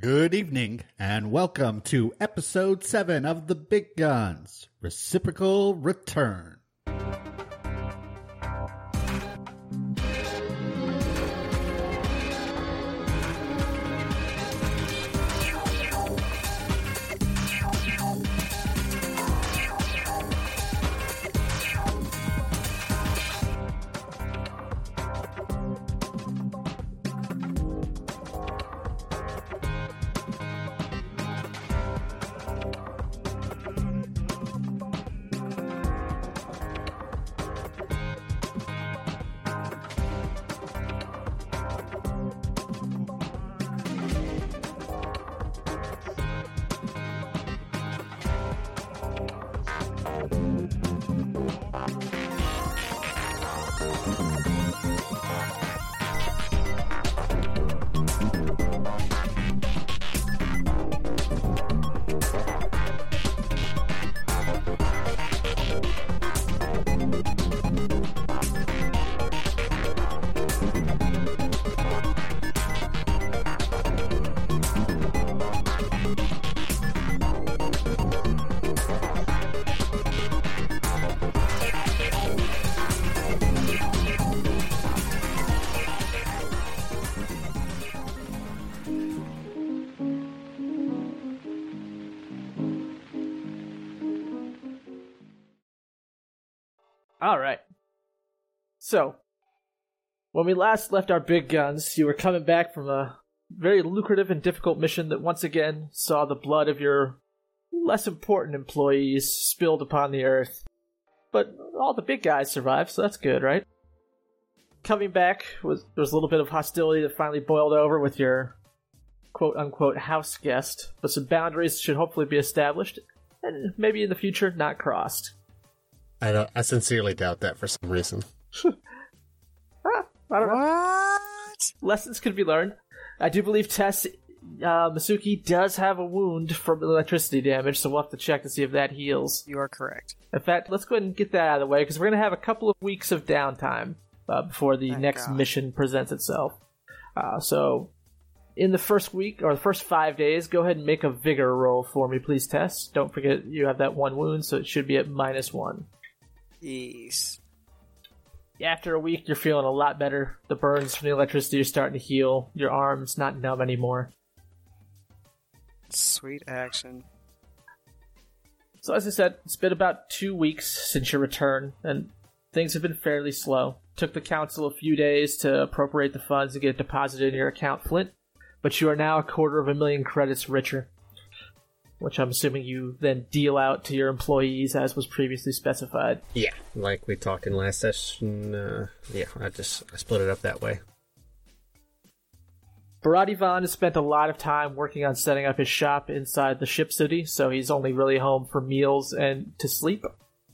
Good evening, and welcome to episode 7 of The Big Guns Reciprocal Return. When we last left our big guns, you were coming back from a very lucrative and difficult mission that once again saw the blood of your less important employees spilled upon the earth. But all the big guys survived, so that's good, right? Coming back was there was a little bit of hostility that finally boiled over with your quote unquote house guest, but some boundaries should hopefully be established, and maybe in the future not crossed. I don't, I sincerely doubt that for some reason. Don't know. What? lessons could be learned. I do believe Tess uh, Masuki does have a wound from electricity damage, so we'll have to check to see if that heals. You are correct. In fact, let's go ahead and get that out of the way because we're going to have a couple of weeks of downtime uh, before the Thank next God. mission presents itself. Uh, so, in the first week or the first five days, go ahead and make a vigor roll for me, please, Tess. Don't forget you have that one wound, so it should be at minus one. Yes. After a week, you're feeling a lot better. The burns from the electricity are starting to heal. Your arm's not numb anymore. Sweet action. So as I said, it's been about two weeks since your return, and things have been fairly slow. Took the council a few days to appropriate the funds and get it deposited in your account, Flint, but you are now a quarter of a million credits richer, which I'm assuming you then deal out to your employees as was previously specified. Yeah, like we talked in last session. Uh, yeah, I just I split it up that way. Barad Ivan has spent a lot of time working on setting up his shop inside the ship city, so he's only really home for meals and to sleep,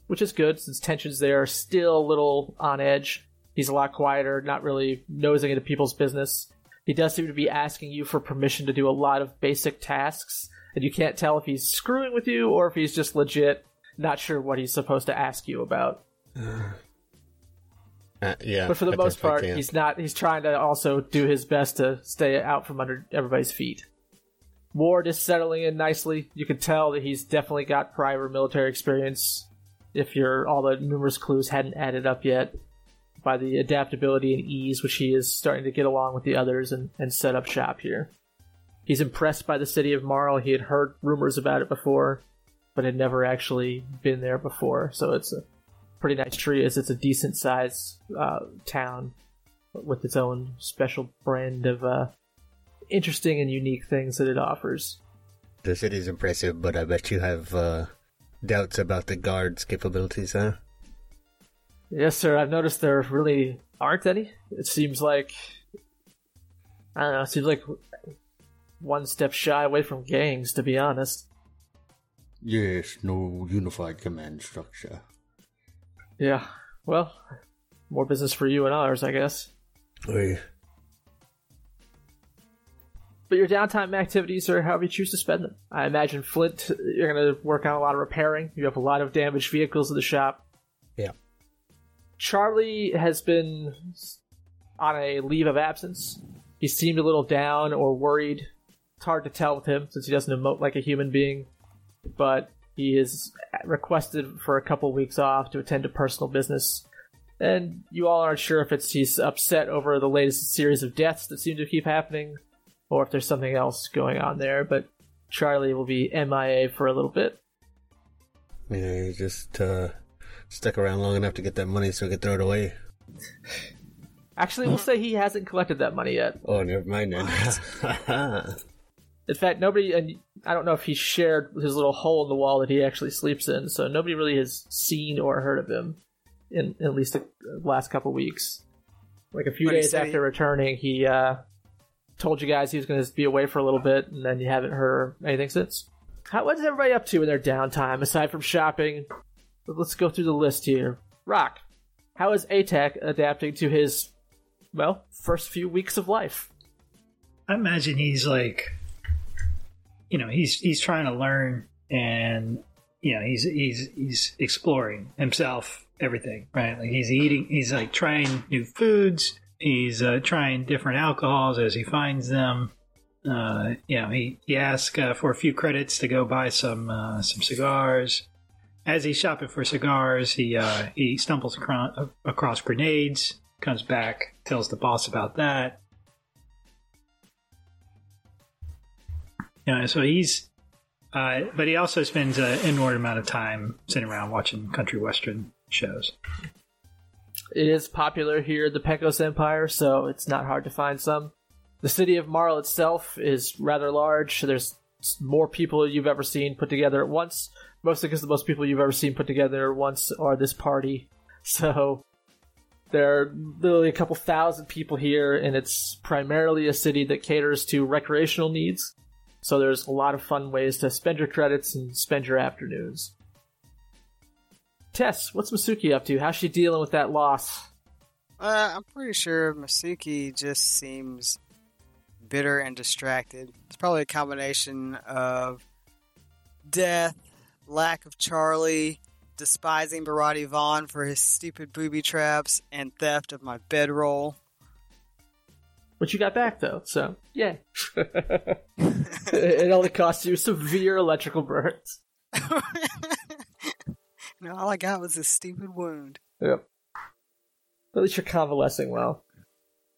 which is good since tensions there are still a little on edge. He's a lot quieter, not really nosing into people's business. He does seem to be asking you for permission to do a lot of basic tasks, and you can't tell if he's screwing with you or if he's just legit not sure what he's supposed to ask you about. Uh, yeah, But for the I most part, he's not. He's trying to also do his best to stay out from under everybody's feet. Ward is settling in nicely. You can tell that he's definitely got prior military experience. If your all the numerous clues hadn't added up yet, by the adaptability and ease which he is starting to get along with the others and, and set up shop here. He's impressed by the city of Marl. He had heard rumors about it before, but had never actually been there before. So it's a pretty nice tree as it's a decent sized uh, town with its own special brand of uh, interesting and unique things that it offers. the city's impressive, but I bet you have uh, doubts about the guards' capabilities, huh? Yes, sir. I've noticed there really aren't any. It seems like I don't know. It seems like one step shy away from gangs, to be honest. Yes, no unified command structure. Yeah. Well, more business for you and ours, I guess. Oy. But your downtime activities are however you choose to spend them. I imagine Flint, you're going to work on a lot of repairing. You have a lot of damaged vehicles in the shop. Yeah. Charlie has been on a leave of absence. He seemed a little down or worried It's hard to tell with him since he doesn't emote like a human being, but he is requested for a couple weeks off to attend to personal business. And you all aren't sure if it's he's upset over the latest series of deaths that seem to keep happening, or if there's something else going on there. But Charlie will be MIA for a little bit. Yeah, he just uh, stuck around long enough to get that money so he could throw it away. Actually, we'll say he hasn't collected that money yet. Oh, never mind then. In fact, nobody, and I don't know if he shared his little hole in the wall that he actually sleeps in, so nobody really has seen or heard of him in, in at least the last couple weeks. Like a few But days after he- returning, he uh, told you guys he was going to be away for a little bit, and then you haven't heard anything since. How, what is everybody up to in their downtime aside from shopping? Let's go through the list here. Rock, how is ATAC adapting to his, well, first few weeks of life? I imagine he's like, you know, he's he's trying to learn and you know he's he's he's exploring himself, everything, right? Like he's eating, he's like trying new foods. He's uh, trying different alcohols as he finds them. Uh, you know, he he asks uh, for a few credits to go buy some uh, some cigars. As he's shopping for cigars, he uh, he stumbles across, across grenades. Comes back, tells the boss about that. You know, so he's, uh, but he also spends an inordinate amount of time sitting around watching country western shows. It is popular here in the Pecos Empire, so it's not hard to find some. The city of Marl itself is rather large. There's more people you've ever seen put together at once, mostly because the most people you've ever seen put together at once are this party. So there are literally a couple thousand people here, and it's primarily a city that caters to recreational needs. So there's a lot of fun ways to spend your credits and spend your afternoons. Tess, what's Masuki up to? How's she dealing with that loss? Uh, I'm pretty sure Masuki just seems bitter and distracted. It's probably a combination of death, lack of Charlie, despising Barati Vaughn for his stupid booby traps, and theft of my bedroll. But you got back though, so yeah. it only cost you severe electrical burns. no, all I got was this stupid wound. Yep. At least you're convalescing well.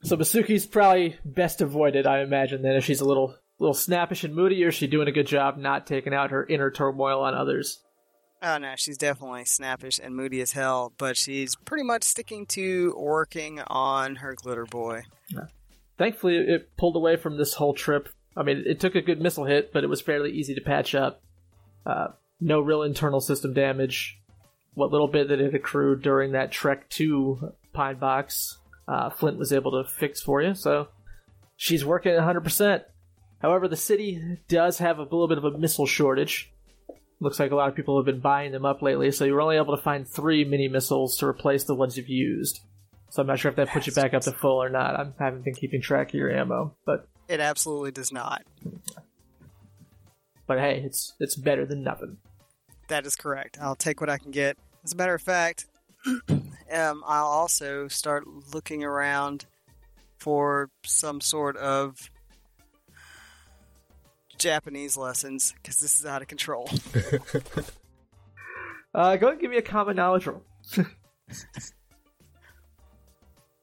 So Masuki's probably best avoided, I imagine, then if she's a little little snappish and moody, or is she doing a good job not taking out her inner turmoil on others? Oh no, she's definitely snappish and moody as hell, but she's pretty much sticking to working on her glitter boy. Thankfully, it pulled away from this whole trip. I mean, it took a good missile hit, but it was fairly easy to patch up. Uh, no real internal system damage. What little bit that had accrued during that trek to Pine Box, uh, Flint was able to fix for you, so she's working at 100%. However, the city does have a little bit of a missile shortage. Looks like a lot of people have been buying them up lately, so you were only able to find three mini missiles to replace the ones you've used. So I'm not sure if that puts you back up to full or not. I haven't been keeping track of your ammo, but It absolutely does not. but hey, it's it's better than nothing. That is correct. I'll take what I can get. As a matter of fact, um, I'll also start looking around for some sort of Japanese lessons because this is out of control. Uh, go ahead and give me a common knowledge roll.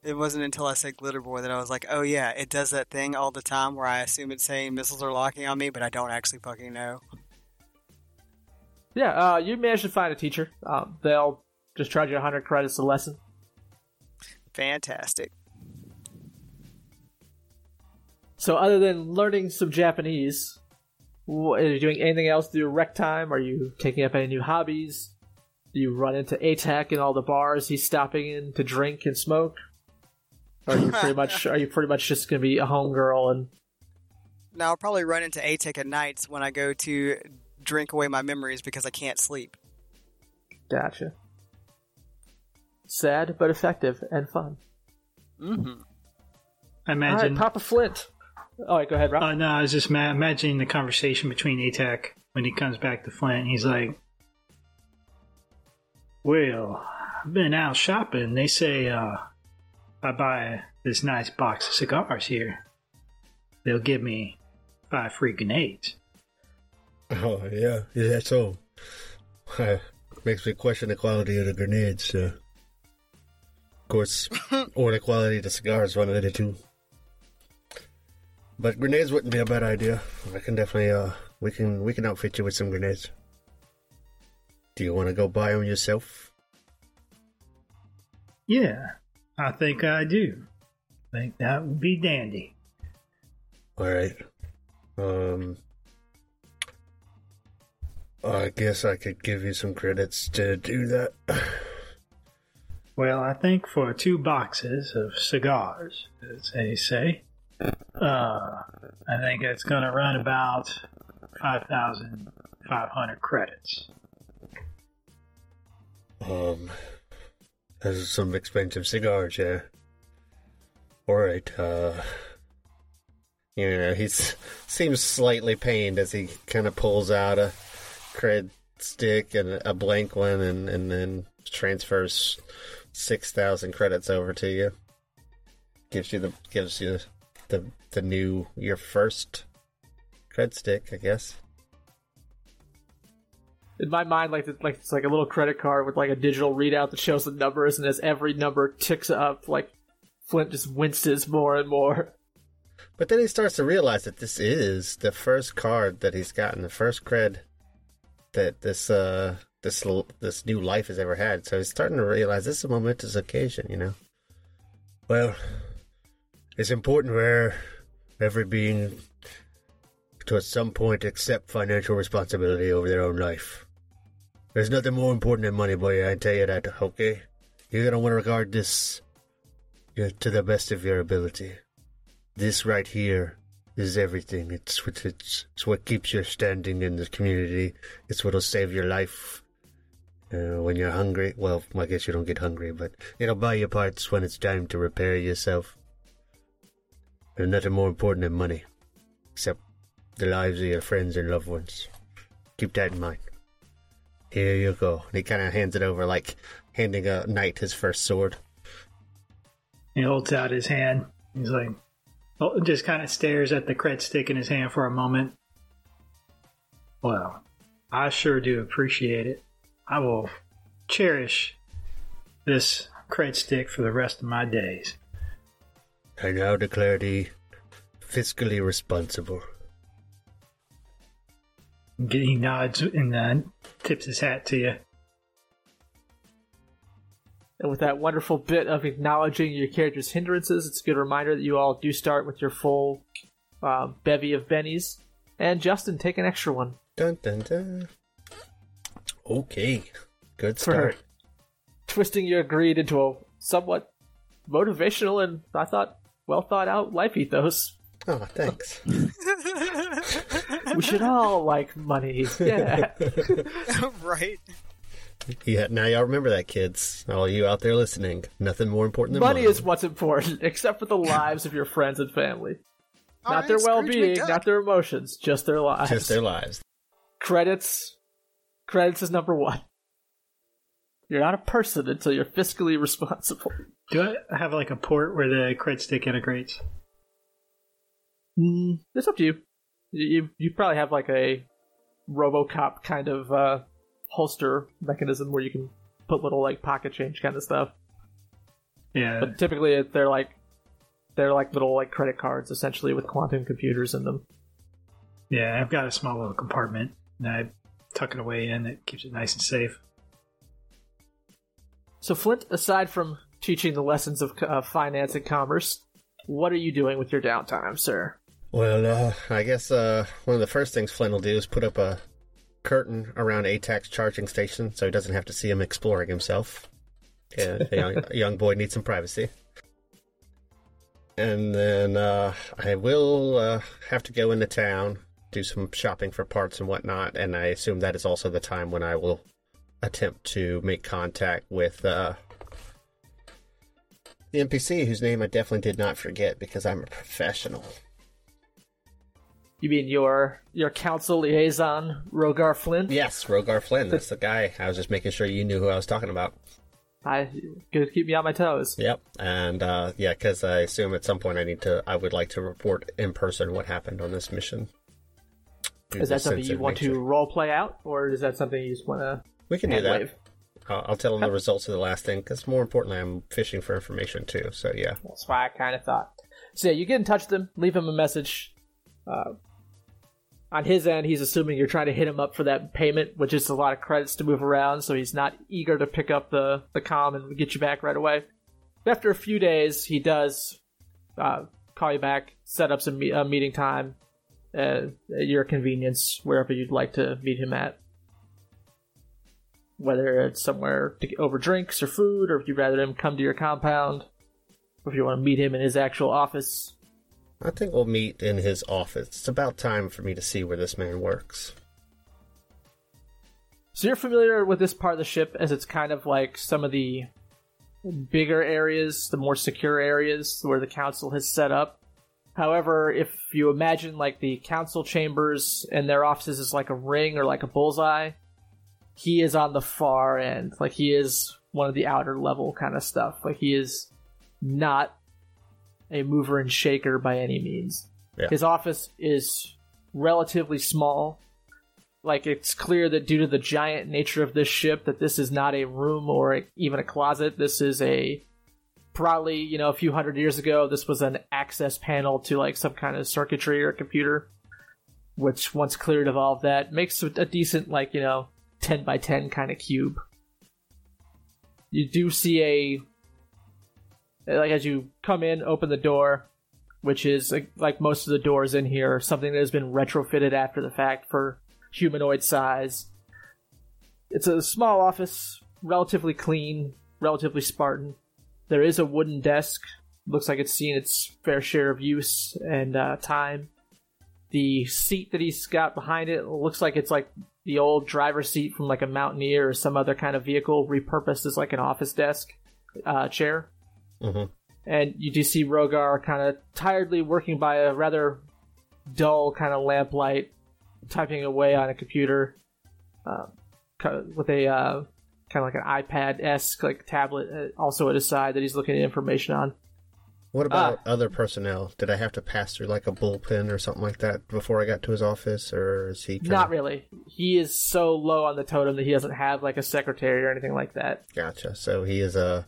It wasn't until I said Glitter Boy that I was like, oh yeah, it does that thing all the time where I assume it's saying missiles are locking on me, but I don't actually fucking know. Yeah, uh, you managed to find a teacher. Um, they'll just charge you 100 credits a lesson. Fantastic. So, other than learning some Japanese, are you doing anything else through rec time? Are you taking up any new hobbies? Do you run into ATAC in all the bars he's stopping in to drink and smoke? Or are you pretty much are you pretty much just gonna be a homegirl and Now I'll probably run into ATAC at nights when I go to drink away my memories because I can't sleep. gotcha? Sad but effective and fun. Mm-hmm. I All right, imagine. Papa Flint. Oh, wait, go ahead, Rob. Oh no, I was just ma- imagining the conversation between ATAC when he comes back to Flint. He's like, "Well, I've been out shopping. They say uh, if I buy this nice box of cigars here, they'll give me five free grenades. Oh yeah, yeah. That's all. Makes me question the quality of the grenades. Uh, of course, or the quality of the cigars. One of the two. But grenades wouldn't be a bad idea. I can definitely. Uh, we can we can outfit you with some grenades. Do you want to go buy them yourself? Yeah, I think I do. I think that would be dandy. All right. Um. I guess I could give you some credits to do that. Well, I think for two boxes of cigars, as they say, uh, I think it's going to run about 5,500 credits. Um, those are some expensive cigars, yeah. Alright, uh. You know, he seems slightly pained as he kind of pulls out a cred stick and a blank one and, and then transfers 6,000 credits over to you. Gives you the, gives you the, the new, your first cred stick, I guess. In my mind, like it's like it's like a little credit card with like a digital readout that shows the numbers, and as every number ticks up, like Flint just winces more and more. But then he starts to realize that this is the first card that he's gotten, the first cred that this uh this this new life has ever had. So he's starting to realize this is a momentous occasion, you know. Well, it's important for every being to at some point accept financial responsibility over their own life. There's nothing more important than money, boy. I tell you that. Okay, you're gonna want to regard this to the best of your ability. This right here is everything. It's what it's, it's what keeps you standing in the community. It's what'll save your life. Uh, when you're hungry, well, I guess you don't get hungry, but it'll buy you parts when it's time to repair yourself. There's nothing more important than money, except the lives of your friends and loved ones. Keep that in mind. Here you go. And he kind of hands it over like handing a knight his first sword. He holds out his hand. He's like, oh, just kind of stares at the cred stick in his hand for a moment. Well, I sure do appreciate it. I will cherish this cred stick for the rest of my days. I now declare thee fiscally responsible. He nods and uh, tips his hat to you. And with that wonderful bit of acknowledging your character's hindrances, it's a good reminder that you all do start with your full uh, bevy of bennies. And Justin, take an extra one. Dun dun dun. Okay, good for start. twisting your greed into a somewhat motivational and I thought well thought out life ethos. Oh, thanks. We should all like money. Yeah. right. yeah, now y'all remember that, kids. All you out there listening, nothing more important than money money. is what's important, except for the lives of your friends and family. All not right, their well being, not their emotions, just their lives. just their lives. Credits. Credits is number one. You're not a person until you're fiscally responsible. Do I have like a port where the cred stick integrates? Mm, it's up to you. You you, probably have like a RoboCop kind of uh, holster mechanism where you can put little like pocket change kind of stuff. Yeah. But typically, they're like they're like little like credit cards essentially with quantum computers in them. Yeah, I've got a small little compartment and I tuck it away in. It keeps it nice and safe. So Flint, aside from teaching the lessons of uh, finance and commerce, what are you doing with your downtime, sir? Well, uh, I guess uh, one of the first things Flynn will do is put up a curtain around ATAC's charging station so he doesn't have to see him exploring himself. Yeah, a young, a young boy needs some privacy. And then uh, I will uh, have to go into town, do some shopping for parts and whatnot, and I assume that is also the time when I will attempt to make contact with uh, the NPC, whose name I definitely did not forget because I'm a professional. You mean your your council liaison, Rogar Flynn? Yes, Rogar Flynn. That's the guy. I was just making sure you knew who I was talking about. I good to keep me on my toes. Yep. And uh, yeah, because I assume at some point I need to, I would like to report in person what happened on this mission. Is that something you want nature. to role play out, or is that something you just want to We can do that. wave? I'll, I'll tell them the results of the last thing because more importantly, I'm fishing for information too. So yeah, That's why I kind of thought. So yeah, you get in touch with them, leave them a message. Uh, on his end, he's assuming you're trying to hit him up for that payment, which is a lot of credits to move around, so he's not eager to pick up the the com and get you back right away. After a few days, he does uh, call you back, set up some me- a meeting time uh, at your convenience, wherever you'd like to meet him at. Whether it's somewhere to get over drinks or food, or if you'd rather him come to your compound, or if you want to meet him in his actual office. I think we'll meet in his office. It's about time for me to see where this man works. So you're familiar with this part of the ship as it's kind of like some of the bigger areas, the more secure areas where the council has set up. However, if you imagine like the council chambers and their offices is like a ring or like a bullseye, he is on the far end. Like he is one of the outer level kind of stuff. Like he is not a mover and shaker by any means. Yeah. His office is relatively small. Like it's clear that due to the giant nature of this ship, that this is not a room or a, even a closet. This is a probably you know a few hundred years ago. This was an access panel to like some kind of circuitry or computer, which once cleared of all of that makes a decent like you know ten by ten kind of cube. You do see a like as you come in, open the door, which is like, like most of the doors in here, something that has been retrofitted after the fact for humanoid size. It's a small office, relatively clean, relatively Spartan. There is a wooden desk. Looks like it's seen its fair share of use and uh, time. The seat that he's got behind it looks like it's like the old driver's seat from like a Mountaineer or some other kind of vehicle repurposed as like an office desk uh, chair hmm and you do see Rogar kind of tiredly working by a rather dull kind of lamplight, typing away on a computer uh, with a uh, kind of like an iPad esque like tablet uh, also at his side that he's looking at information on. What about Ah. other personnel? Did I have to pass through like a bullpen or something like that before I got to his office, or is he? Kinda... Not really. He is so low on the totem that he doesn't have like a secretary or anything like that. Gotcha. So he is a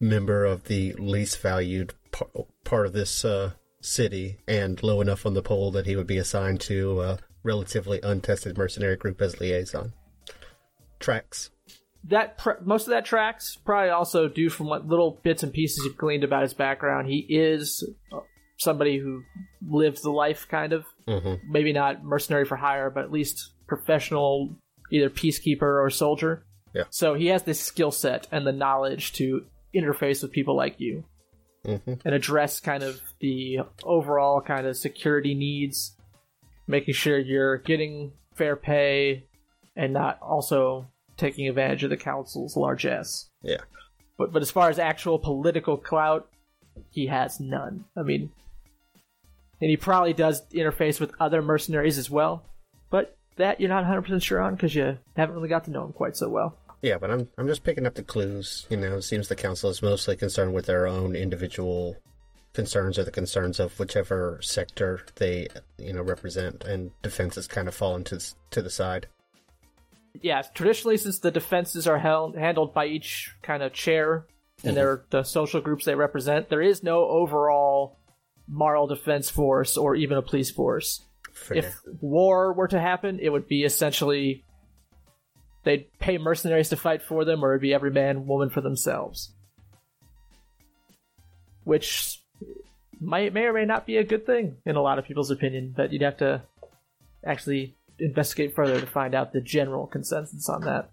member of the least valued par- part of this uh, city, and low enough on the pole that he would be assigned to a relatively untested mercenary group as liaison. Tracks. that pr- most of that tracks probably also due from what little bits and pieces you've gleaned about his background. He is uh, somebody who lived the life, kind of hmm maybe not mercenary for hire, but at least professional, either peacekeeper or soldier. Yeah. So he has this skill set and the knowledge to interface with people like you hmm and address kind of the overall kind of security needs, making sure you're getting fair pay and not also taking advantage of the council's largesse. Yeah. But but as far as actual political clout, he has none. I mean, and he probably does interface with other mercenaries as well, but that you're not 100% sure on because you haven't really got to know him quite so well. Yeah, but I'm I'm just picking up the clues. You know, it seems the council is mostly concerned with their own individual concerns or the concerns of whichever sector they you know represent, and defense has kind of fallen to to the side. yeah, traditionally, since the defenses are held, handled by each kind of chair and mm-hmm. they're the social groups they represent, there is no overall moral defense force or even a police force. Fair. If war were to happen, it would be essentially they'd pay mercenaries to fight for them, or it'd be every man, woman for themselves. Which might may or may not be a good thing in a lot of people's opinion, but you'd have to actually investigate further to find out the general consensus on that.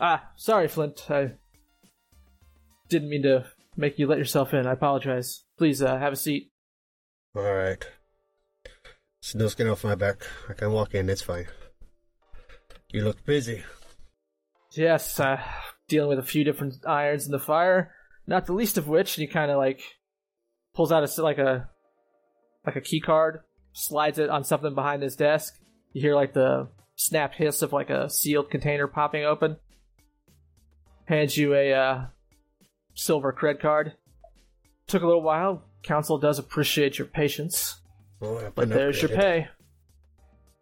Ah, sorry, Flint. I didn't mean to make you let yourself in. I apologize. Please uh, have a seat. All right. No skin off my back. I can walk in. It's fine. You look busy. Yes, uh, dealing with a few different irons in the fire. Not the least of which, he kind of like pulls out a like a like a key card, slides it on something behind his desk. You hear like the snap hiss of like a sealed container popping open. Hands you a uh, silver credit card. Took a little while. Council does appreciate your patience. Well, But there's your pay.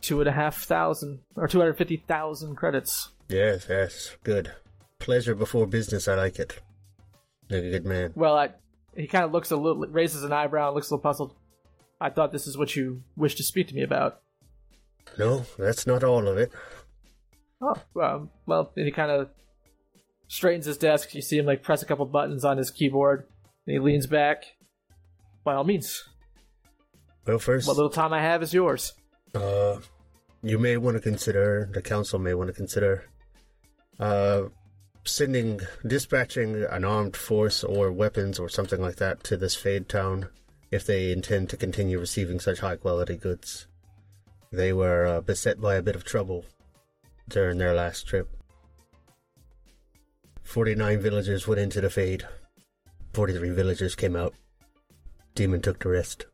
Two and a half thousand, or 250,000 credits. Yes, yes, good. Pleasure before business. I like it. Like a good man. Well, I, he kind of looks a little, raises an eyebrow and looks a little puzzled. I thought this is what you wished to speak to me about. No, that's not all of it. Oh, um, well, and he kind of straightens his desk. You see him like press a couple buttons on his keyboard, and he leans back. By all means, Well, first, what little time I have is yours. Uh, you may want to consider, the council may want to consider, uh, sending, dispatching an armed force or weapons or something like that to this Fade town if they intend to continue receiving such high quality goods. They were uh, beset by a bit of trouble during their last trip. 49 villagers went into the Fade. 43 villagers came out. Demon took the rest.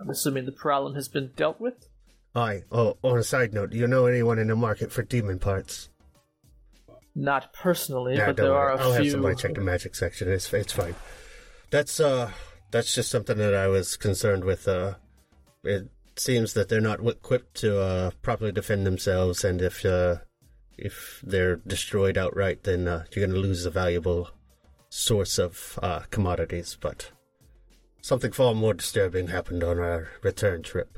I'm assuming the problem has been dealt with. Aye. Oh, on a side note, do you know anyone in the market for demon parts? Not personally, Nah, but there worry. are a I'll few. have somebody check the magic section. It's it's fine. That's uh, that's just something that I was concerned with. Uh, it seems that they're not equipped to uh properly defend themselves, and if uh, if they're destroyed outright, then uh, you're going to lose a valuable source of uh commodities. But something far more disturbing happened on our return trip.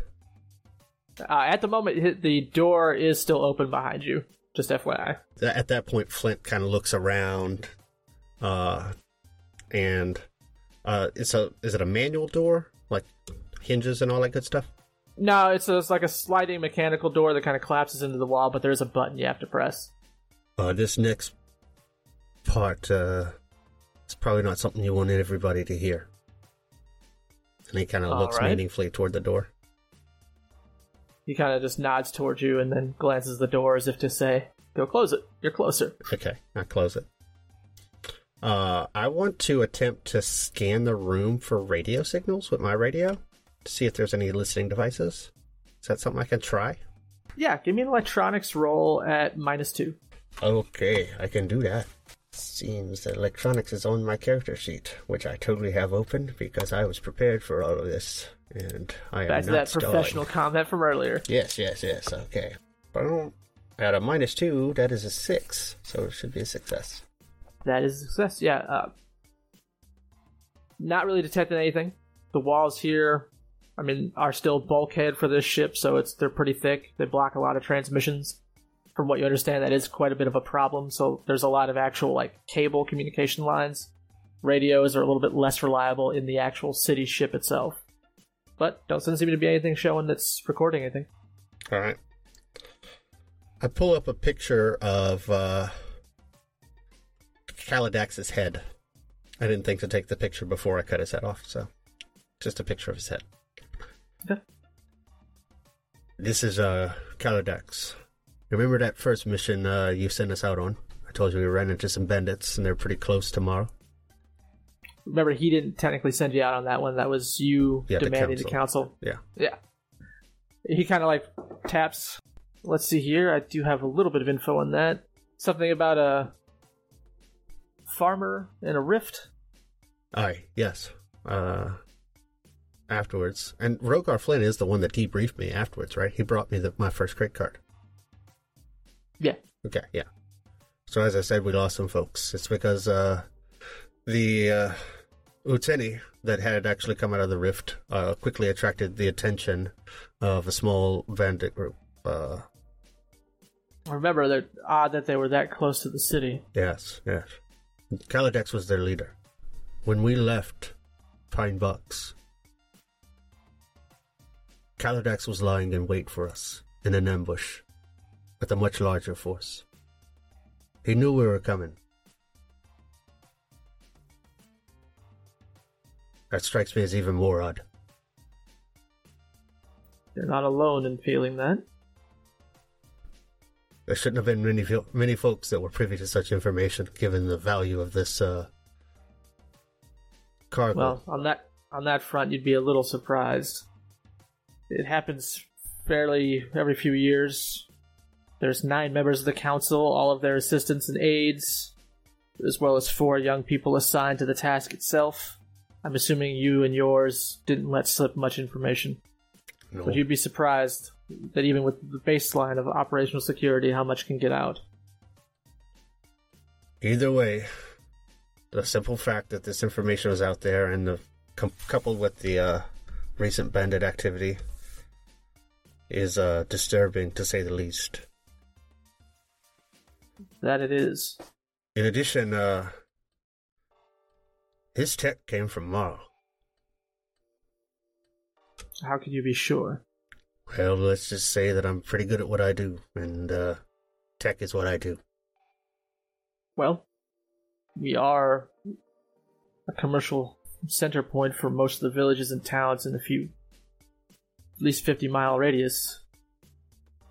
Uh, at the moment, the door is still open behind you. Just FYI. At that point, Flint kind of looks around, uh, and uh, it's a is it a manual door like hinges and all that good stuff? No, it's, a, it's like a sliding mechanical door that kind of collapses into the wall, but there's a button you have to press. Uh, this next part, uh, it's probably not something you want everybody to hear. And he kind of looks right. meaningfully toward the door. He kind of just nods towards you and then glances the door as if to say, "Go close it. You're closer." Okay, I close it. Uh, I want to attempt to scan the room for radio signals with my radio to see if there's any listening devices. Is that something I can try? Yeah, give me an electronics roll at minus two. Okay, I can do that. Seems that electronics is on my character sheet, which I totally have open because I was prepared for all of this, and I am Back to not that stalling. professional combat from earlier. Yes, yes, yes. Okay. Boom. At a minus two, that is a six, so it should be a success. That is a success. Yeah. Uh, not really detecting anything. The walls here, I mean, are still bulkhead for this ship, so it's they're pretty thick. They block a lot of transmissions. From what you understand, that is quite a bit of a problem. So there's a lot of actual like cable communication lines. Radios are a little bit less reliable in the actual city ship itself. But don't seem to be anything showing that's recording anything. All right. I pull up a picture of uh, Kalidax's head. I didn't think to take the picture before I cut his head off, so just a picture of his head. Okay. This is uh, Kalidax. Remember that first mission uh, you sent us out on? I told you we ran into some bandits and they're pretty close tomorrow. Remember, he didn't technically send you out on that one. That was you Yeah, demanding the council. council. Yeah. Yeah. He kind of like taps. Let's see here. I do have a little bit of info on that. Something about a farmer and a rift. Aye, yes. Uh, afterwards. And Rogar Flynn is the one that debriefed me afterwards, right? He brought me the, my first credit card. Yeah. Okay, yeah. So as I said, we lost some folks. It's because uh, the uh, Uteni that had actually come out of the rift uh, quickly attracted the attention of a small bandit group. Uh, Remember, they're odd that they were that close to the city. yes, yes. Kalidax was their leader. When we left Pine Box, Kalidax was lying in wait for us in an ambush with a much larger force. He knew we were coming. That strikes me as even more odd. You're not alone in feeling that. There shouldn't have been many many folks that were privy to such information, given the value of this uh, cargo. Well, on that on that front, you'd be a little surprised. It happens fairly every few years. There's nine members of the council, all of their assistants and aides, as well as four young people assigned to the task itself. I'm assuming you and yours didn't let slip much information. No. But you'd be surprised that even with the baseline of operational security, how much can get out. Either way, the simple fact that this information was out there and the, com- coupled with the uh, recent bandit activity is uh, disturbing to say the least. That it is. In addition, uh, his tech came from Mars. How can you be sure? Well, let's just say that I'm pretty good at what I do, and uh, tech is what I do. Well, we are a commercial center point for most of the villages and towns in a few, at least 50 mile radius.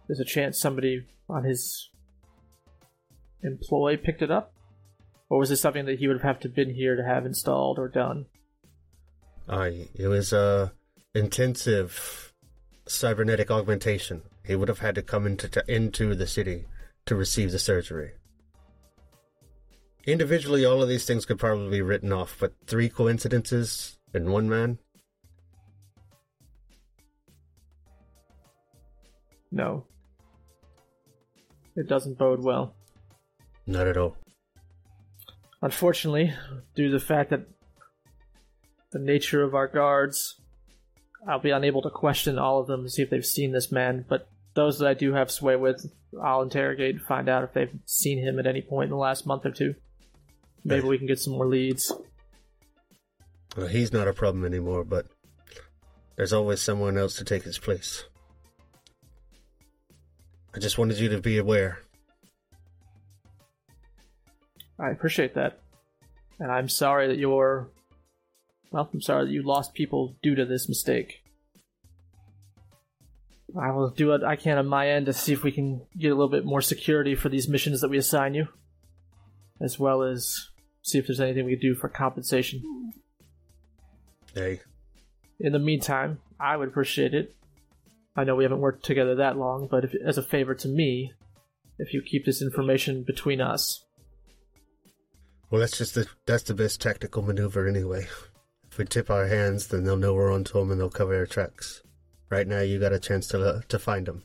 There's a chance somebody on his employ picked it up? Or was it something that he would have to been here to have installed or done? I it was a intensive cybernetic augmentation. He would have had to come into to, into the city to receive the surgery. Individually, all of these things could probably be written off, but three coincidences in one man? No. It doesn't bode well. Not at all. Unfortunately, due to the fact that the nature of our guards, I'll be unable to question all of them to see if they've seen this man, but those that I do have sway with, I'll interrogate and find out if they've seen him at any point in the last month or two. Maybe Right. we can get some more leads. Well, he's not a problem anymore, but there's always someone else to take his place. I just wanted you to be aware. I appreciate that. And I'm sorry that you're. Well, I'm sorry that you lost people due to this mistake. I will do what I can on my end to see if we can get a little bit more security for these missions that we assign you, as well as see if there's anything we can do for compensation. Hey, In the meantime, I would appreciate it. I know we haven't worked together that long, but if, as a favor to me, if you keep this information between us. Well, that's just the that's the best tactical maneuver anyway. If we tip our hands, then they'll know we're onto them and they'll cover our tracks. Right now, you got a chance to uh, to find them.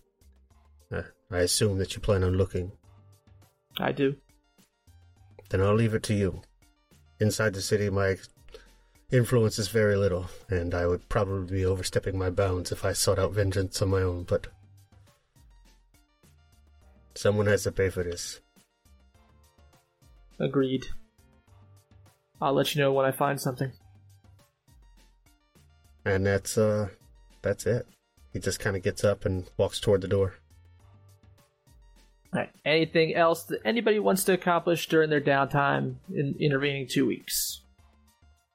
Uh, I assume that you plan on looking. I do. Then I'll leave it to you. Inside the city, my influence is very little, and I would probably be overstepping my bounds if I sought out vengeance on my own, but. Someone has to pay for this. Agreed. I'll let you know when I find something. And that's, uh, that's it. He just kind of gets up and walks toward the door. Alright. Anything else that anybody wants to accomplish during their downtime in intervening two weeks?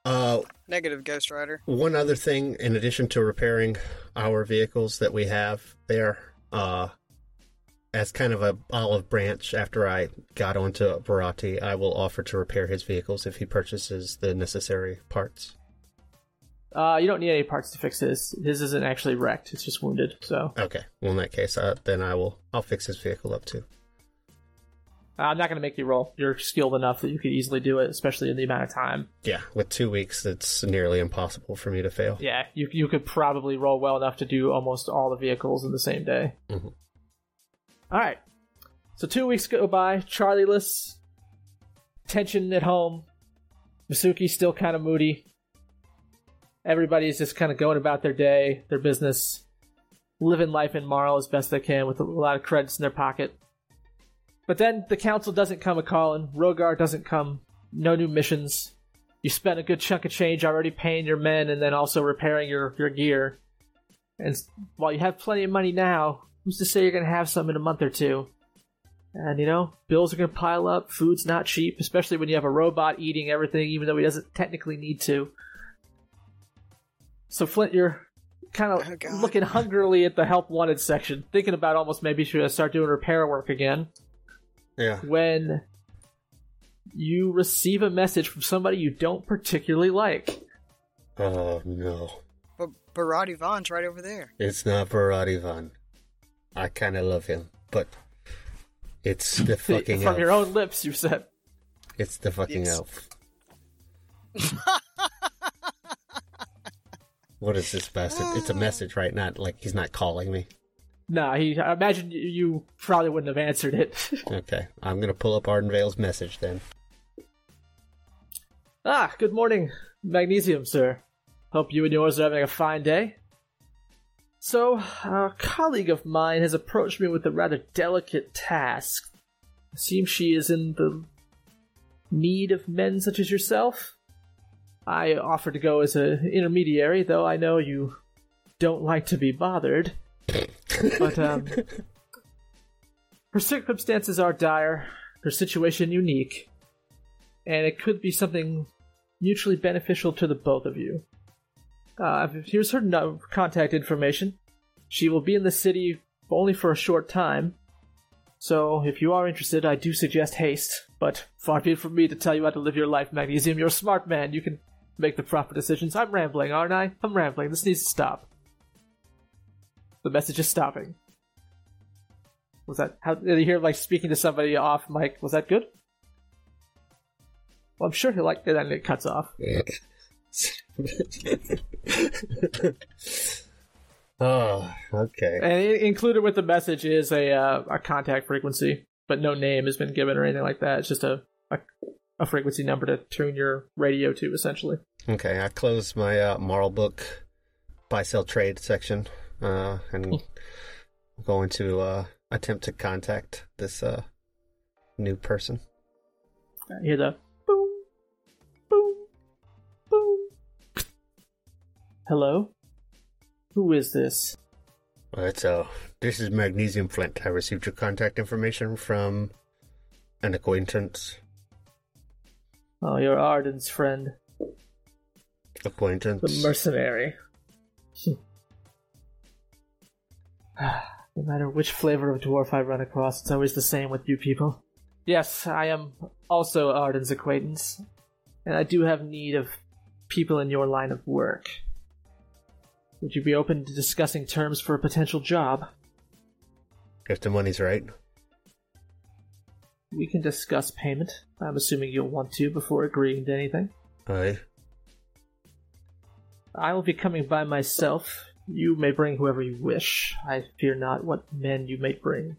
Uh, Negative Ghost Rider. one other thing, in addition to repairing our vehicles that we have there, uh, as kind of a olive branch after I got onto Barati, I will offer to repair his vehicles if he purchases the necessary parts. Uh, you don't need any parts to fix his. His isn't actually wrecked; it's just wounded. So Okay, well in that case, uh, then I will. I'll fix his vehicle up too. I'm not going to make you roll. You're skilled enough that you could easily do it, especially in the amount of time. Yeah, with two weeks, it's nearly impossible for me to fail. Yeah, you you could probably roll well enough to do almost all the vehicles in the same day. Mhm. All right. So two weeks go by. Charlieless. Tension at home. Masuki's still kind of moody. Everybody's just kind of going about their day, their business, living life in Marl as best they can with a lot of credits in their pocket. But then the council doesn't come a calling. Rogar doesn't come. No new missions. You spent a good chunk of change already paying your men and then also repairing your, your gear. And while you have plenty of money now, who's to say you're going to have some in a month or two? And you know, bills are going to pile up. Food's not cheap, especially when you have a robot eating everything, even though he doesn't technically need to. So Flint, you're kind Oh, of God. looking hungrily at the help wanted section, thinking about almost maybe should I start doing repair work again. Yeah. When you receive a message from somebody you don't particularly like. Oh no, But Barati Vaughn's right over there. it's not Barad Ivan. I kind of love him, but it's the fucking from elf. your own lips, you said. It's the fucking Yes. elf. What is this bastard? It's a message, right? Not like he's not calling me. Nah, he. I imagine you- you probably wouldn't have answered it. Okay, I'm gonna pull up Ardenvale's message then. ah, good morning, Magnesium, sir. Hope you and yours are having a fine day. So, a colleague of mine has approached me with a rather delicate task. It seems she is in the need of men such as yourself. I offer to go as an intermediary, though I know you don't like to be bothered. But, um, her circumstances are dire, her situation unique, and it could be something mutually beneficial to the both of you. Uh, here's her no- contact information. She will be in the city only for a short time, so if you are interested, I do suggest haste. But far be it from me to tell you how to live your life, Magnesium. You're a smart man. You can make the proper decisions. I'm rambling, aren't I? I'm rambling. This needs to stop. The message is stopping. Was that how did you hear like speaking to somebody off mic? Was that good? Well, I'm sure he like and it cuts off. oh, okay. And included with the message is a uh, a contact frequency, but no name has been given or anything like that. It's just a a, a frequency number to tune your radio to, essentially. Okay, I closed my uh, moral book buy sell trade section, uh, and I'm going to uh, attempt to contact this uh, new person. You hear the Hello, who is this? It's uh, this is Magnesium Flint. I received your contact information from an acquaintance. Oh, you're Arden's friend, Acquaintance. the mercenary. no matter which flavor of dwarf I run across, it's always the same with you people. Yes, I am also Arden's acquaintance, and I do have need of people in your line of work. Would you be open to discussing terms for a potential job? if the money's right. We can discuss payment. I'm assuming you'll want to before agreeing to anything. Aye. I will be coming by myself. You may bring whoever you wish. I fear not what men you may bring.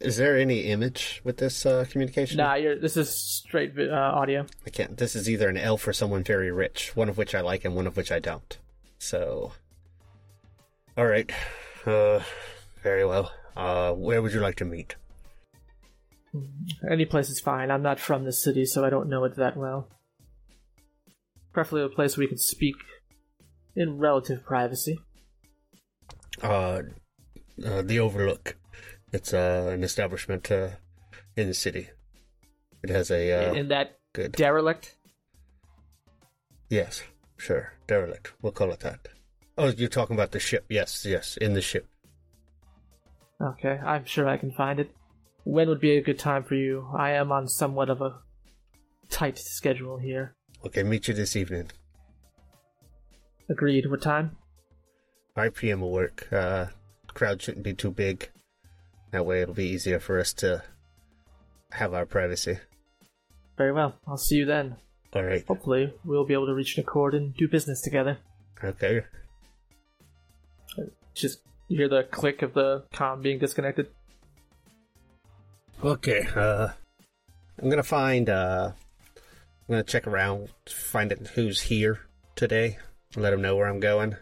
Is there any image with this uh, communication? Nah, you're, this is straight uh, audio. I can't. This is either an elf or someone very rich, one of which I like and one of which I don't. So, all right, uh, very well. Uh, where would you like to meet? Any place is fine. I'm not from this city, so I don't know it that well. Preferably a place where we can speak in relative privacy. Uh, uh the Overlook. It's uh, an establishment uh, in the city. It has a uh, in that good. derelict. yes, sure, derelict. We'll call it that. Oh, you're talking about the ship? Yes, yes, in the ship. Okay, I'm sure I can find it. When would be a good time for you? I am on somewhat of a tight schedule here. Okay, meet you this evening. Agreed. What time? 5 p.m. will work. Uh, crowd shouldn't be too big. That way it'll be easier for us to have our privacy. Very well. I'll see you then. All right. Hopefully, we'll be able to reach an accord and do business together. Okay. Just you hear the click of the comm being disconnected. Okay. Uh, I'm gonna find. Uh, I'm gonna check around, find it who's here today. Let them know where I'm going.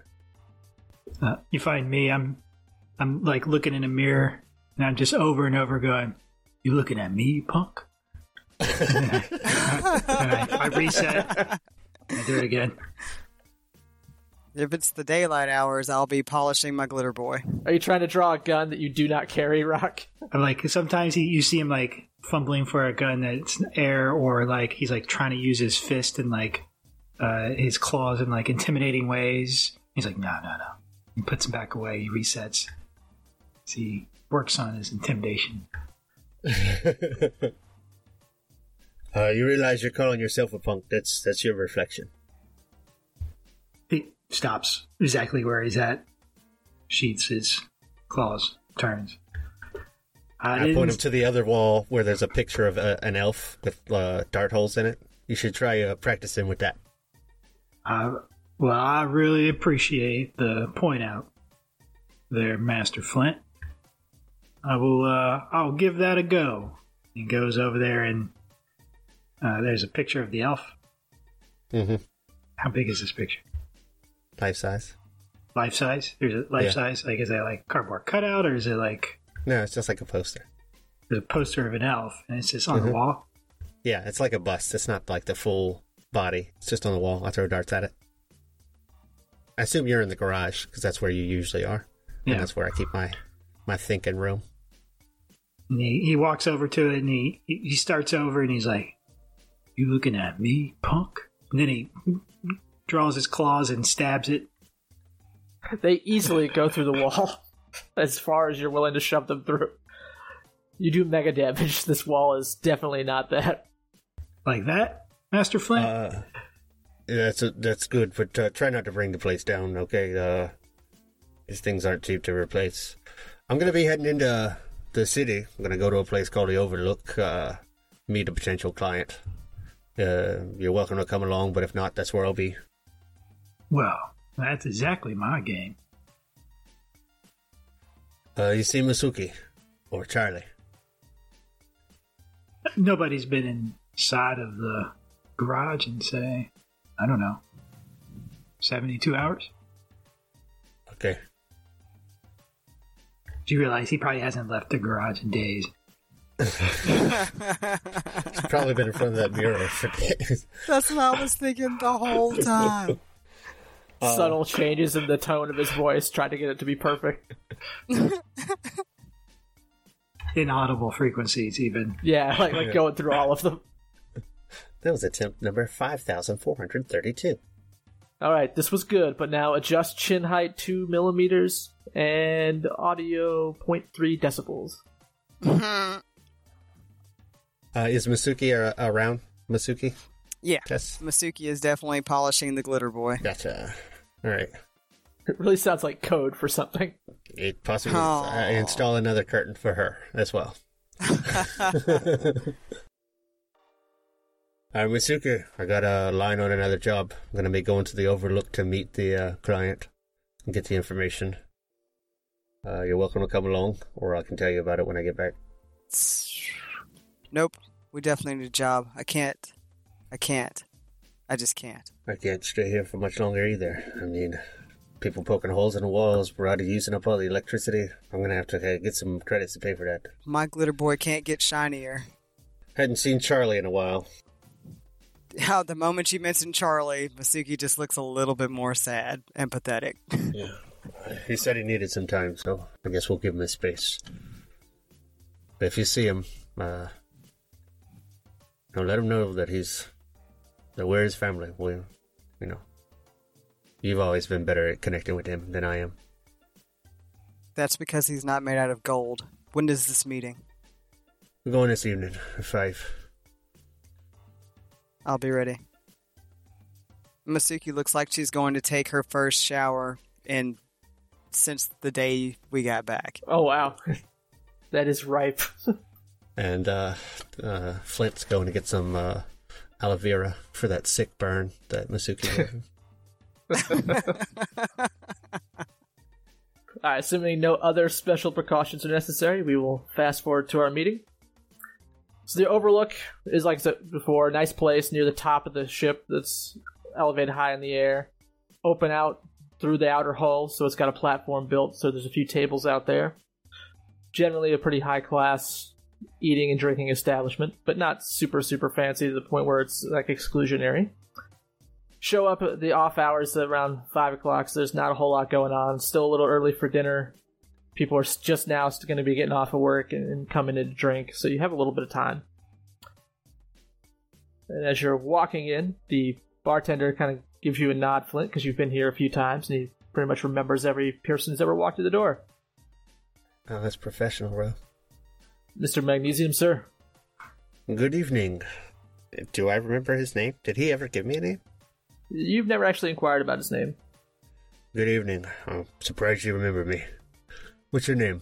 Uh, you find me, I'm, I'm like looking in a mirror, and I'm just over and over going, "You looking at me, punk?" and I, I reset. I do it again. If it's the daylight hours, I'll be polishing my glitter boy. Are you trying to draw a gun that you do not carry, Rock? I'm like sometimes he, you see him like fumbling for a gun that's air, or like he's like trying to use his fist and like uh, his claws in like intimidating ways. He's like, no, no, no. He puts him back away. He resets. So he works on his intimidation. Uh, you realize you're calling yourself a punk. That's that's your reflection. He stops exactly where he's at, sheaths his claws, turns. I, I point him to the other wall where there's a picture of a, an elf with uh, dart holes in it. You should try uh, practicing with that. uh, Well, I really appreciate the point out there, Master Flint. I will. Uh, I'll give that a go. He goes over there and uh, there's a picture of the elf. Mm-hmm. How big is this picture? Life size. Life size? There's a life Yeah. size. Like, is that like cardboard cutout, or is it like No, it's just like a poster. there's a poster of an elf and it's just on the Mhm. wall? Yeah, it's like a bust. It's not like the full body. It's just on the wall. I throw darts at it. I assume you're in the garage because that's where you usually are. And that's where I keep my my thinking room. And he, he walks over to it and he he starts over and he's like, "You looking at me, punk?" And then he draws his claws and stabs it. They easily go through the wall as far as you're willing to shove them through. You do mega damage. This wall is definitely not that. Like that, Master Flint? Uh, yeah, that's that's good, but uh, try not to bring the place down, okay? Uh, these things aren't cheap to replace. I'm gonna be heading into the city. I'm gonna go to a place called the Overlook. Uh, meet a potential client. Uh, you're welcome to come along, but if not, that's where I'll be. well, that's exactly my game. Uh, you see Masuki or Charlie? Nobody's been inside of the garage in say, I don't know, seventy-two hours. Okay. Do you realize he probably hasn't left the garage in days? He's probably been in front of that mirror for days. That's what I was thinking the whole time. Uh, Subtle changes in the tone of his voice, trying to get it to be perfect. Inaudible frequencies, even. Yeah, like like going through all of them. That was attempt number 5,432. All right, this was good, but now adjust chin height two millimeters and audio 0.3 decibels. Uh, is Masuki ar- around? Masuki? yeah, Yes. Masuki is definitely polishing the glitter boy. Gotcha. All right. It really sounds like code for something. It possibly Aw. I install another curtain for her as well. Uh, Masuki, I got a line on another job. I'm going to be going to the Overlook to meet the uh, client and get the information. Uh, you're welcome to come along, or I can tell you about it when I get back. Nope, we definitely need a job. I can't. I can't. I just can't. I can't stay here for much longer either. I mean, people poking holes in the walls, we're out of using up all the electricity. I'm going to have to uh, get some credits to pay for that. My glitter boy can't get shinier. Hadn't seen Charlie in a while. How the moment you mentioned Charlie, Masuki just looks a little bit more sad and pathetic. Yeah. He said he needed some time, so I guess we'll give him his space. But if you see him, uh, you know, let him know that he's that we're his family. We, you know, you've always been better at connecting with him than I am. That's because he's not made out of gold. When is this meeting? We're going this evening at five. I'll be ready. Masuki looks like she's going to take her first shower in since the day we got back. Oh wow, that is ripe. And uh, uh, Flint's going to get some uh, aloe vera for that sick burn that Masuki had. All right, assuming no other special precautions are necessary, we will fast forward to our meeting. So the Overlook is, like I said before, a nice place near the top of the ship that's elevated high in the air. Open out through the outer hull, so it's got a platform built, so there's a few tables out there. Generally a pretty high class eating and drinking establishment, but not super, super fancy to the point where it's like exclusionary show up at the off hours around five o'clock. So there's not a whole lot going on. Still a little early for dinner. People are just now going to be getting off of work and, and coming in to drink, so you have a little bit of time. And as you're walking in, the bartender kind of gives you a nod, Flint, because you've been here a few times, and he pretty much remembers every person who's ever walked through the door. oh, that's professional, bro. Mr. Magnesium, sir. Good evening. Do I remember his name? Did he ever give me a name? You've never actually inquired about his name. Good evening. I'm surprised you remember me. What's your name?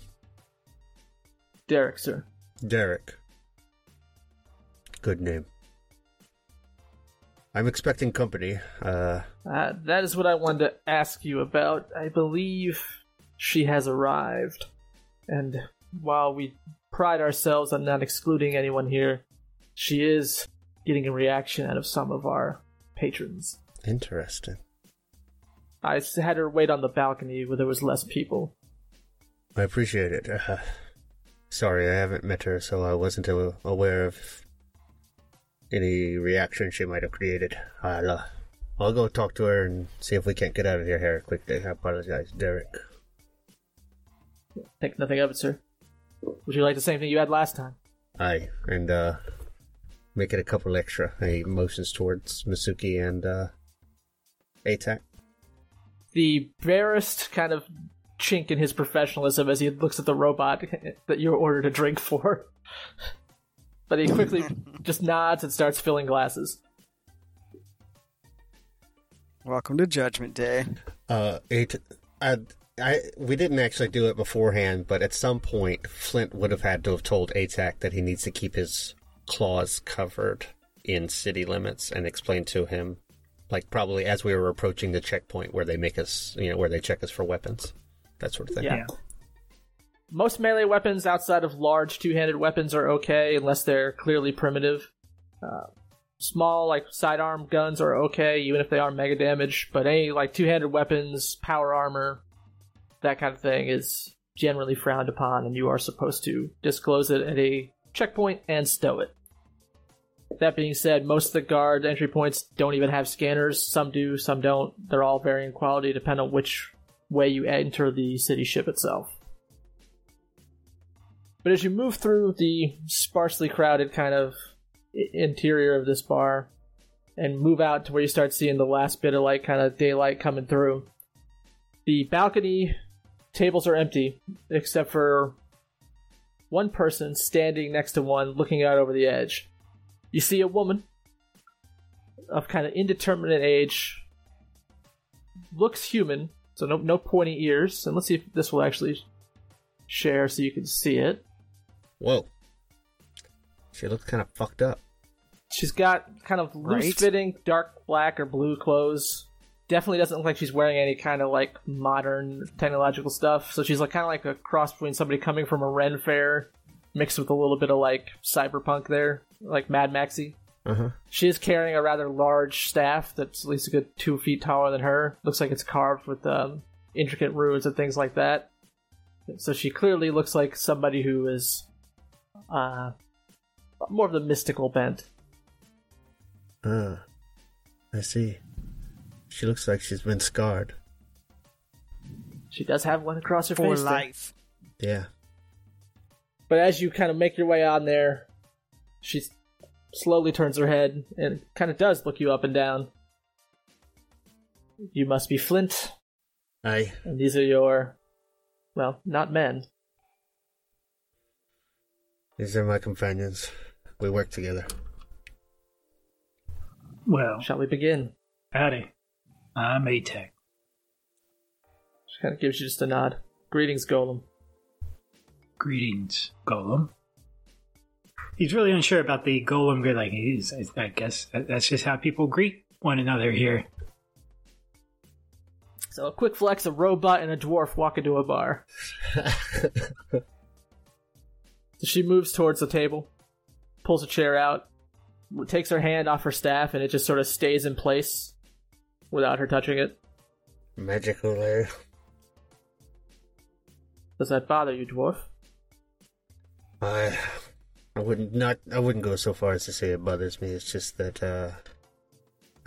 Derek, sir. Derek. Good name. I'm expecting company. Uh, Uh, that is what I wanted to ask you about. I believe she has arrived. And while we pride ourselves on not excluding anyone here, she is getting a reaction out of some of our patrons. Interesting. I had her wait on the balcony where there was less people. I appreciate it. Uh, sorry, I haven't met her, so I wasn't aware of any reaction she might have created. I'll, uh, I'll go talk to her and see if we can't get out of your hair quickly. I apologize, Derek. Think nothing of it, sir. Would you like the same thing you had last time? Aye, and uh, make it a couple extra. He motions towards Masuki and uh, ATAC. The barest kind of chink in his professionalism as he looks at the robot that you ordered a drink for. But he quickly just nods and starts filling glasses. Welcome to Judgment Day. Uh, eight. I, I, we didn't actually do it beforehand, but at some point, Flint would have had to have told ATAC that he needs to keep his claws covered in city limits and explain to him, like probably as we were approaching the checkpoint where they make us, you know, where they check us for weapons, that sort of thing. Yeah. Most melee weapons outside of large two-handed weapons are okay unless they're clearly primitive. Uh, small like sidearm guns are okay even if they are mega damage, but any like two-handed weapons, power armor, that kind of thing is generally frowned upon, and you are supposed to disclose it at a checkpoint and stow it. That being said, most of the guard entry points don't even have scanners. Some do, some don't. They're all varying quality depending on which way you enter the city ship itself. But as you move through the sparsely crowded kind of interior of this bar and move out to where you start seeing the last bit of like kind of daylight coming through, the balcony tables are empty except for one person standing next to one looking out over the edge. You see a woman of kind of indeterminate age, looks human, so no no pointy ears. And let's see if this will actually share so you can see it. Whoa. She looks kind of fucked up. She's got kind of loose fitting dark black or blue clothes. Definitely doesn't look like she's wearing any kind of like modern technological stuff. So she's like kind of like a cross between somebody coming from a Ren fair mixed with a little bit of like cyberpunk there, like Mad Maxy. Uh huh. She is carrying a rather large staff that's at least a good two feet taller than her. Looks like it's carved with um, intricate runes and things like that. So she clearly looks like somebody who is uh, more of the mystical bent. Ah, I see. She looks like she's been scarred. She does have one across her For face. there. life. Yeah. But as you kind of make your way on there, she slowly turns her head and kind of does look you up and down. You must be Flint, I. and these are your, well, not men. These are my companions. We work together. Well, Shall we begin? howdy. I'm ATAC. She kind of gives you just a nod. Greetings, Golem. Greetings, Golem. He's really unsure about the Golem. grid, Like he's, I- I guess that's just how people greet one another here. So a quick flex, a robot and a dwarf walk into a bar. She moves towards the table, pulls a chair out, takes her hand off her staff, and it just sort of stays in place without her touching it. Magical lair. Does that bother you, dwarf? I. I wouldn't not. I wouldn't go so far as to say it bothers me. It's just that uh,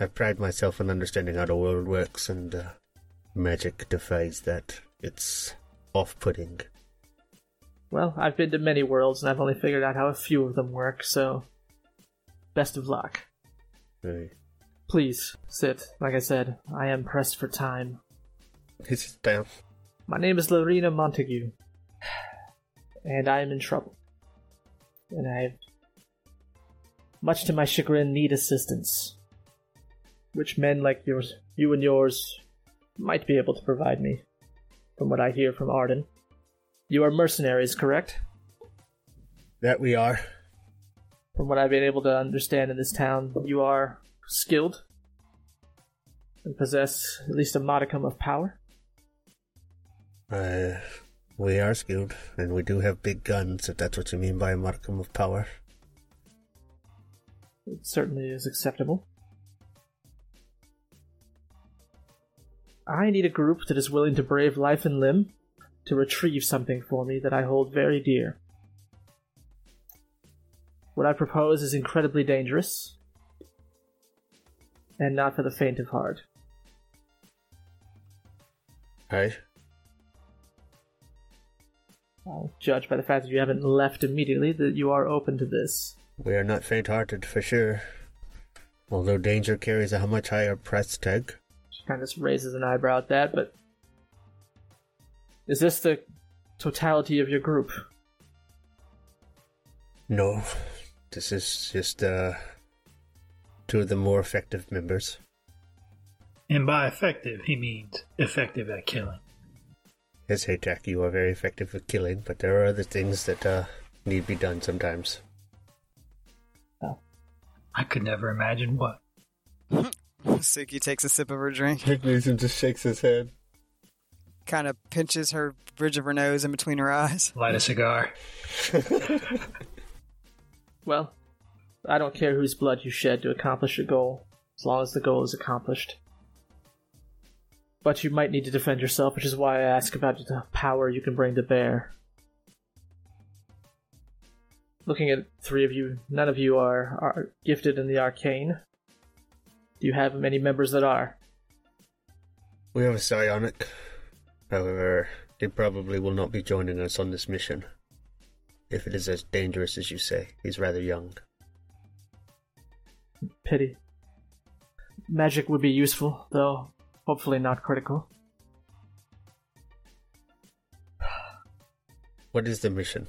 I pride myself in understanding how the world works, and uh, magic defies that. It's off-putting. Well, I've been to many worlds, and I've only figured out how a few of them work, so. Best of luck. Right. Please, sit. Like I said, I am pressed for time. He sits down. My name is Lorena Montague, and I am in trouble. And I, much to my chagrin, need assistance, which men like yours, you and yours, might be able to provide me, from what I hear from Arden. You are mercenaries, correct? That we are. From what I've been able to understand in this town, you are skilled. and possess at least a modicum of power. Uh, we are skilled, and we do have big guns, if that's what you mean by a modicum of power. It certainly is acceptable. I need a group that is willing to brave life and limb to retrieve something for me that I hold very dear. What I propose is incredibly dangerous, and not for the faint of heart. Aye. I'll judge by the fact that you haven't left immediately that you are open to this. We are not faint-hearted, for sure. Although danger carries a much higher price tag. She kind of raises an eyebrow at that, but. Is this the totality of your group? No, this is just, uh, two of the more effective members. And by effective, he means effective at killing. Yes, ATAC, you are very effective at killing, but there are other things that, uh, need be done sometimes. I could never imagine what. Suki takes a sip of her drink, Magnesium just shakes his head. Kind of pinches her bridge of her nose in between her eyes. Light a cigar. Well, I don't care whose blood you shed to accomplish your goal, as long as the goal is accomplished. But you might need to defend yourself, which is why I ask about the power you can bring to bear. Looking at three of you, none of you are, are gifted in the arcane. Do you have many members that are? We have a psionic. However, he probably will not be joining us on this mission. If it is as dangerous as you say, he's rather young. Pity. Magic would be useful, though hopefully not critical. What is the mission?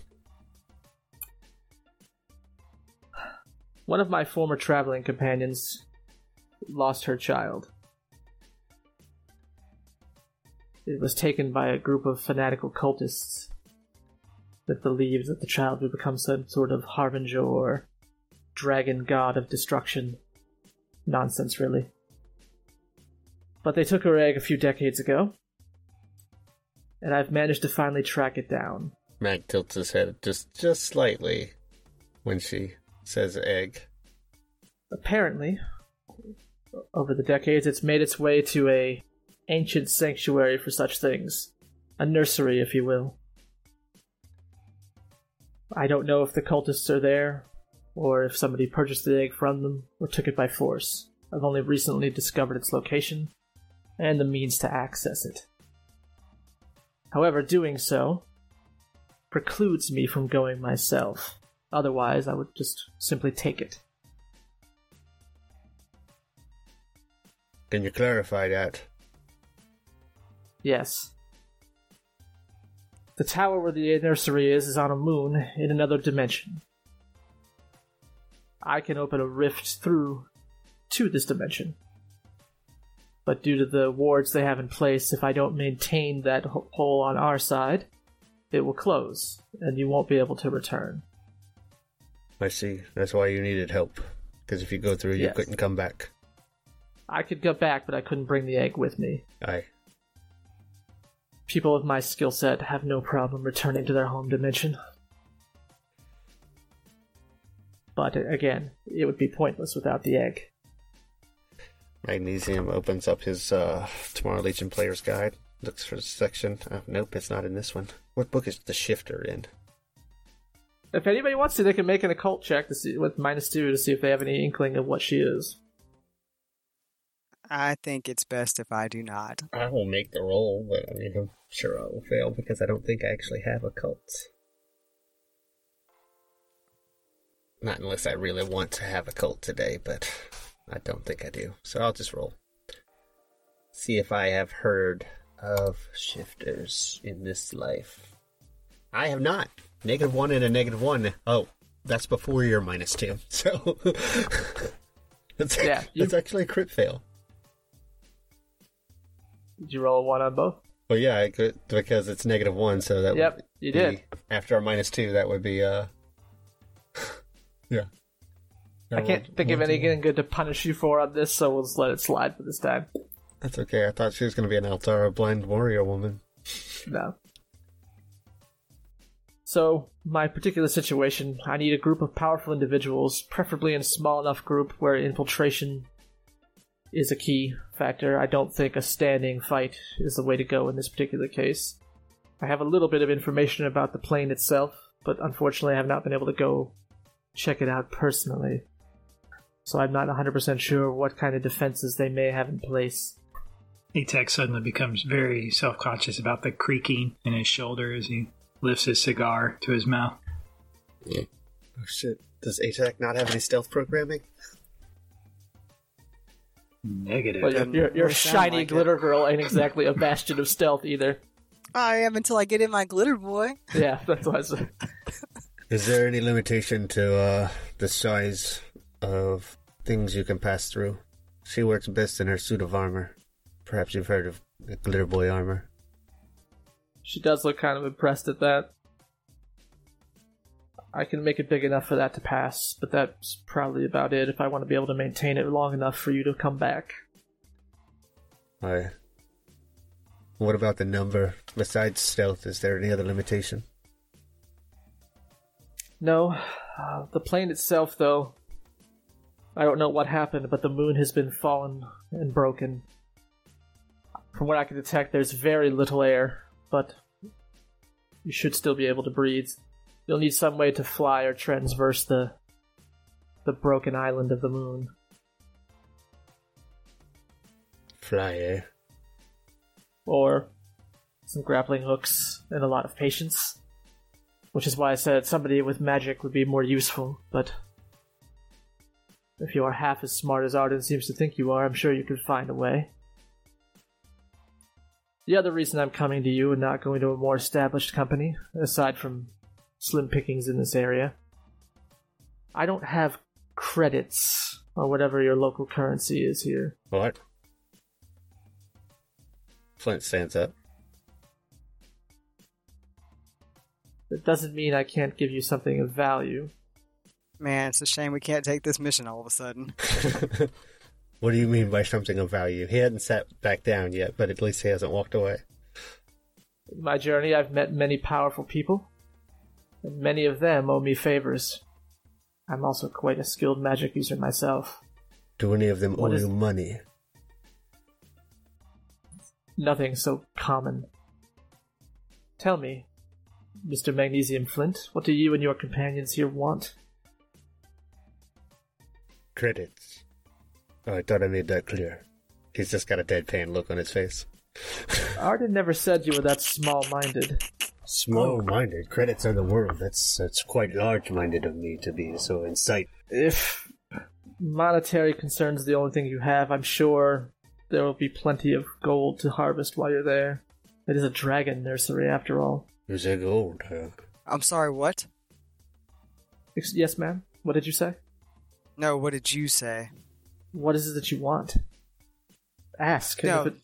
One of my former traveling companions lost her child. It was taken by a group of fanatical cultists that believed that the child would become some sort of harbinger or dragon god of destruction. Nonsense, really. But they took her egg a few decades ago, and I've managed to finally track it down. Mag tilts his head just just slightly when she says egg. apparently over the decades it's made its way to a ancient sanctuary for such things. A nursery if you will. I don't know if the cultists are there or if somebody purchased the egg from them or took it by force. I've only recently discovered its location and the means to access it. However doing so precludes me from going myself. Otherwise i would just simply take it. Can you clarify that? Yes. The tower where the nursery is is on a moon in another dimension. I can open a rift through to this dimension. But due to the wards they have in place, if I don't maintain that hole on our side, it will close, and you won't be able to return. I see. That's why you needed help. Because if you go through, you Yes. couldn't come back. I could go back, but I couldn't bring the egg with me. Aye. People of my skill set have no problem returning to their home dimension. But uh, again, it would be pointless without the egg. Magnesium opens up his uh, Tomorrow Legion Player's Guide. Looks for the section. Oh, nope, it's not in this one. What book is the Shifter in? If anybody wants to, they can make an occult check to see with minus two to see if they have any inkling of what she is. I think it's best if I do not. I will make the roll, but I mean, I'm sure I will fail because I don't think I actually have a cult. Not unless I really want to have a cult today, but I don't think I do. So I'll just roll. See if I have heard of shifters in this life. I have not. Negative one and a negative one. Oh, that's before your minus two. So that's, Yeah, you- that's actually a crit fail. Did you roll a one on both? Well, yeah, I could because it's negative one, so that Yep, would you did. After our minus two, that would be uh, yeah. I can't think of anything good to punish you for on this, so we'll just let it slide for this time. That's okay. I thought she was going to be an Altara blind warrior woman. No. So, my particular situation, I need a group of powerful individuals, preferably in a small enough group where infiltration is a key factor. I don't think a standing fight is the way to go in this particular case. I have a little bit of information about the plane itself, but unfortunately I have not been able to go check it out personally. So I'm not 100% sure what kind of defenses they may have in place. ATAC suddenly becomes very self conscious about the creaking in his shoulder as he lifts his cigar to his mouth. Oh shit. Does ATAC not have any stealth programming? Negative. Well, your, Doesn't your, your really shiny like it. glitter girl ain't exactly a bastion of stealth either. I am until I get in my glitter boy. Yeah, that's what I said. Is there any limitation to uh, the size of things you can pass through? She works best in her suit of armor. Perhaps you've heard of the Glitter Boy armor. She does look kind of impressed at that. I can make it big enough for that to pass, but that's probably about it if I want to be able to maintain it long enough for you to come back. Aye. What about the number? Besides stealth, is there any other limitation? No, uh, the plane itself, though, I don't know what happened, but the moon has been fallen and broken. From what I can detect, there's very little air, but you should still be able to breathe. You'll need some way to fly or transverse the the broken island of the moon. Fly, eh? or some grappling hooks and a lot of patience. Which is why I said somebody with magic would be more useful, but if you are half as smart as Arden seems to think you are, I'm sure you could find a way. The other reason I'm coming to you and not going to a more established company, aside from slim pickings in this area, I don't have credits or whatever your local currency is here. What? Flint stands up. That doesn't mean I can't give you something of value. Man, it's a shame we can't take this mission all of a sudden. what do you mean by something of value? He hadn't sat back down yet, but at least he hasn't walked away. In my journey, I've met many powerful people, and many of them owe me favors. I'm also quite a skilled magic user myself. Do any of them What owe is- you money? Nothing so common. Tell me, Mr. Magnesium Flint, what do you and your companions here want? Credits. Oh, I thought I made that clear. He's just got a deadpan look on his face. Arden never said you were that small minded. Small-minded. Oh, credits are the world. That's that's quite large-minded of me to be so insight. If monetary concerns the only thing you have, I'm sure there will be plenty of gold to harvest while you're there. It is a dragon nursery, after all. Is it gold? Huh? I'm sorry, what? Ex- yes, ma'am? What did you say? No, what did you say? What is it that you want? Ask. No. if it-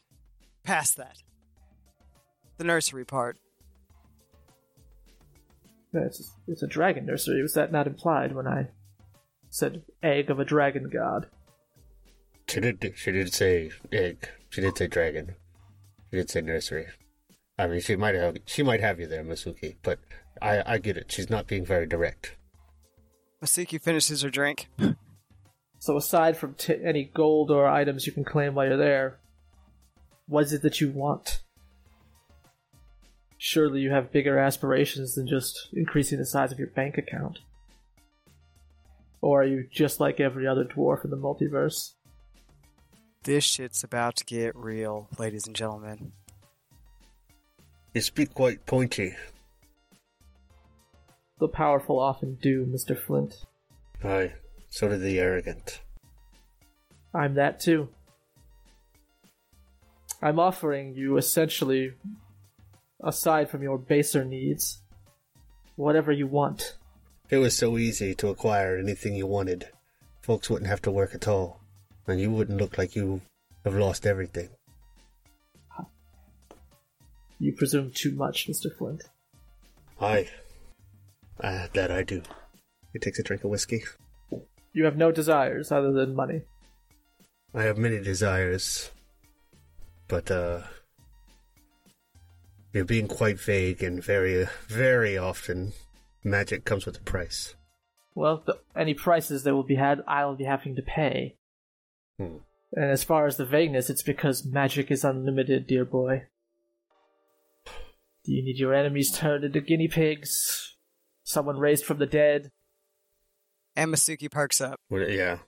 Past that. The nursery part. It's, it's a dragon nursery. Was that not implied when I said egg of a dragon god? She did. She did say egg. She did say dragon. She did say nursery. I mean, she might have. She might have you there, Masuki. But I, I get it. She's not being very direct. Masuki finishes her drink. So aside from t- any gold or items you can claim while you're there, what is it that you want? Surely you have bigger aspirations than just increasing the size of your bank account. Or are you just like every other dwarf in the multiverse? This shit's about to get real, ladies and gentlemen. You speak quite pointy. The powerful often do, Mr. Flint. Aye. So did the arrogant. I'm that too. I'm offering you essentially, aside from your baser needs, whatever you want. If it was so easy to acquire anything you wanted, folks wouldn't have to work at all, and you wouldn't look like you have lost everything. You presume too much, Mr. Flint. Aye. Ah, that I do. He takes a drink of whiskey. You have no desires other than money. I have many desires. but uh, you're being quite vague and very, very often magic comes with a price. Well, the, any prices that will be had, I'll be having to pay. Hmm. And as far as the vagueness, it's because magic is unlimited, dear boy. Do you need your enemies turned into guinea pigs? Someone raised from the dead? And Masuki perks up. Would yeah.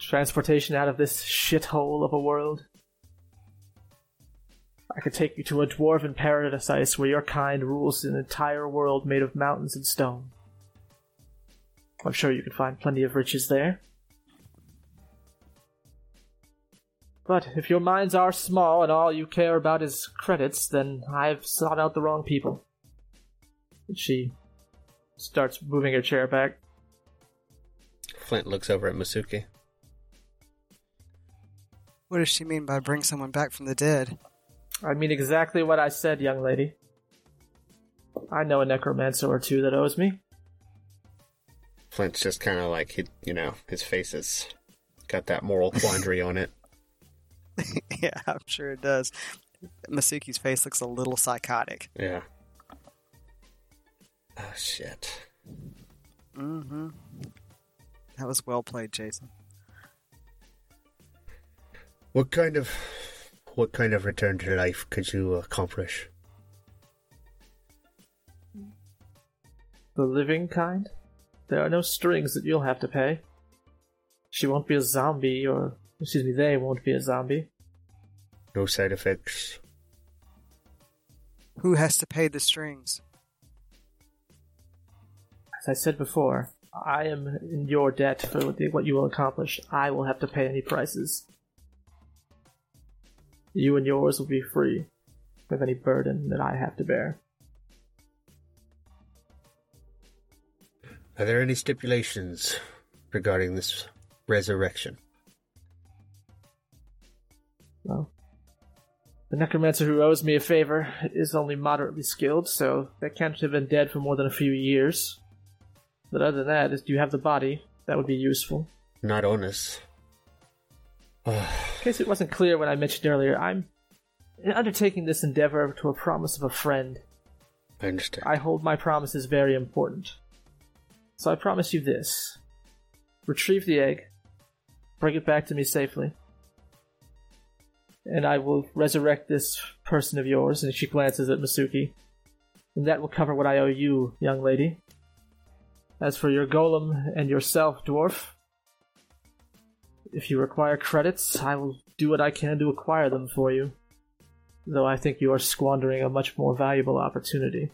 Transportation out of this shithole of a world? I could take you to a dwarven paradise where your kind rules an entire world made of mountains and stone. I'm sure you could find plenty of riches there. But if your minds are small and all you care about is credits, then I've sought out the wrong people. And she starts moving her chair back. Flint looks over at Masuki. What does she mean by bring someone back from the dead? I mean exactly what I said, young lady. I know a necromancer or two that owes me. Flint's just kind of like he, you know, his face has got that moral quandary on it. yeah, I'm sure it does. Masuki's face looks a little psychotic. Yeah. Oh shit. Mm-hmm. That was well played, Jason. What kind of what kind of return to life could you accomplish? The living kind? There are no strings that you'll have to pay. She won't be a zombie, or, excuse me, they won't be a zombie. No side effects. Who has to pay the strings? As I said before, I am in your debt for what you will accomplish. I will have to pay any prices. You and yours will be free of any burden that I have to bear. Are there any stipulations regarding this resurrection? Well, the necromancer who owes me a favor is only moderately skilled, so that can't have been dead for more than a few years. But other than that, if you have the body, that would be useful. Not on us. In case it wasn't clear when I mentioned earlier, I'm undertaking this endeavor to a promise of a friend. I understand. I hold my promises very important. So I promise you this retrieve the egg, bring it back to me safely, and I will resurrect this person of yours. And she glances at Masuki. And that will cover what I owe you, young lady. As for your golem and yourself, dwarf, if you require credits, I will do what I can to acquire them for you. Though I think you are squandering a much more valuable opportunity.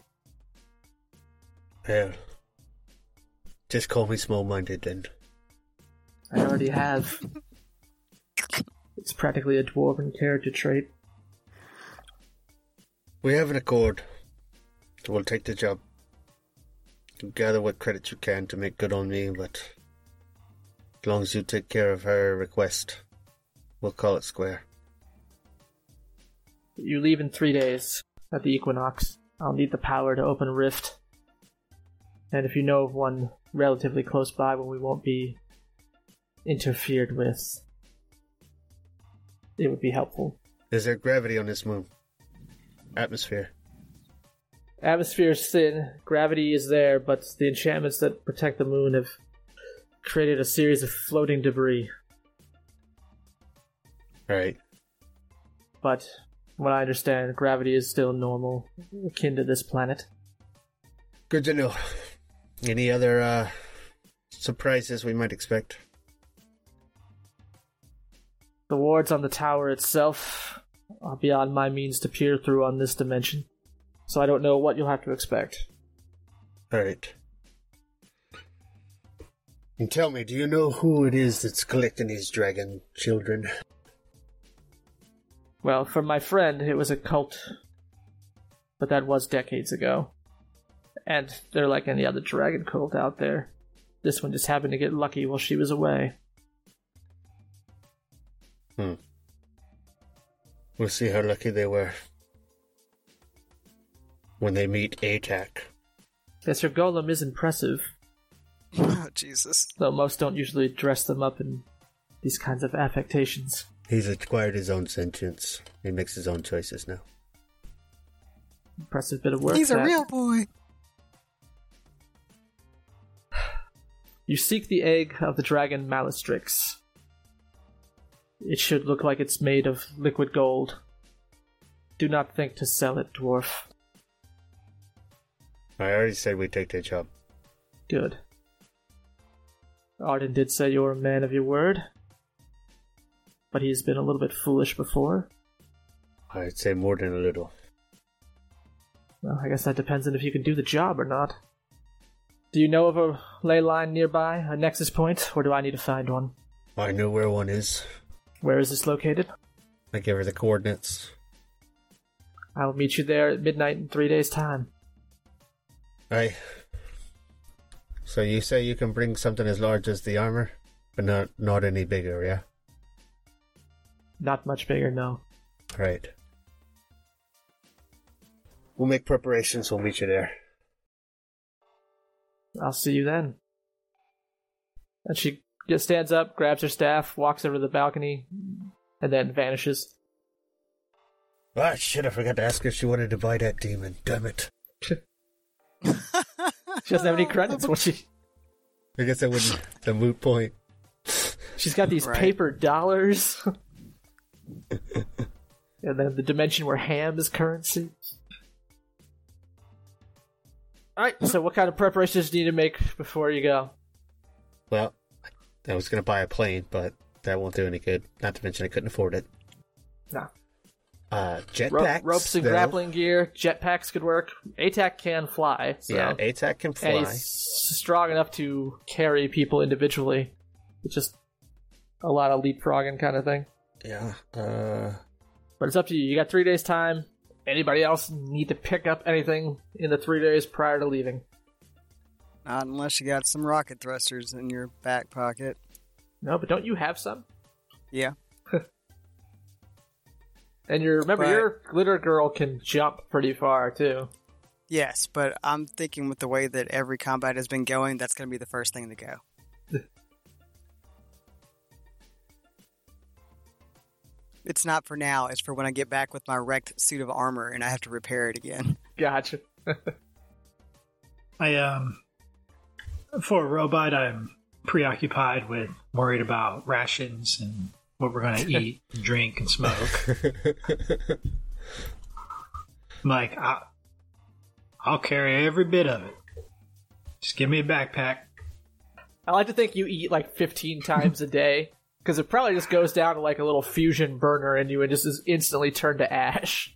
Well, just call me small-minded then. I already have. It's practically a dwarven character trait. We have an accord. We'll take the job. Gather what credits you can to make good on me, but as long as you take care of her request, we'll call it square. You leave in three days at the equinox. I'll need the power to open a rift. And if you know of one relatively close by where we won't be interfered with, it would be helpful. Is there gravity on this moon? Atmosphere. Atmosphere is thin, gravity is there, but the enchantments that protect the moon have created a series of floating debris. Alright. But what I understand, gravity is still normal, akin to this planet. Good to know. Any other uh surprises we might expect? The wards on the tower itself are beyond my means to peer through on this dimension, so I don't know what you'll have to expect. Alright. And tell me, do you know who it is that's collecting these dragon children? Well, for my friend, it was a cult, but that was decades ago. And they're like any other dragon cult out there. This one just happened to get lucky while she was away. Hmm. We'll see how lucky they were. When they meet ATAC. Yes, her golem is impressive, Oh, Jesus. though most don't usually dress them up in these kinds of affectations. He's acquired his own sentience. He makes his own choices now. Impressive bit of work. He's a that. real boy. You seek the egg of the dragon Malistrix. It should look like it's made of liquid gold. Do not think to sell it, dwarf. I already said we take that job. Good. Arden did say you're a man of your word. But he's been a little bit foolish before. I'd say more than a little. Well, I guess that depends on if you can do the job or not. Do you know of a ley line nearby, a nexus point, or do I need to find one? I know where one is. Where is this located? I give her the coordinates. I will meet you there at midnight in three days' time. Right. So you say you can bring something as large as the armor, but not not any bigger, yeah? Not much bigger, no. Right. We'll make preparations. We'll meet you there. I'll see you then. And she just stands up, grabs her staff, walks over to the balcony, and then vanishes. Ah, shit! I forgot to ask her if she wanted to buy that demon. Damn it! She doesn't have any ah, credits. What she? I guess that wouldn't the moot point. She's got these Right. paper dollars. and then the dimension where ham is currency. Alright, so what kind of preparations do you need to make before you go? Well, I was gonna buy a plane, but that won't do any good. Not to mention I couldn't afford it. No. Uh, Ro- ropes and though. grappling gear, jetpacks could work. ATAC can fly, so. Yeah, ATAC can fly. and he's strong enough to carry people individually. It's just a lot of leapfrogging kind of thing. Yeah. Uh, But it's up to you. You got three days' time. Anybody else need to pick up anything in the three days prior to leaving? Not unless you got some rocket thrusters in your back pocket. No, but don't you have some? Yeah. And your remember But- your glitter girl can jump pretty far too. Yes, but I'm thinking with the way that every combat has been going, that's going to be the first thing to go. it's not for now. It's for when I get back with my wrecked suit of armor and I have to repair it again. Gotcha. I um for a robot I'm preoccupied with worried about rations and what we're gonna eat, drink, and smoke. I'm like I, I'll carry every bit of it. Just give me a backpack. I like to think you eat like 15 times a day because it probably just goes down to like a little fusion burner in you and just is instantly turned to ash.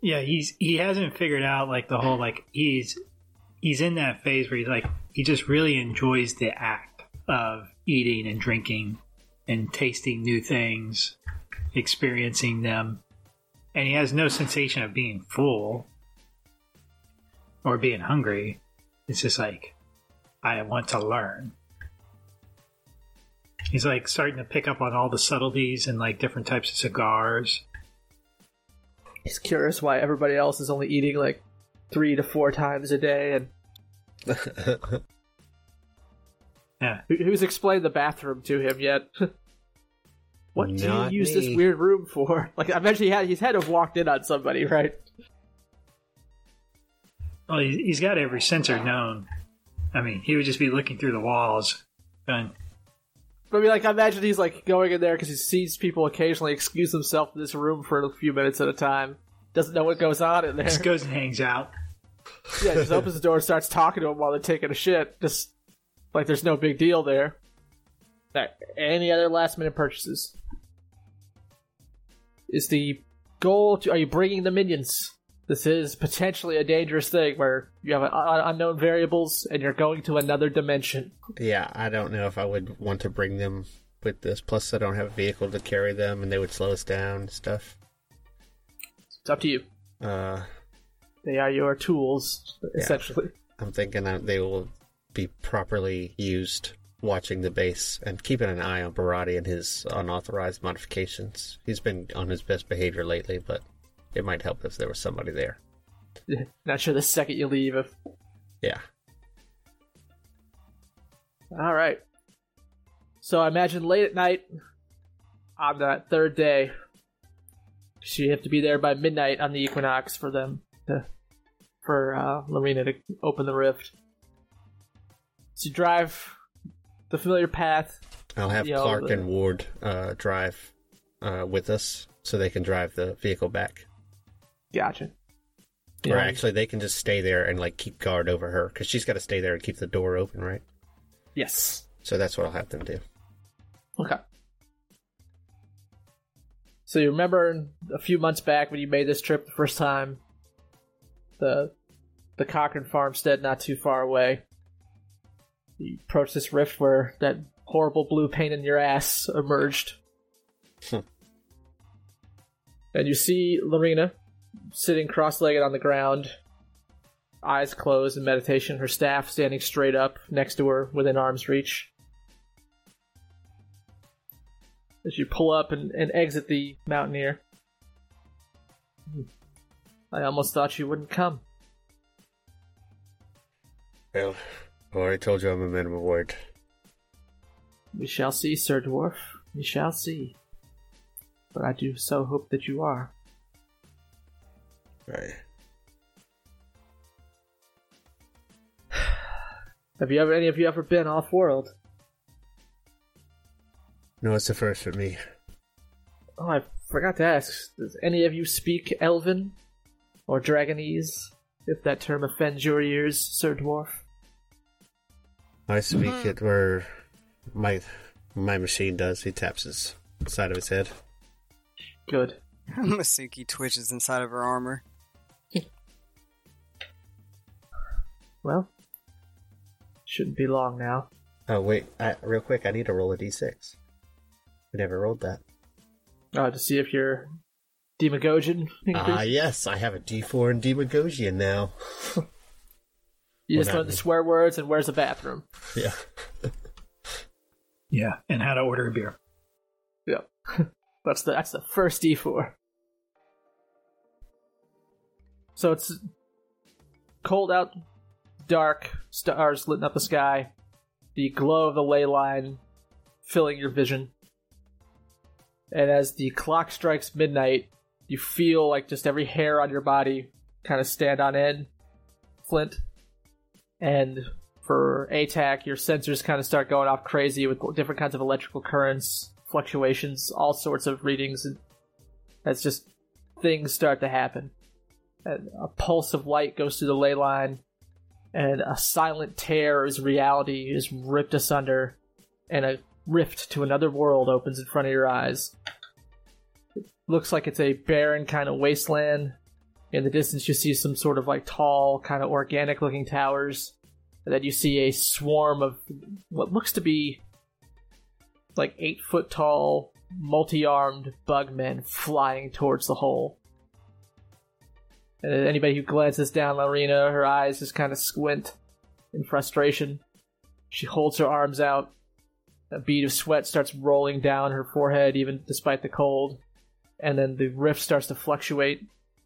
Yeah, he's he hasn't figured out like the whole like he's he's in that phase where he's like he just really enjoys the act of eating and drinking and tasting new things, experiencing them. And he has no sensation of being full or being hungry. It's just like I want to learn. He's like starting to pick up on all the subtleties and like different types of cigars. He's curious why everybody else is only eating like three to four times a day and Yeah. Who- Who's explained the bathroom to him yet? what do Not you use me. this weird room for? Like, I bet he had he's had to have walked in on somebody, right? Well, he's, he's got every sensor known. I mean, he would just be looking through the walls. And But I mean, like, I imagine he's like going in there because he sees people occasionally excuse themselves in this room for a few minutes at a time. Doesn't know what goes on in there. just goes and hangs out. yeah, just opens the door and starts talking to him while they're taking a shit. Just like there's no big deal there. That Any other last minute purchases? Is the goal to? Are you bringing the minions? This is potentially a dangerous thing where you have un- unknown variables and you're going to another dimension. yeah, I don't know if I would want to bring them with this. Plus, I don't have a vehicle to carry them, and they would slow us down and stuff. It's up to you. Uh, They are your tools, essentially. I'm thinking that they will be properly used watching the base and keeping an eye on Barati and his unauthorized modifications. He's been on his best behavior lately, but it might help if there was somebody there. Not sure the second you leave if Yeah. All right. So I imagine late at night on that third day, so you have to be there by midnight on the equinox for them to for uh, Lorena to open the rift. So you drive the familiar path. I'll have You know, Clark the- and Ward uh, drive uh, with us so they can drive the vehicle back. Gotcha. Or actually, they can just stay there and like keep guard over her because she's got to stay there and keep the door open, right? Yes. So that's what I'll have them do. Okay. So you remember a few months back when you made this trip the first time, the the Cochrane farmstead not too far away. You approached this rift where that horrible blue pain in your ass emerged. Hmm. and you see Lorena sitting cross-legged on the ground, eyes closed in meditation, her staff standing straight up next to her within arm's reach. as you pull up and, and exit the Mountaineer. I almost thought you wouldn't come. Well, Oh, I already told you I'm a man of my word. We shall see, Sir Dwarf. We shall see. But I do so hope that you are. Right. Have you ever any of you ever been off world? No, it's the first for me. Oh, I forgot to ask. Does any of you speak Elven or Dragonese? If that term offends your ears, Sir Dwarf. I speak it where my my machine does. He taps his side of his head. Good. Masuki twitches inside of her armor. Well, shouldn't be long now. Oh wait, I, real quick, I need to roll a d6. We never rolled that. Uh, to see if your Demongogian increased. Ah, yes, I have a d4 and Demongogian now. you just well, learned the swear words and where's the bathroom. Yeah. Yeah, and how to order a beer. Yep. that's the that's the first D4. So it's cold out, dark, stars lit up the sky, the glow of the ley line filling your vision. And as the clock strikes midnight, you feel like just every hair on your body kind of stand on end, Flint. And for ATAC, your sensors kind of start going off crazy with different kinds of electrical currents, fluctuations, all sorts of readings, and as just things start to happen. And a pulse of light goes through the ley line, and a silent tear as reality is ripped asunder, and a rift to another world opens in front of your eyes. It looks like it's a barren kind of wasteland. In the distance, you see some sort of like tall, kind of organic looking towers. And then you see a swarm of what looks to be like eight foot tall, multi armed bugmen flying towards the hole. And anybody who glances down Lorena, her eyes just kind of squint in frustration. She holds her arms out. A bead of sweat starts rolling down her forehead, even despite the cold. And then the rift starts to fluctuate,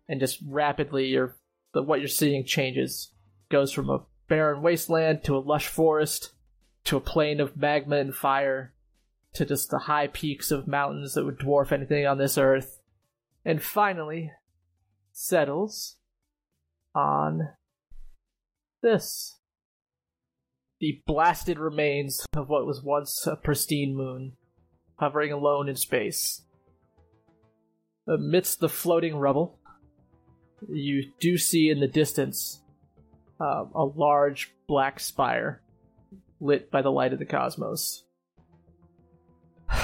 and just rapidly, your the, what you're seeing changes. Goes from a barren wasteland to a lush forest to a plain of magma and fire to just the high peaks of mountains that would dwarf anything on this earth. And finally, settles on this the blasted remains of what was once a pristine moon, hovering alone in space. Amidst the floating rubble, you do see in the distance uh, a large black spire lit by the light of the cosmos.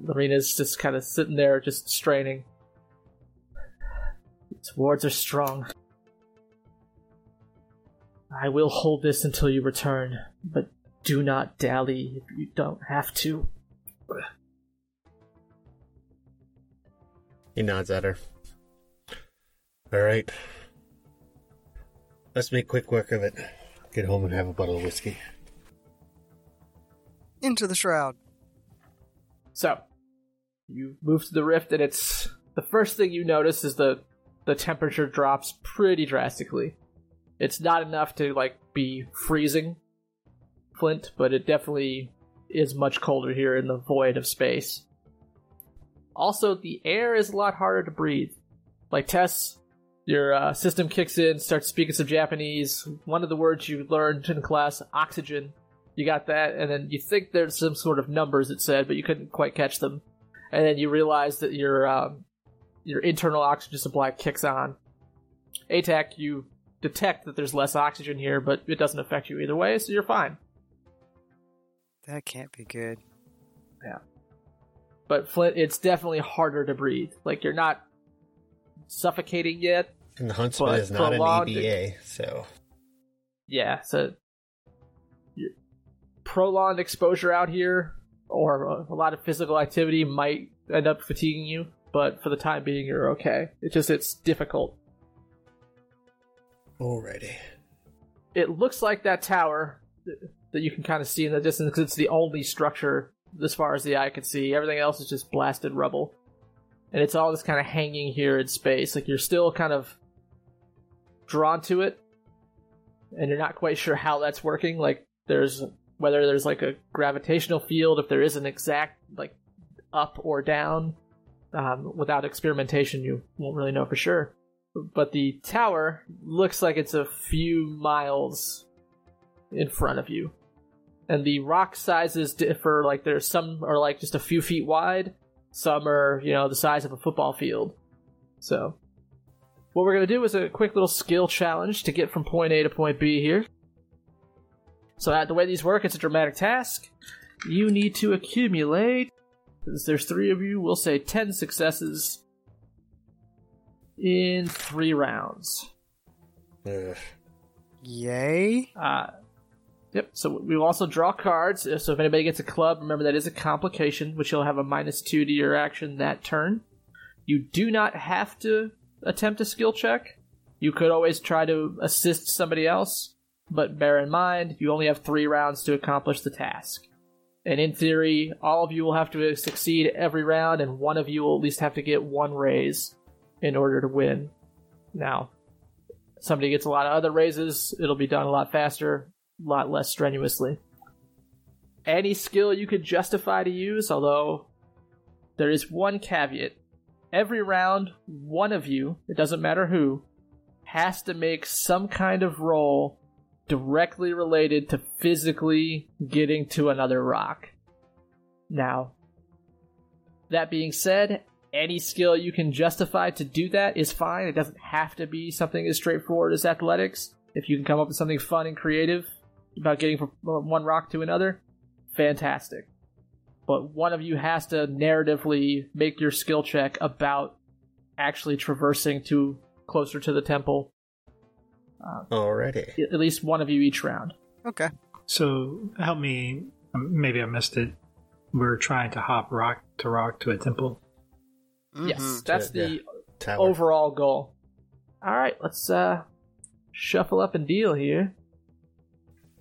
Lorena's just kind of sitting there, just straining. Its wards are strong. I will hold this until you return, but do not dally if you don't have to. He nods at her. All right. Let's make quick work of it. Get home and have a bottle of whiskey. Into the shroud. So, you move to the rift, and it's the first thing you notice is the the temperature drops pretty drastically. It's not enough to like be freezing, Flint, but it definitely is much colder here in the void of space. Also, the air is a lot harder to breathe. Like Tess, your uh, system kicks in, starts speaking some Japanese. One of the words you learned in class, oxygen. You got that, and then you think there's some sort of numbers it said, but you couldn't quite catch them. And then you realize that your um, your internal oxygen supply kicks on. ATAC, you detect that there's less oxygen here, but it doesn't affect you either way, so you're fine. That can't be good. Yeah. But Flint, it's definitely harder to breathe. Like you're not suffocating yet. And the Huntsman But is not an EBA, so Yeah, so prolonged exposure out here or a, a lot of physical activity might end up fatiguing you, but for the time being, you're okay. It's just it's difficult. Alrighty. It looks like that tower that you can kind of see in the distance because it's the only structure as far as the eye can see. Everything else is just blasted rubble. And it's all just kind of hanging here in space. Like you're still kind of drawn to it, and you're not quite sure how that's working. Like there's whether there's like a gravitational field, if there is an exact like up or down. Um, without experimentation, you won't really know for sure. But the tower looks like it's a few miles in front of you. And the rock sizes differ, like there's some are like just a few feet wide, some are, you know, the size of a football field. So, what we're going to do is a quick little skill challenge to get from point A to point B here. So, the way these work, it's a dramatic task. You need to accumulate, since there's three of you, we'll say 10 successes in three rounds. Ugh. Yay! Uh, yep. So we will also draw cards. Uh, so if anybody gets a club, remember that is a complication, which you'll have a minus two to your action that turn. You do not have to attempt a skill check. You could always try to assist somebody else, but bear in mind you only have three rounds to accomplish the task. And in theory, all of you will have to succeed every round, and one of you will at least have to get one raise in order to win. Now, somebody gets a lot of other raises, it'll be done a lot faster, lot less strenuously. Any skill you could justify to use, although there is one caveat. Every round, one of you, it doesn't matter who, has to make some kind of roll directly related to physically getting to another rock. Now, that being said, any skill you can justify to do that is fine. It doesn't have to be something as straightforward as athletics. If you can come up with something fun and creative about getting from one rock to another, fantastic. But one of you has to narratively make your skill check about actually traversing to closer to the temple. Already. At least one of you each round. Okay. So help me. Maybe I missed it. We're trying to hop rock to rock to a temple. Yes, Mhm. that's Yeah. the Tower. overall goal. All right, let's uh shuffle up and deal here.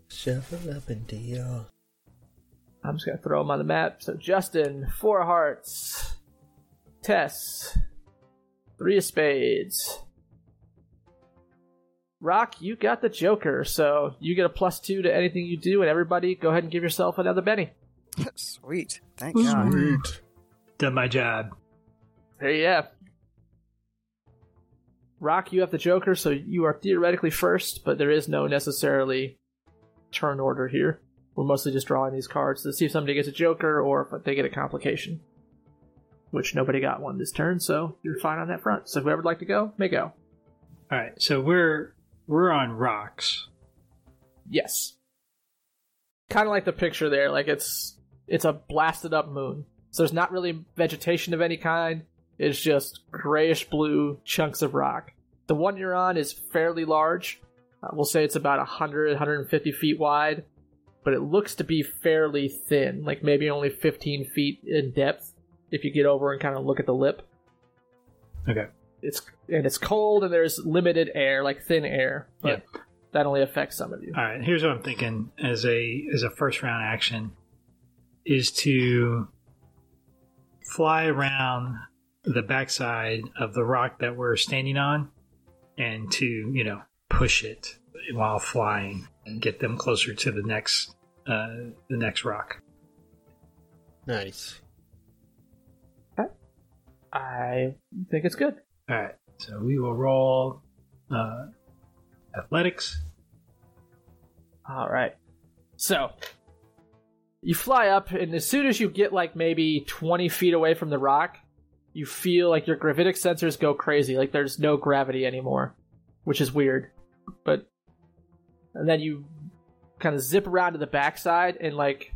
Shuffle up and deal. I'm just gonna throw them on the map. So Justin, four hearts. Tess, three of spades. Rock, you got the Joker, so you get a plus two to anything you do, and everybody, go ahead and give yourself another Benny. Sweet. Thank God. Sweet. Done my job. There you have. Rock, you have the Joker, so you are theoretically first, but there is no necessarily turn order here. We're mostly just drawing these cards to see if somebody gets a Joker or if they get a complication. Which nobody got one this turn, so you're fine on that front. So whoever'd like to go, may go. All right. So we're we're on rocks. Yes. Kind of like the picture there, like it's it's a blasted up moon. So there's not really vegetation of any kind. It's just grayish blue chunks of rock. The one you're on is fairly large. Uh, we'll say it's about 100, 150 feet wide, but it looks to be fairly thin, like maybe only 15 feet in depth if you get over and kind of look at the lip. Okay. It's and it's cold and there's limited air, like thin air, but Yeah. that only affects some of you. All right. Here's what I'm thinking as a as a first round action is to fly around the backside of the rock that we're standing on and to you know push it while flying and get them closer to the next uh, the next rock. Nice. I think it's good. All right, so we will roll uh, athletics. All right. So you fly up, and as soon as you get like maybe 20 feet away from the rock, you feel like your gravitic sensors go crazy. Like there's no gravity anymore, which is weird. But and then you kind of zip around to the backside, and like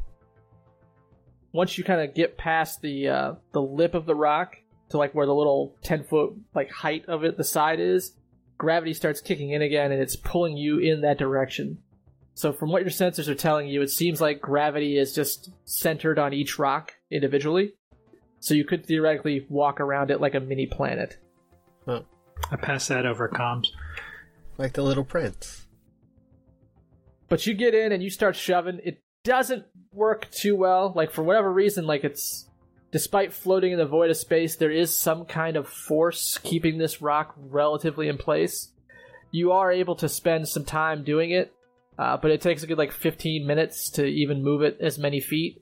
once you kind of get past the uh, the lip of the rock to like where the little 10 foot like height of it the side is, gravity starts kicking in again, and it's pulling you in that direction. So from what your sensors are telling you, it seems like gravity is just centered on each rock individually. So you could theoretically walk around it like a mini planet. I pass that over comms. Like the little prince. But you get in and you start shoving. It doesn't work too well. Like for whatever reason, like it's despite floating in the void of space, there is some kind of force keeping this rock relatively in place. You are able to spend some time doing it, uh, but it takes a good like 15 minutes to even move it as many feet.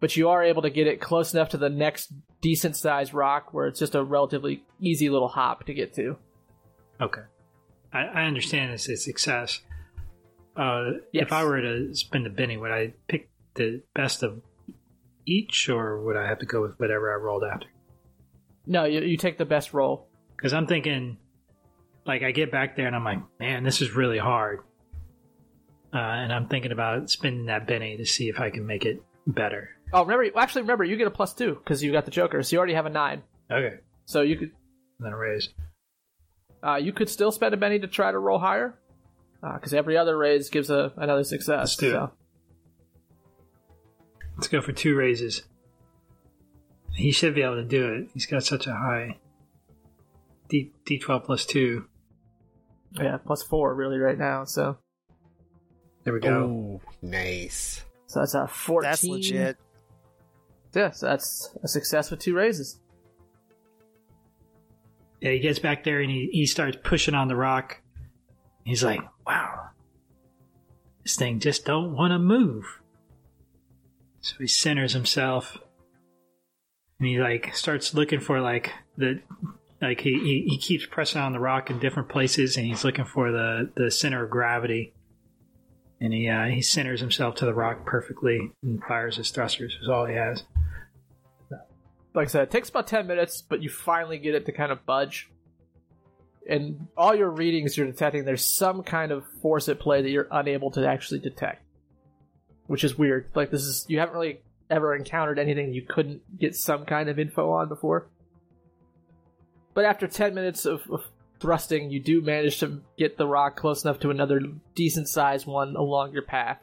But you are able to get it close enough to the next decent sized rock where it's just a relatively easy little hop to get to. Okay, I, I understand it's a success. Uh, Yes. If I were to spend a Benny, would I pick the best of each, or would I have to go with whatever I rolled after? No, you, you take the best roll. Because I'm thinking, like, I get back there and I'm like, man, this is really hard. Uh, and I'm thinking about spending that Benny to see if I can make it better. Oh, remember? Actually, remember you get a plus two because you got the Joker, so you already have a nine. Okay. So you could And then a raise. Uh, you could still spend a Benny to try to roll higher, because every other raise gives a another success. Let's do it. Let's go for two raises. He should be able to do it. He's got such a high D D12 plus two. Yeah, plus four really right now. So There we go. Ooh, nice. so that's a fourteen. That's legit. Yeah, so that's a success with two raises. Yeah, he gets back there and he, he starts pushing on the rock. He's like, wow, this thing just don't want to move. So he centers himself and he like starts looking for like the like he, he, he keeps pressing on the rock in different places and he's looking for the, the center of gravity. And he uh, he centers himself to the rock perfectly and fires his thrusters is all he has. Like I said, it takes about ten minutes, but you finally get it to kind of budge. And all your readings you're detecting there's some kind of force at play that you're unable to actually detect. Which is weird. Like this is you haven't really ever encountered anything you couldn't get some kind of info on before. But after 10 minutes of, of thrusting, you do manage to get the rock close enough to another decent sized one along your path.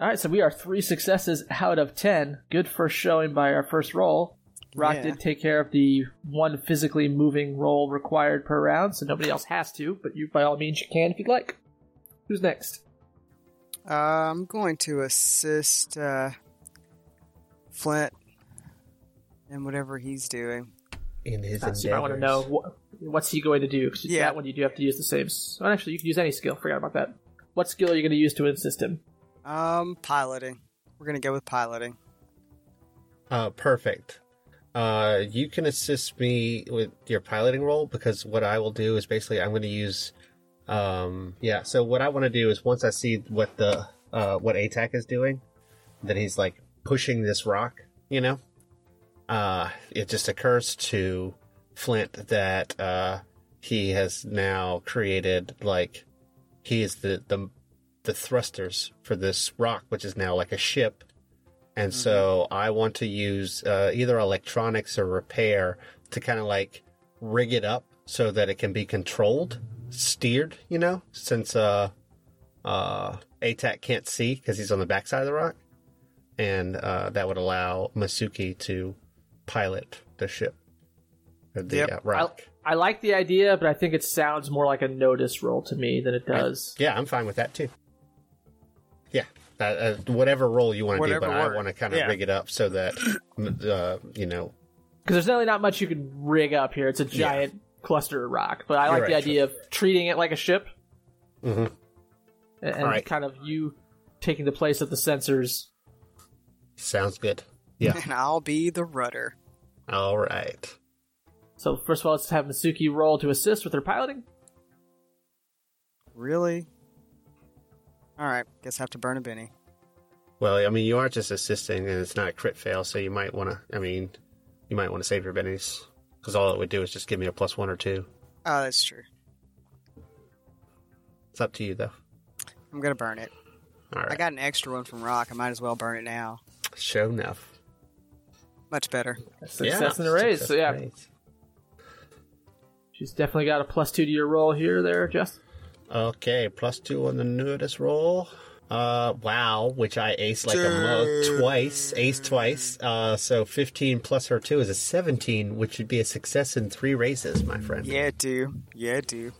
Alright, so we are three successes out of 10. Good first showing by our first roll. Rock Yeah. did take care of the one physically moving roll required per round, so nobody else has to, but you by all means you can if you'd like. Who's next? Uh, I'm going to assist uh, Flint in whatever he's doing. In his Uh, so I want to know what, what's he going to do. Because Yeah. that one you do have to use the same. s- Oh, actually, you can use any skill. Forgot about that. What skill are you going to use to assist him? Um, piloting. We're gonna go with piloting. Uh, perfect. Uh, you can assist me with your piloting roll because what I will do is basically I'm going to use, um, yeah. So what I want to do is once I see what the uh what ATAC is doing, that he's like pushing this rock, you know, uh, it just occurs to Flint that uh he has now created like he is the the the thrusters for this rock, which is now like a ship. And so I want to use uh, either electronics or repair to kind of like rig it up so that it can be controlled, steered, you know, since uh, uh, ATAC can't see because he's on the backside of the rock. And uh, that would allow Masuki to pilot the ship, or the Yep. uh, rock. I like the idea, but I think it sounds more like a notice roll to me than it does. Yeah, I'm fine with that too. Yeah, uh, uh, whatever roll you want to do, Whatever but I want to kind of Yeah. rig it up so that, uh, you know, Because there's really not much you can rig up here. It's a giant cluster of rock. But I You're like the right, idea of treating it like a ship Mhm. and, and Alright. kind of you taking the place of the sensors Sounds good. Yeah. And I'll be the rudder. All right. So first of all, let's have Masuki roll to assist with her piloting. Really? Alright, guess I have to burn a Benny. Well, I mean, you are just assisting, and it's not a crit fail, so you might want to. I mean, you might want to save your bennies because all it would do is just give me a plus one or two. Oh, that's true. It's up to you, though. I'm gonna burn it. All right. I got an extra one from Rock. I might as well burn it now. Show enough. Much better. Success in the raise. So yeah, raise. she's definitely got a plus two to your roll here, there, Jess. Okay, plus two on the notice roll. Uh, wow, which I aced like a mug twice, ace twice. Uh, so 15 plus her two is a 17, which would be a success in three raises, my friend. Yeah, do. Yeah, do.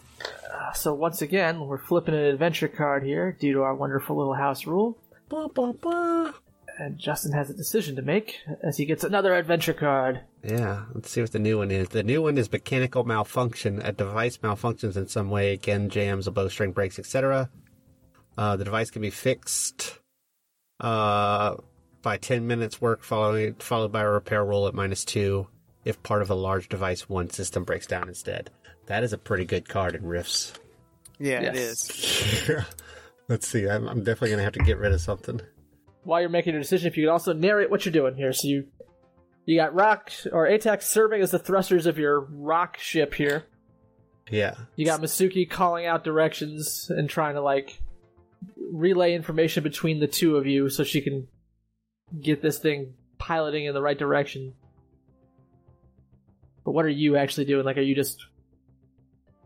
Uh, so once again, we're flipping an adventure card here due to our wonderful little house rule. Blah, blah, blah. And Justin has a decision to make as he gets another adventure card. Yeah, let's see what the new one is. The new one is mechanical malfunction. A device malfunctions in some way, again, jams, a bowstring breaks, etc. Uh, the device can be fixed uh, by 10 minutes work, following, followed by a repair roll at minus 2 if part of a large device one system breaks down instead. That is a pretty good card in Rifts. Yeah, it Yes. is. Let's see, I'm, I'm definitely going to have to get rid of something. While you're making a decision, if you could also narrate what you're doing here. So you you got Rock or Atax serving as the thrusters of your rock ship here. Yeah. You got Masuki calling out directions and trying to like relay information between the two of you so she can get this thing piloting in the right direction. But what are you actually doing? Like, are you just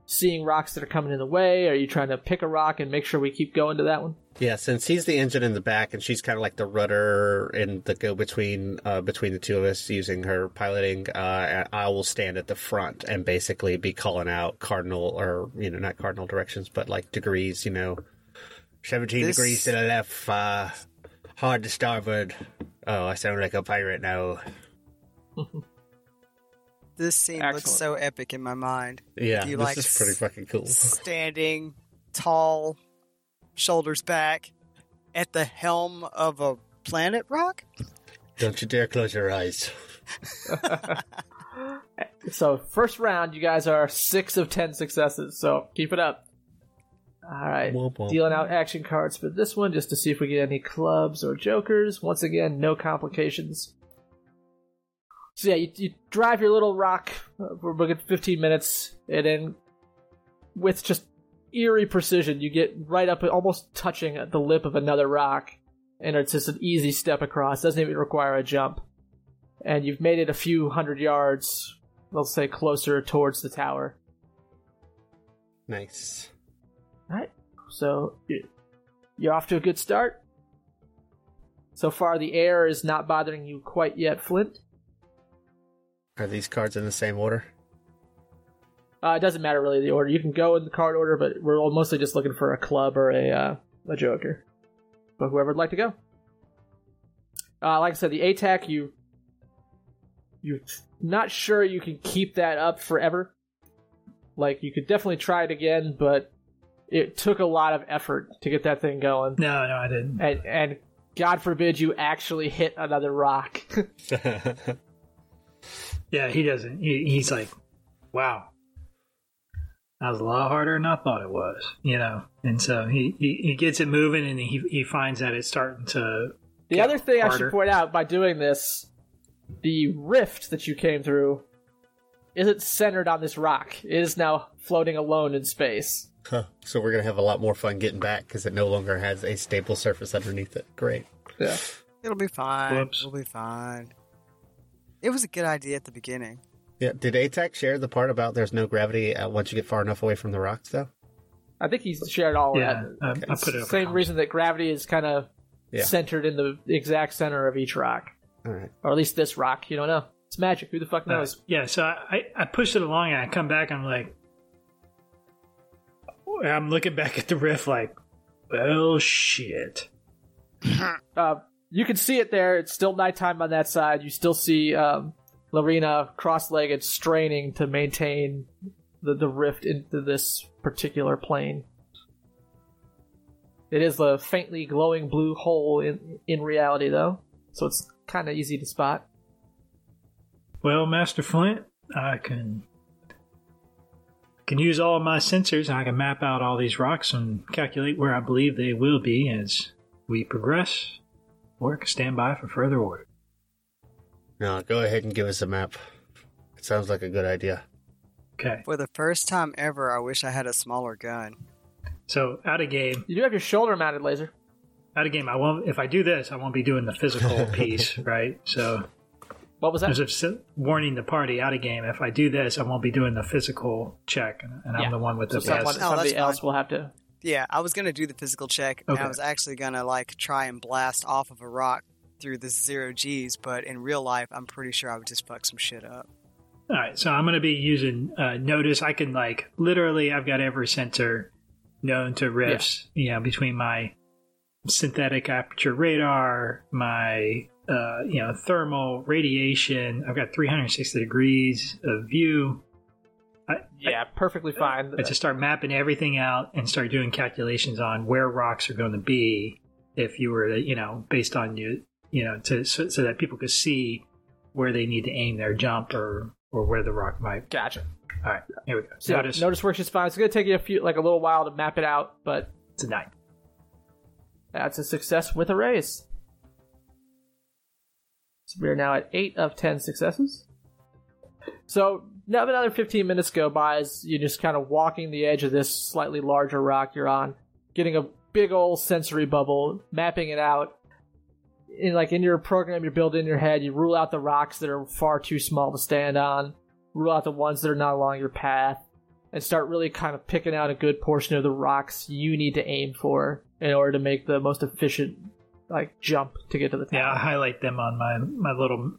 seeing rocks that are coming in the way? Are you trying to pick a rock and make sure we keep going to that one? Yeah, since he's the engine in the back and she's kind of like the rudder and the go between uh, between the two of us using her piloting, uh, I will stand at the front and basically be calling out cardinal or you know not cardinal directions but like degrees, you know, seventeen This- degrees to the left, uh, hard to starboard. Oh, I sound like a pirate now. This scene looks so epic in my mind. Yeah, You this like is pretty fucking cool. Standing tall, shoulders back, at the helm of a planet rock? Don't you dare close your eyes. So, first round, you guys are six of ten successes, so keep it up. Alright. Womp womp. Dealing out action cards for this one just to see if we get any clubs or jokers. Once again, no complications. So yeah, you, you drive your little rock uh, for a good 15 minutes, and then with just eerie precision, you get right up, almost touching the lip of another rock, and it's just an easy step across. Doesn't even require a jump, and you've made it a few hundred yards, let's say closer towards the tower. Nice. Alright, so you're off to a good start. So far, the air is not bothering you quite yet, Flint. Are these cards in the same order? Uh, it doesn't matter really the order. You can go in the card order, but we're all mostly just looking for a club or a uh, a joker. But whoever would like to go. Uh, like I said, the ATAC you you're not sure you can keep that up forever. Like you could definitely try it again, but it took a lot of effort to get that thing going. No, no, I didn't. And and God forbid you actually hit another rock. Yeah, he doesn't. He, he's like, wow, that was a lot harder than I thought it was, you know. And so he, he, he gets it moving, and he he finds that it's starting to. The get other thing I should point out by doing this, the rift that you came through isn't centered on this rock. It is now floating alone in space. Huh. So we're gonna have a lot more fun getting back because it no longer has a stable surface underneath it. Great. Yeah. It'll be fine. Whoops. It'll be fine. It was a good idea at the beginning. Yeah. Did ATAC share the part about there's no gravity uh, once you get far enough away from the rocks, though? I think he's shared all Yeah, of that. I, I put it up. Same reason that gravity is kind of Yeah. centered in the exact center of each rock. All right. Or at least this rock. You don't know. It's magic. Who the fuck Uh, knows? yeah, so I, I pushed it along, and I come back, and I'm like, I'm looking back at the riff, like, well, shit. Uh, you can see it there. It's still nighttime on that side. You still see um, Lorena cross-legged, straining to maintain the, the rift into this particular plane. It is a faintly glowing blue hole in in reality, though, so it's kind of easy to spot. Well, Master Flint, I can can use all my sensors and I can map out all these rocks and calculate where I believe they will be as we progress, or I can stand by for further order. No, go ahead and give us a map. It sounds like a good idea. Okay. For the first time ever, I wish I had a smaller gun. So out of game, You do have your shoulder mounted laser. out of game. I won't. If I do this, I won't be doing the physical piece, right? So What was that? as of warning the party out of game. If I do this, I won't be doing the physical check, and, and Yeah. I'm the one with So the someone, best. Oh, that's somebody fine. else will have to. Yeah, I was gonna do the physical check, and Okay. I was actually gonna like try and blast off of a rock through the zero G's, but in real life, I'm pretty sure I would just fuck some shit up. All right, so I'm going to be using uh, Notice. I can like literally, I've got every sensor known to rifts. You know, between my synthetic aperture radar, my uh, you know thermal radiation. I've got 360 degrees of view. I, Yeah, perfectly fine. I just start mapping everything out and start doing calculations on where rocks are going to be if you were to, you know, based on you, you know, to so, so that people could see where they need to aim their jump or or where the rock might. Gotcha. All right, here we go. So Notice notice works just fine. It's gonna take you a few, like a little while to map it out, but it's a nine. that's a success with a raise. So we're now at eight of ten successes. So now another fifteen minutes go by as you're just kind of walking the edge of this slightly larger rock you're on, getting a big old sensory bubble, mapping it out. In like in your program you build in your head, you rule out the rocks that are far too small to stand on, rule out the ones that are not along your path, and start really kind of picking out a good portion of the rocks you need to aim for in order to make the most efficient like jump to get to the top. Yeah, I highlight them on my my little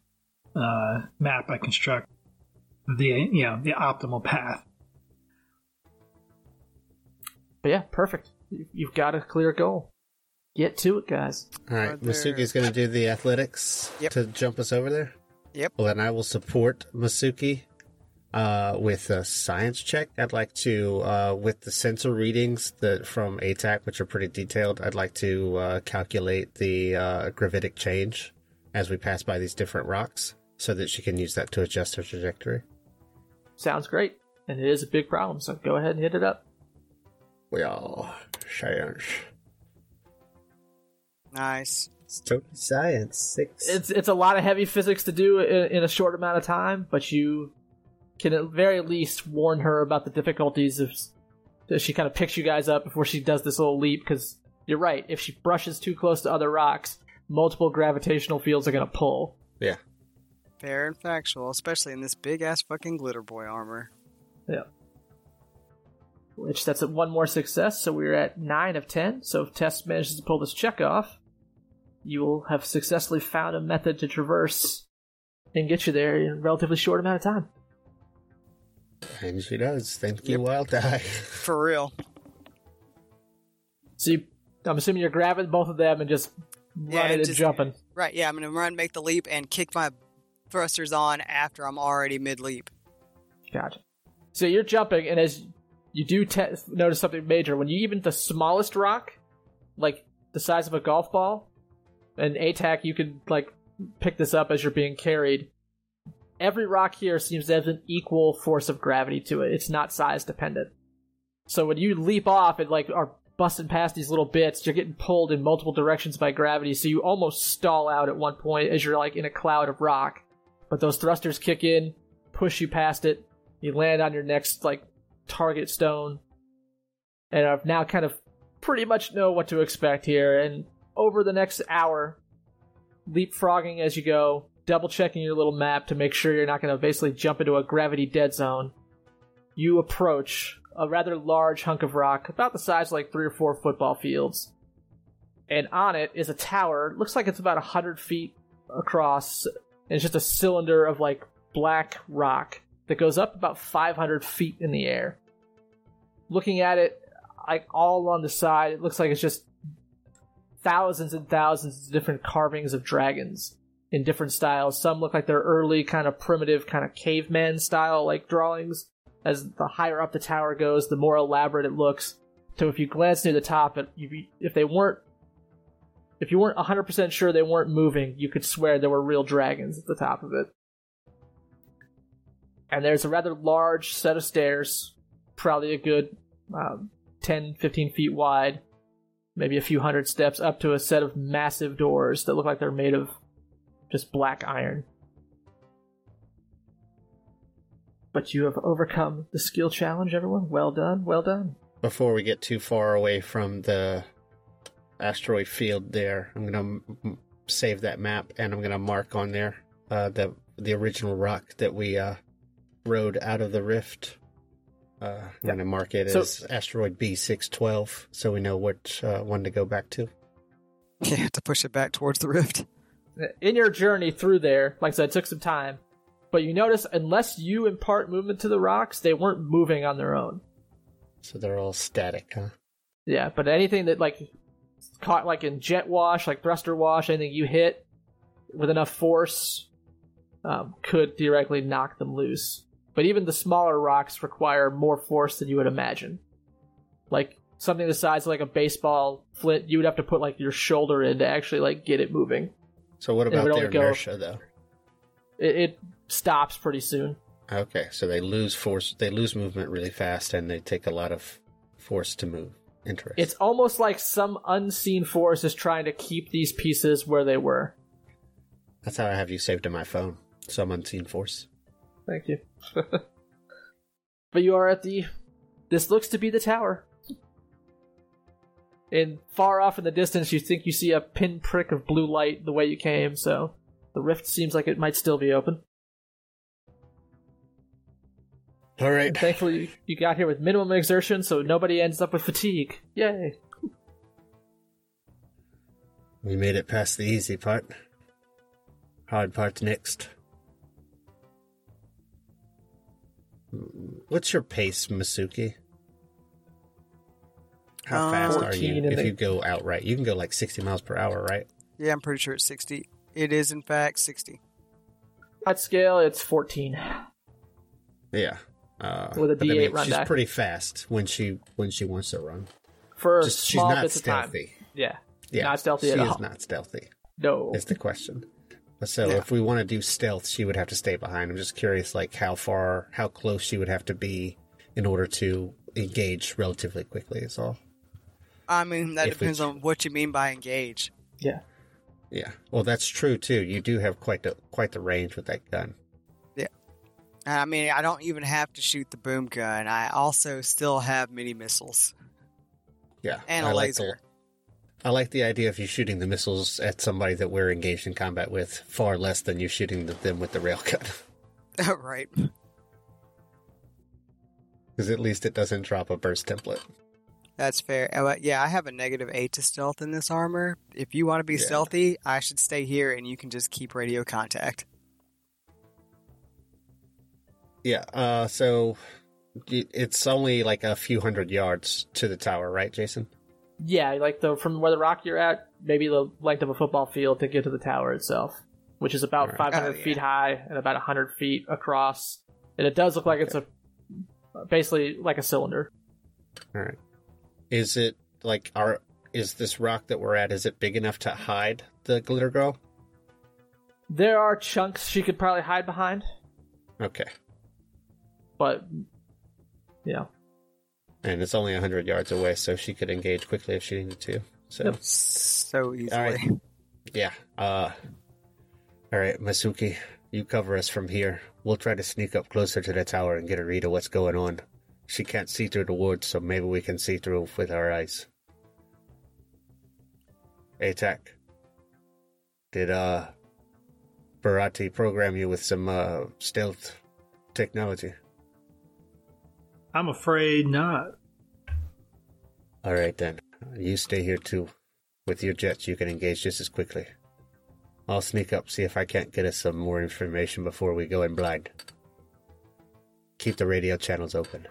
uh, map I construct. The you know the optimal path. But yeah, perfect. You- You've got a clear goal. Get to it, guys. All right, Are there- Masuki's going to do the athletics Yep. to jump us over there. Yep. Well, then I will support Masuki uh, with a science check. I'd like to, uh, with the sensor readings that from ATAC, which are pretty detailed, I'd like to uh, calculate the uh, gravitic change as we pass by these different rocks, so that she can use that to adjust her trajectory. Sounds great. And it is a big problem, so go ahead and hit it up. Well, science. Nice. It's totally science. Six. It's it's a lot of heavy physics to do in, in a short amount of time, but you can at very least warn her about the difficulties if, if she kind of picks you guys up before she does this little leap. Because you're right, if she brushes too close to other rocks, multiple gravitational fields are going to pull. yeah. Fair and factual, especially in this big ass fucking glitter boy armor. Yeah. Which that's one more success, so we're at nine of ten. So if Tess manages to pull this check off, you will have successfully found a method to traverse and get you there in a relatively short amount of time. And she does. Thank you, Wild Die. For real. So you, I'm assuming you're grabbing both of them and just Yeah, running and just- jumping. Right, yeah, I'm gonna run, make the leap, and kick my thrusters on after I'm already mid leap. Gotcha. So you're jumping, and as you do te- notice something major, when you even the smallest rock, like the size of a golf ball, and ATAC, you can like pick this up as you're being carried. Every rock here seems to have an equal force of gravity to it. It's not size dependent. So when you leap off and like are busting past these little bits, you're getting pulled in multiple directions by gravity. So you almost stall out at one point as you're like in a cloud of rock. But those thrusters kick in, push you past it. You land on your next like target stone, and I've now kind of pretty much know what to expect here. And over the next hour, leapfrogging as you go, double checking your little map to make sure you're not going to basically jump into a gravity dead zone. You approach a rather large hunk of rock, about the size of like three or four football fields. And on it is a tower. Looks like it's about a hundred feet across, and it's just a cylinder of like black rock that goes up about 500 feet in the air. Looking at it, like all on the side, it looks like it's just thousands and thousands of different carvings of dragons in different styles. Some look like they're early, kind of primitive, kind of caveman style like drawings. As the higher up the tower goes, the more elaborate it looks. So if you glance near the top, if they weren't if you weren't 100% sure they weren't moving, you could swear there were real dragons at the top of it. And there's a rather large set of stairs, probably a good um, 10, 15 feet wide, maybe a few hundred steps up to a set of massive doors that look like they're made of just black iron. But you have overcome the skill challenge, everyone. Well done, well done. Before we get too far away from the asteroid field there, I'm going to save that map and I'm going to mark on there uh, the the original rock that we uh, rode out of the rift. Uh, I'm Yeah. going to mark it So- as asteroid B612 so we know which uh, one to go back to. Yeah, to push it back towards the rift. in your journey through there, like I said, it took some time, but you notice unless you impart movement to the rocks, they weren't moving on their own. So they're all static, huh? Yeah, but anything that like caught like in jet wash, like thruster wash, anything you hit with enough force um, could theoretically knock them loose. But even the smaller rocks require more force than you would imagine. Like something the size of like a baseball flint, you would have to put like your shoulder in to actually like get it moving. So what about their go- inertia, though? It, it stops pretty soon. Okay, so they lose force, they lose movement really fast, and they take a lot of force to move. Interesting. It's almost like some unseen force is trying to keep these pieces where they were. That's how I have you saved in my phone. Some unseen force. Thank you. but you are at the. This looks to be the tower. And far off in the distance, you think you see a pinprick of blue light the way you came, so the rift seems like it might still be open. All right. And thankfully, you got here with minimum exertion, so nobody ends up with fatigue. Yay! We made it past the easy part. Hard part next. What's your pace, Masuki? How Um, fast are you if they- you go outright? You can go like 60 miles per hour, right? Yeah, I'm pretty sure it's 60. It is, in fact, 60. At scale, it's 14. Yeah. Uh, With a but I D8 mean, run she's die. pretty fast when she when she wants to run. For Just, she's small not bits of time. stealthy. Yeah. Yeah, Not stealthy she at is not stealthy. No. Is the question. So Yeah. if we want to do stealth, she would have to stay behind. I'm just curious, like how far, how close she would have to be in order to engage relatively quickly. Is all. I mean, that If depends ch- on what you mean by engage. Yeah. Yeah. Well, that's true too. You do have quite the quite the range with that gun. Yeah. I mean, I don't even have to shoot the boom gun. I also still have mini missiles Yeah. and I a like laser. The, I like the idea of you shooting the missiles at somebody that we're engaged in combat with far less than you shooting them with the railgun. right. Because at least it doesn't drop a burst template. That's fair. Uh, yeah, I have a negative 8 to stealth in this armor. If you want to be Yeah. stealthy, I should stay here and you can just keep radio contact. Yeah. Uh. So it's only like a few hundred yards to the tower, right, Jason? Yeah, like the from where the rock you're at, maybe the length of a football field to get to the tower itself, which is about Right. 500 Oh, yeah. feet high and about 100 feet across. And it does look like it's a basically like a cylinder. All right. Is it like our? Is this rock that we're at? Is it big enough to hide the glitter girl? There are chunks she could probably hide behind, Okay. but yeah, And it's only hundred yards away, so she could engage quickly if she needed to. So Yep. So easily. All right. yeah. Uh. All right, Masuki, you cover us from here. We'll try to sneak up closer to the tower and get a read of what's going on. She can't see through the woods, so maybe we can see through with our eyes. ATAC. Did uh Barati program you with some uh stealth technology? I'm afraid not. All right then. You stay here too. With your jets, you can engage just as quickly. I'll sneak up, see if I can't get us some more information before we go in blind. Keep the radio channels open.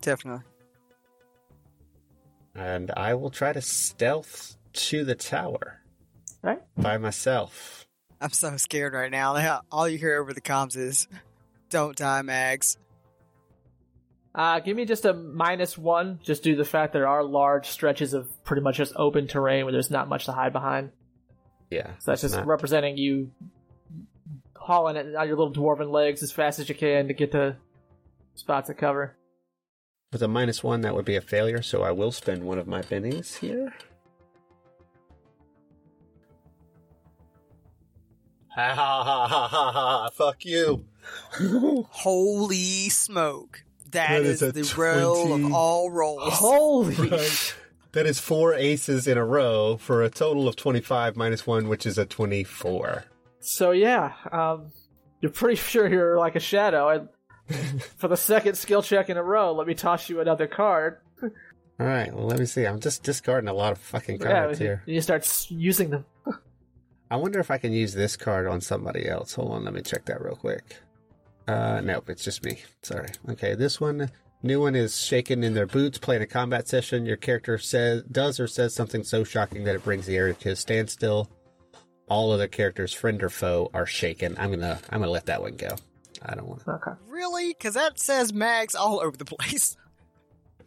Definitely. And I will try to stealth to the tower right. by myself. I'm so scared right now. All you hear over the comms is, don't die, Mags. Uh, give me just a minus one, just due to the fact there are large stretches of pretty much just open terrain where there's not much to hide behind. Yeah. So that's just not- representing you hauling it on your little dwarven legs as fast as you can to get to spots of cover. With a minus one, that would be a failure, so I will spend one of my bennies here. Ha ha ha ha ha ha! Fuck you! Holy smoke. That that is is, a the roll 20. of all rolls. Holy! That is four aces in a row for a total of 25 minus one, which is a 24. So yeah, um, you're pretty sure you're like a shadow. And for the second skill check in a row, let me toss you another card. All right, well, let me see. I'm just discarding a lot of fucking Yeah, cards here. you start using them. I wonder if I can use this card on somebody else. Hold on, let me check that real quick. Uh, nope, it's just me. Sorry. Okay, this one, new one is shaken in their boots, playing a combat session. Your character says, does or says something so shocking that it brings the area to a standstill. All other characters, friend or foe, are shaken. I'm gonna, I'm gonna let that one go. I don't want. Okay. Really? Because that says mags all over the place.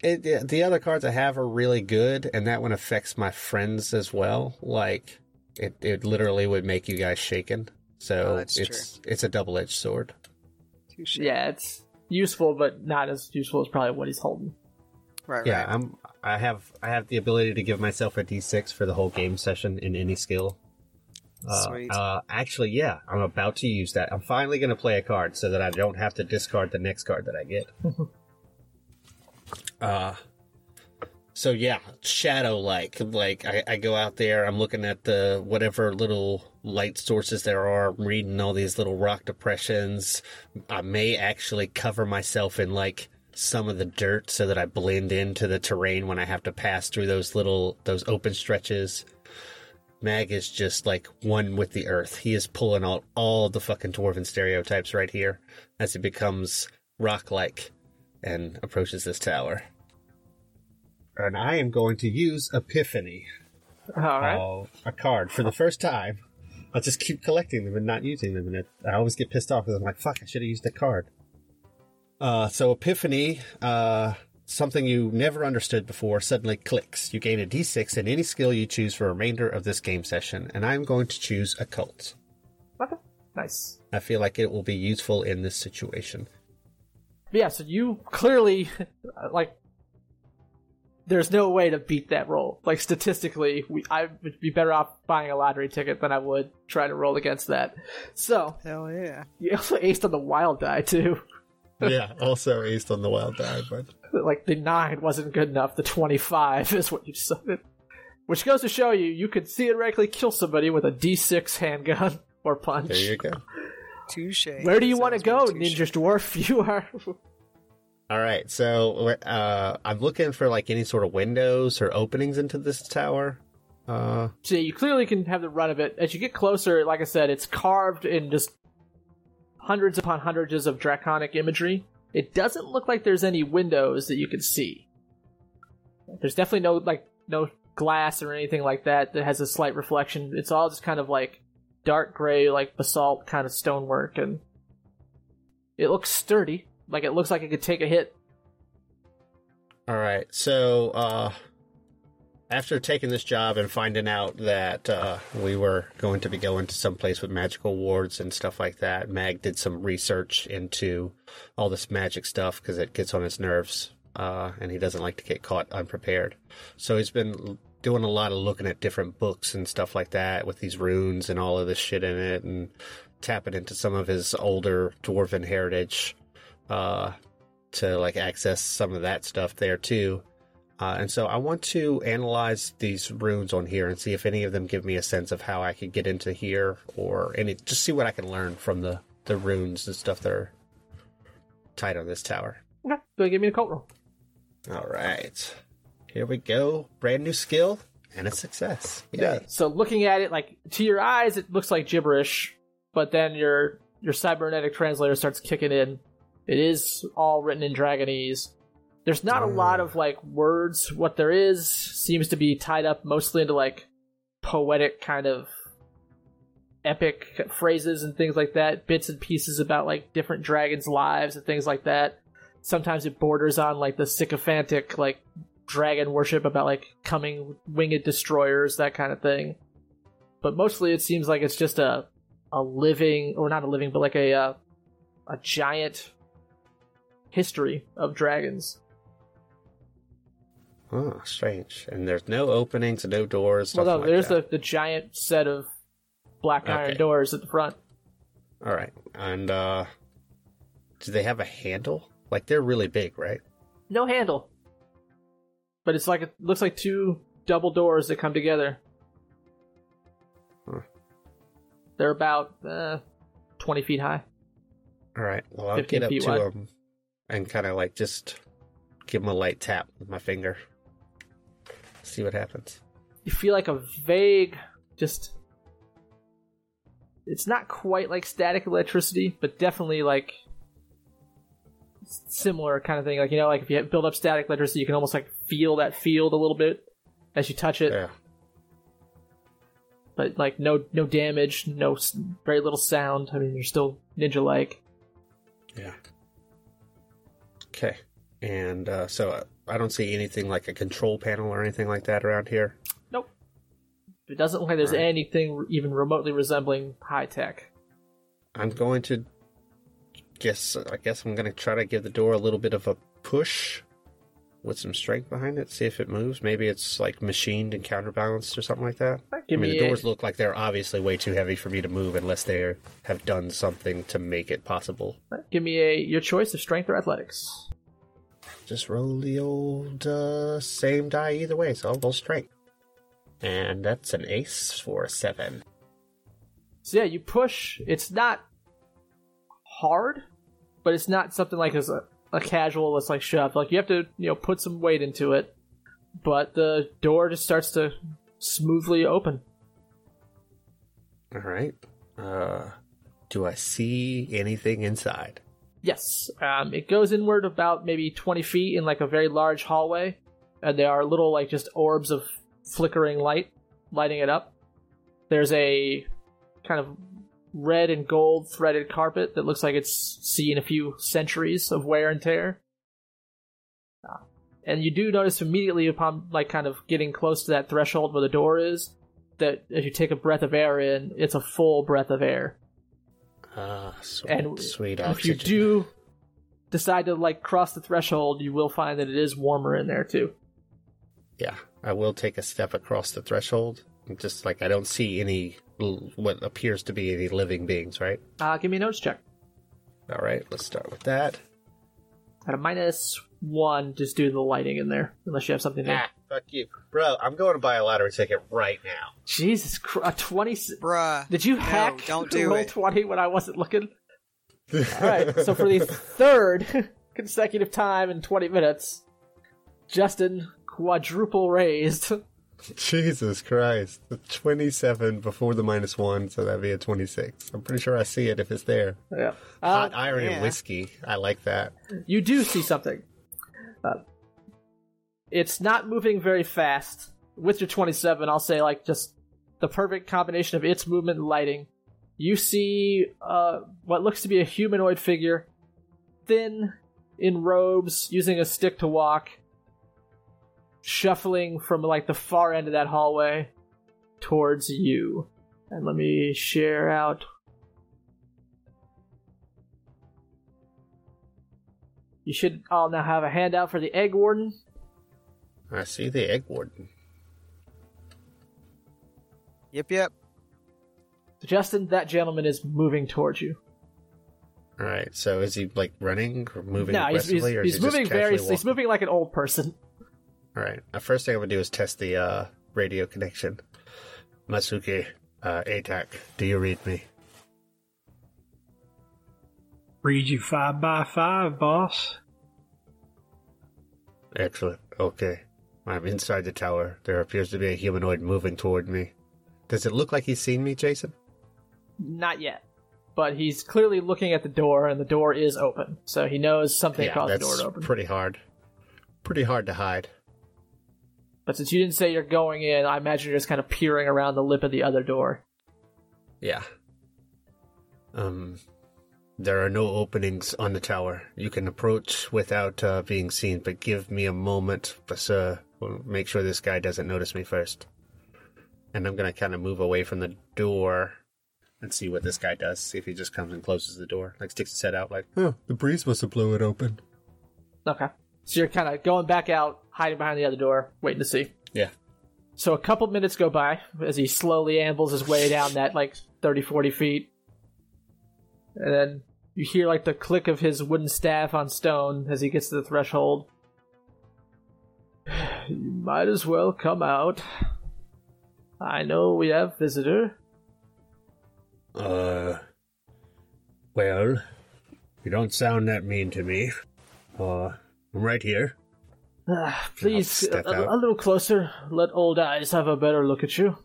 It, it- the other cards I have are really good, and that one affects my friends as well. Like, it, it literally would make you guys shaken. So Oh, that's it's it's a double edged sword. Touche. Yeah, it's useful, but not as useful as probably what he's holding. Right, Yeah, right. I'm. I have. I have the ability to give myself a D6 for the whole game session in any skill. Uh, Sweet. Uh, actually, yeah, I'm about to use that. I'm finally going to play a card so that I don't have to discard the next card that I get. uh, so yeah, shadow like. Like I, I go out there. I'm looking at the whatever little light sources there are. I'm reading all these little rock depressions. I may actually cover myself in like some of the dirt so that I blend into the terrain when I have to pass through those little those open stretches. Mag is just like one with the earth. He is pulling out all the fucking dwarven stereotypes right here as he becomes rock like and approaches this tower. And I am going to use Epiphany. All right. Oh, a card for the first time. I'll just keep collecting them and not using them, and it, I always get pissed off because I'm like, "Fuck! I should have used the card." Uh, so Epiphany, uh, something you never understood before, suddenly clicks. You gain a D6 in any skill you choose for the remainder of this game session, and I'm going to choose Occult. Okay. Nice. I feel like it will be useful in this situation. But yeah, so you clearly like. There's no way to beat that roll. Like statistically, we, I would be better off buying a lottery ticket than I would try to roll against that. So Hell yeah. you also aced on the wild die too. yeah, also aced on the wild die, but like the nine wasn't good enough. The twenty-five is what you decided. Which goes to show you, you could theoretically kill somebody with a D6 handgun or punch. there you go. Touche. Where do you want to go, good. Ninja Dwarf? You are. All right, so uh, I'm looking for like any sort of windows or openings into this tower. Uh, So you clearly can have the run of it. As you get closer, like I said, it's carved in just hundreds upon hundreds of draconic imagery. It doesn't look like there's any windows that you can see. There's definitely no like no glass or anything like that that has a slight reflection. It's all just kind of like dark gray, like basalt kind of stonework, and it looks sturdy. Like it looks like it could take a hit. All right. So, uh, after taking this job and finding out that uh, we were going to be going to some place with magical wards and stuff like that, Mag did some research into all this magic stuff because it gets on his nerves, uh, and he doesn't like to get caught unprepared. So he's been doing a lot of looking at different books and stuff like that with these runes and all of this shit in it, and tapping into some of his older dwarven heritage. Uh, to like access some of that stuff there too. Uh, and so I want to analyze these runes on here and see if any of them give me a sense of how I could get into here or any, just see what I can learn from the, the runes and stuff that are tied on this tower. Okay, go ahead, give me Occult roll. All right. Here we go. Brand new skill and a success. Yeah. So looking at it, like to your eyes, it looks like gibberish, but then your your cybernetic translator starts kicking in. It is all written in Dragonese. There's not a lot of like words. What there is seems to be tied up mostly into like poetic kind of epic phrases and things like that, bits and pieces about like different dragons' lives and things like that. sometimes it borders on like the sycophantic like dragon worship about like coming winged destroyers, that kind of thing. But mostly it seems like it's just a a living or not a living, but like a uh, a giant history of dragons. Oh, strange. And there's no openings, and no doors. Well, no, like there's that. the, the giant set of black iron Okay. doors at the front. All right. And uh do they have a handle? Like they're really big, right? No handle, but it's like it looks like two double doors that come together. Huh. They're about uh, twenty feet high. All right. Well, I'll 15 get up to wide. them and kind of like just give him a light tap with my finger. See what happens. You feel like a vague, just. It's not quite like static electricity, but definitely like similar kind of thing. Like you know, like if you build up static electricity, you can almost like feel that field a little bit as you touch it. Yeah. but like no no damage, no very little sound. I mean, you're still ninja like. Yeah. Okay. And uh, so uh, I don't see anything like a control panel or anything like that around here. Nope. It doesn't look like there's anything even remotely resembling high tech. I'm going to guess. I guess I'm going to try to give the door a little bit of a push with some strength behind it. See if it moves. Maybe it's like machined and counterbalanced or something like that. Give I mean, me the doors look like they're obviously way too heavy for me to move unless they have done something to make it possible. Give me a your choice of strength or athletics. Just roll the old uh, same die either way, so I'll roll strength. And that's an ace for a seven. So yeah, you push. It's not hard, but it's not something like as a, a casual. It's like shove. Like you have to you know put some weight into it. But the door just starts to smoothly open. All right. Uh, do I see anything inside? Yes, um, it goes inward about maybe 20 feet in like a very large hallway, and there are little like just orbs of flickering light lighting it up. There's a kind of red and gold threaded carpet that looks like it's seen a few centuries of wear and tear. Uh, and you do notice immediately upon like kind of getting close to that threshold where the door is that if you take a breath of air in, it's a full breath of air Ah, sweet, and sweet and if you do decide to like cross the threshold, you will find that it is warmer in there too. Yeah, I will take a step across the threshold. Just like I don't see any what appears to be any living beings, right? Uh, give me a notice check. All right, let's start with that. At a minus one, just due to the lighting in there, unless you have something to. Ah, fuck you, bro. I'm going to buy a lottery ticket right now. Jesus Christ, a twenty. Bruh. Did you No, hack don't do roll it. twenty when I wasn't looking? All right, so for the third consecutive time in twenty minutes, Justin quadruple raised. Jesus Christ. The 27 before the minus one, so that'd be a 26. I'm pretty sure I see it if it's there. Yeah. Hot Uh, iron yeah. and whiskey. I like that. you do see something. Uh, it's not moving very fast. With your 27, I'll say like just the perfect combination of its movement and lighting. You see uh, what looks to be a humanoid figure, thin, in robes, using a stick to walk, shuffling from like the far end of that hallway towards you. And let me share out You should all now have a handout for the Egg Warden. I see the egg warden. Yep, yep. So Justin, that gentleman is moving towards you. All right, so is he like running or moving no, he's, he's, or is he's he just moving very. casually He's moving like an old person. All right, the first thing I'm gonna do is test the uh, radio connection. Masuki, uh, ATAC, do you read me? Read you five by five, boss. Excellent. Okay. I'm inside the tower. There appears to be a humanoid moving toward me. Does it look like he's seen me, Jason? Not yet, but he's clearly looking at the door, and the door is open, so he knows something yeah, caused the that's door to open. pretty hard. Pretty hard to hide. But since you didn't say you're going in, I imagine you're just kind of peering around the lip of the other door. Yeah. Um. There are no openings on the tower. You can approach without uh, being seen, but give me a moment, but uh, we'll make sure this guy doesn't notice me first. And I'm gonna kind of move away from the door and see what this guy does. See if he just comes and closes the door, like sticks his head out, like, "Oh, the breeze must have blew it open." Okay. So you're kind of going back out, hiding behind the other door, waiting to see. Yeah. So a couple minutes go by as he slowly ambles his way down that like 30, 40 feet. And then you hear like the click of his wooden staff on stone as he gets to the threshold. You might as well come out. I know we have visitor. Uh, well, you don't sound that mean to me. Uh, I'm right here. Ah, please, a, a little closer. Let old eyes have a better look at you.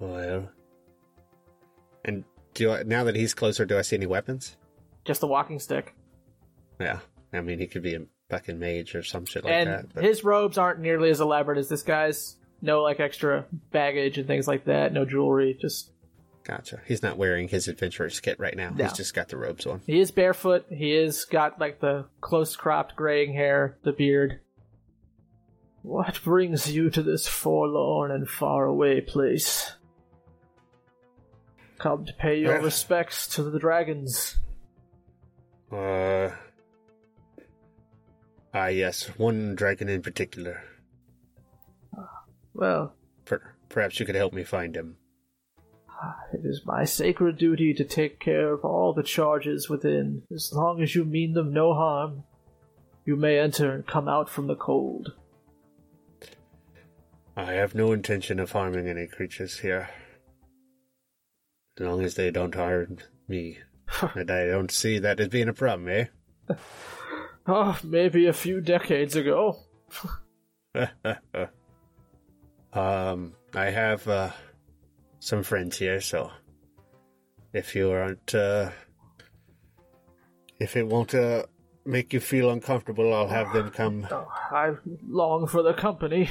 Well, and do I, now that he's closer, do I see any weapons? Just a walking stick. Yeah, I mean he could be a fucking mage or some shit like and that. But his robes aren't nearly as elaborate as this guy's. No like extra baggage and things like that. No jewelry. Just gotcha. He's not wearing his adventurer's kit right now. No. He's just got the robes on. he is barefoot. He is got like the close cropped graying hair, the beard. What brings you to this forlorn and far away place? Come to pay your Uh. respects to the dragons. Uh, ah, yes, one dragon in particular. Well, Per- perhaps you could help me find him. It is my sacred duty to take care of all the charges within. As long as you mean them no harm, you may enter and come out from the cold. I have no intention of harming any creatures here. As long as they don't harm me. and I don't see that as being a problem, eh? Oh, maybe a few decades ago. um, I have uh, some friends here, so if you aren't, uh, if it won't uh, make you feel uncomfortable, I'll have them come. Oh, I long for the company.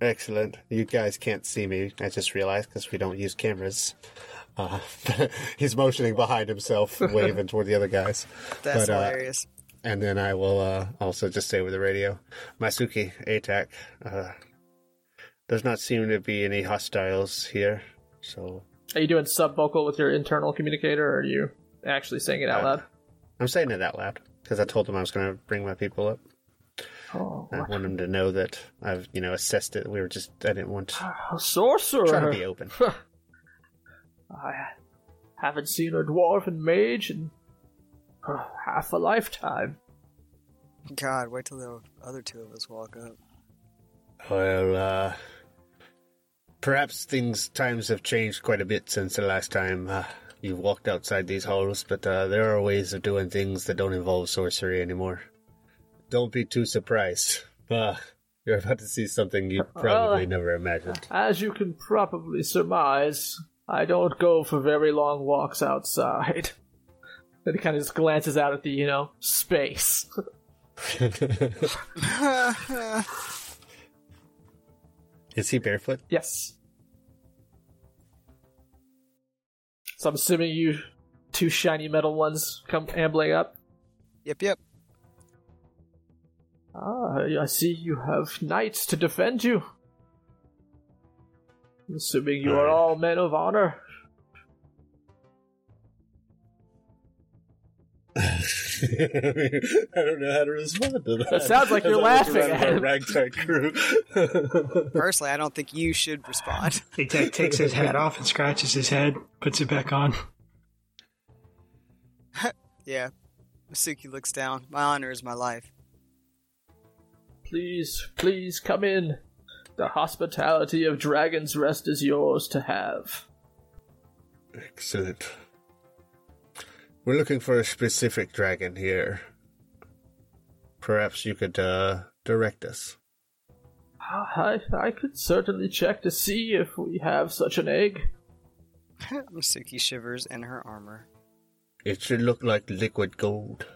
Excellent. You guys can't see me. I just realized because we don't use cameras. Uh, he's motioning behind himself, waving toward the other guys. That's But, uh, hilarious. And then I will uh, also just say with the radio, Masuki, ATAC, uh, does not seem to be any hostiles here. So Are you doing sub vocal with your internal communicator, or are you actually saying it out Uh, loud? I'm saying it out loud because I told them I was going to bring my people up. Oh, I want them to know that I've, you know, assessed it. We were just, I didn't want to a sorcerer. Trying to be open. I haven't seen a dwarf and mage in uh, half a lifetime. God, wait till the other two of us walk up. Well, uh, perhaps things, times have changed quite a bit since the last time uh, you walked outside these halls, but uh, there are ways of doing things that don't involve sorcery anymore. Don't be too surprised. Uh, you're about to see something you probably Well, never imagined. As you can probably surmise, I don't go for very long walks outside. Then he kind of just glances out at the, you know, space. Is he barefoot? yes. So I'm assuming you two shiny metal ones come ambling up. Yep, yep. Ah, I see you have knights to defend you. I'm assuming you are Aye. all men of honor. I don't know how to respond to that. It sounds like As you're I laughing around at my him. ragtag crew. Personally, I don't think you should respond. He takes his hat off and scratches his head, puts it back on. yeah. Masuki looks down. My honor is my life. Please, please come in. The hospitality of Dragon's Rest is yours to have. Excellent. We're looking for a specific dragon here. Perhaps you could uh, direct us. I, I could certainly check to see if we have such an egg. Masuki shivers in her armor. It should look like liquid gold.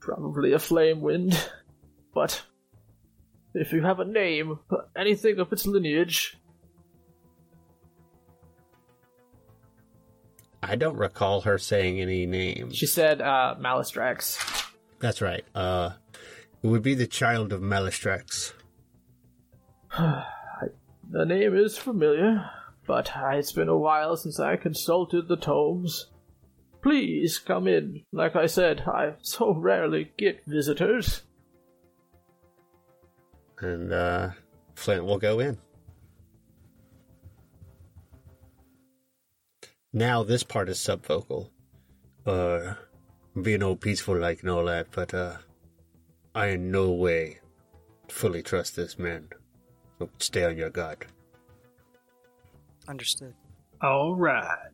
Probably a flame wind. But if you have a name, anything of its lineage, I don't recall her saying any names. She said uh, Malistrax. That's right. Uh, it would be the child of Malistrax. The name is familiar, but it's been a while since I consulted the tomes. Please come in. Like I said, I so rarely get visitors. And uh, Flint will go in. Now this part is subvocal. Uh, being all peaceful like and all that, but uh, I in no way fully trust this man. So stay on your guard. Understood. All right.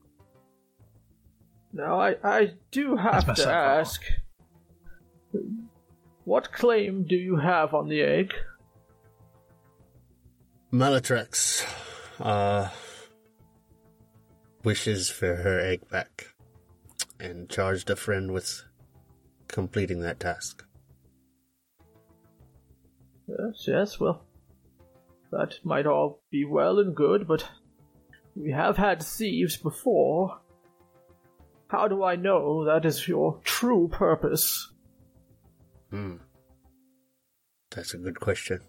Now, I, I do have That's to ask what claim do you have on the egg? Malatrax, uh, wishes for her egg back and charged a friend with completing that task. Yes, yes, well, that might all be well and good, but we have had thieves before. How do I know that is your true purpose? Hmm. That's a good question.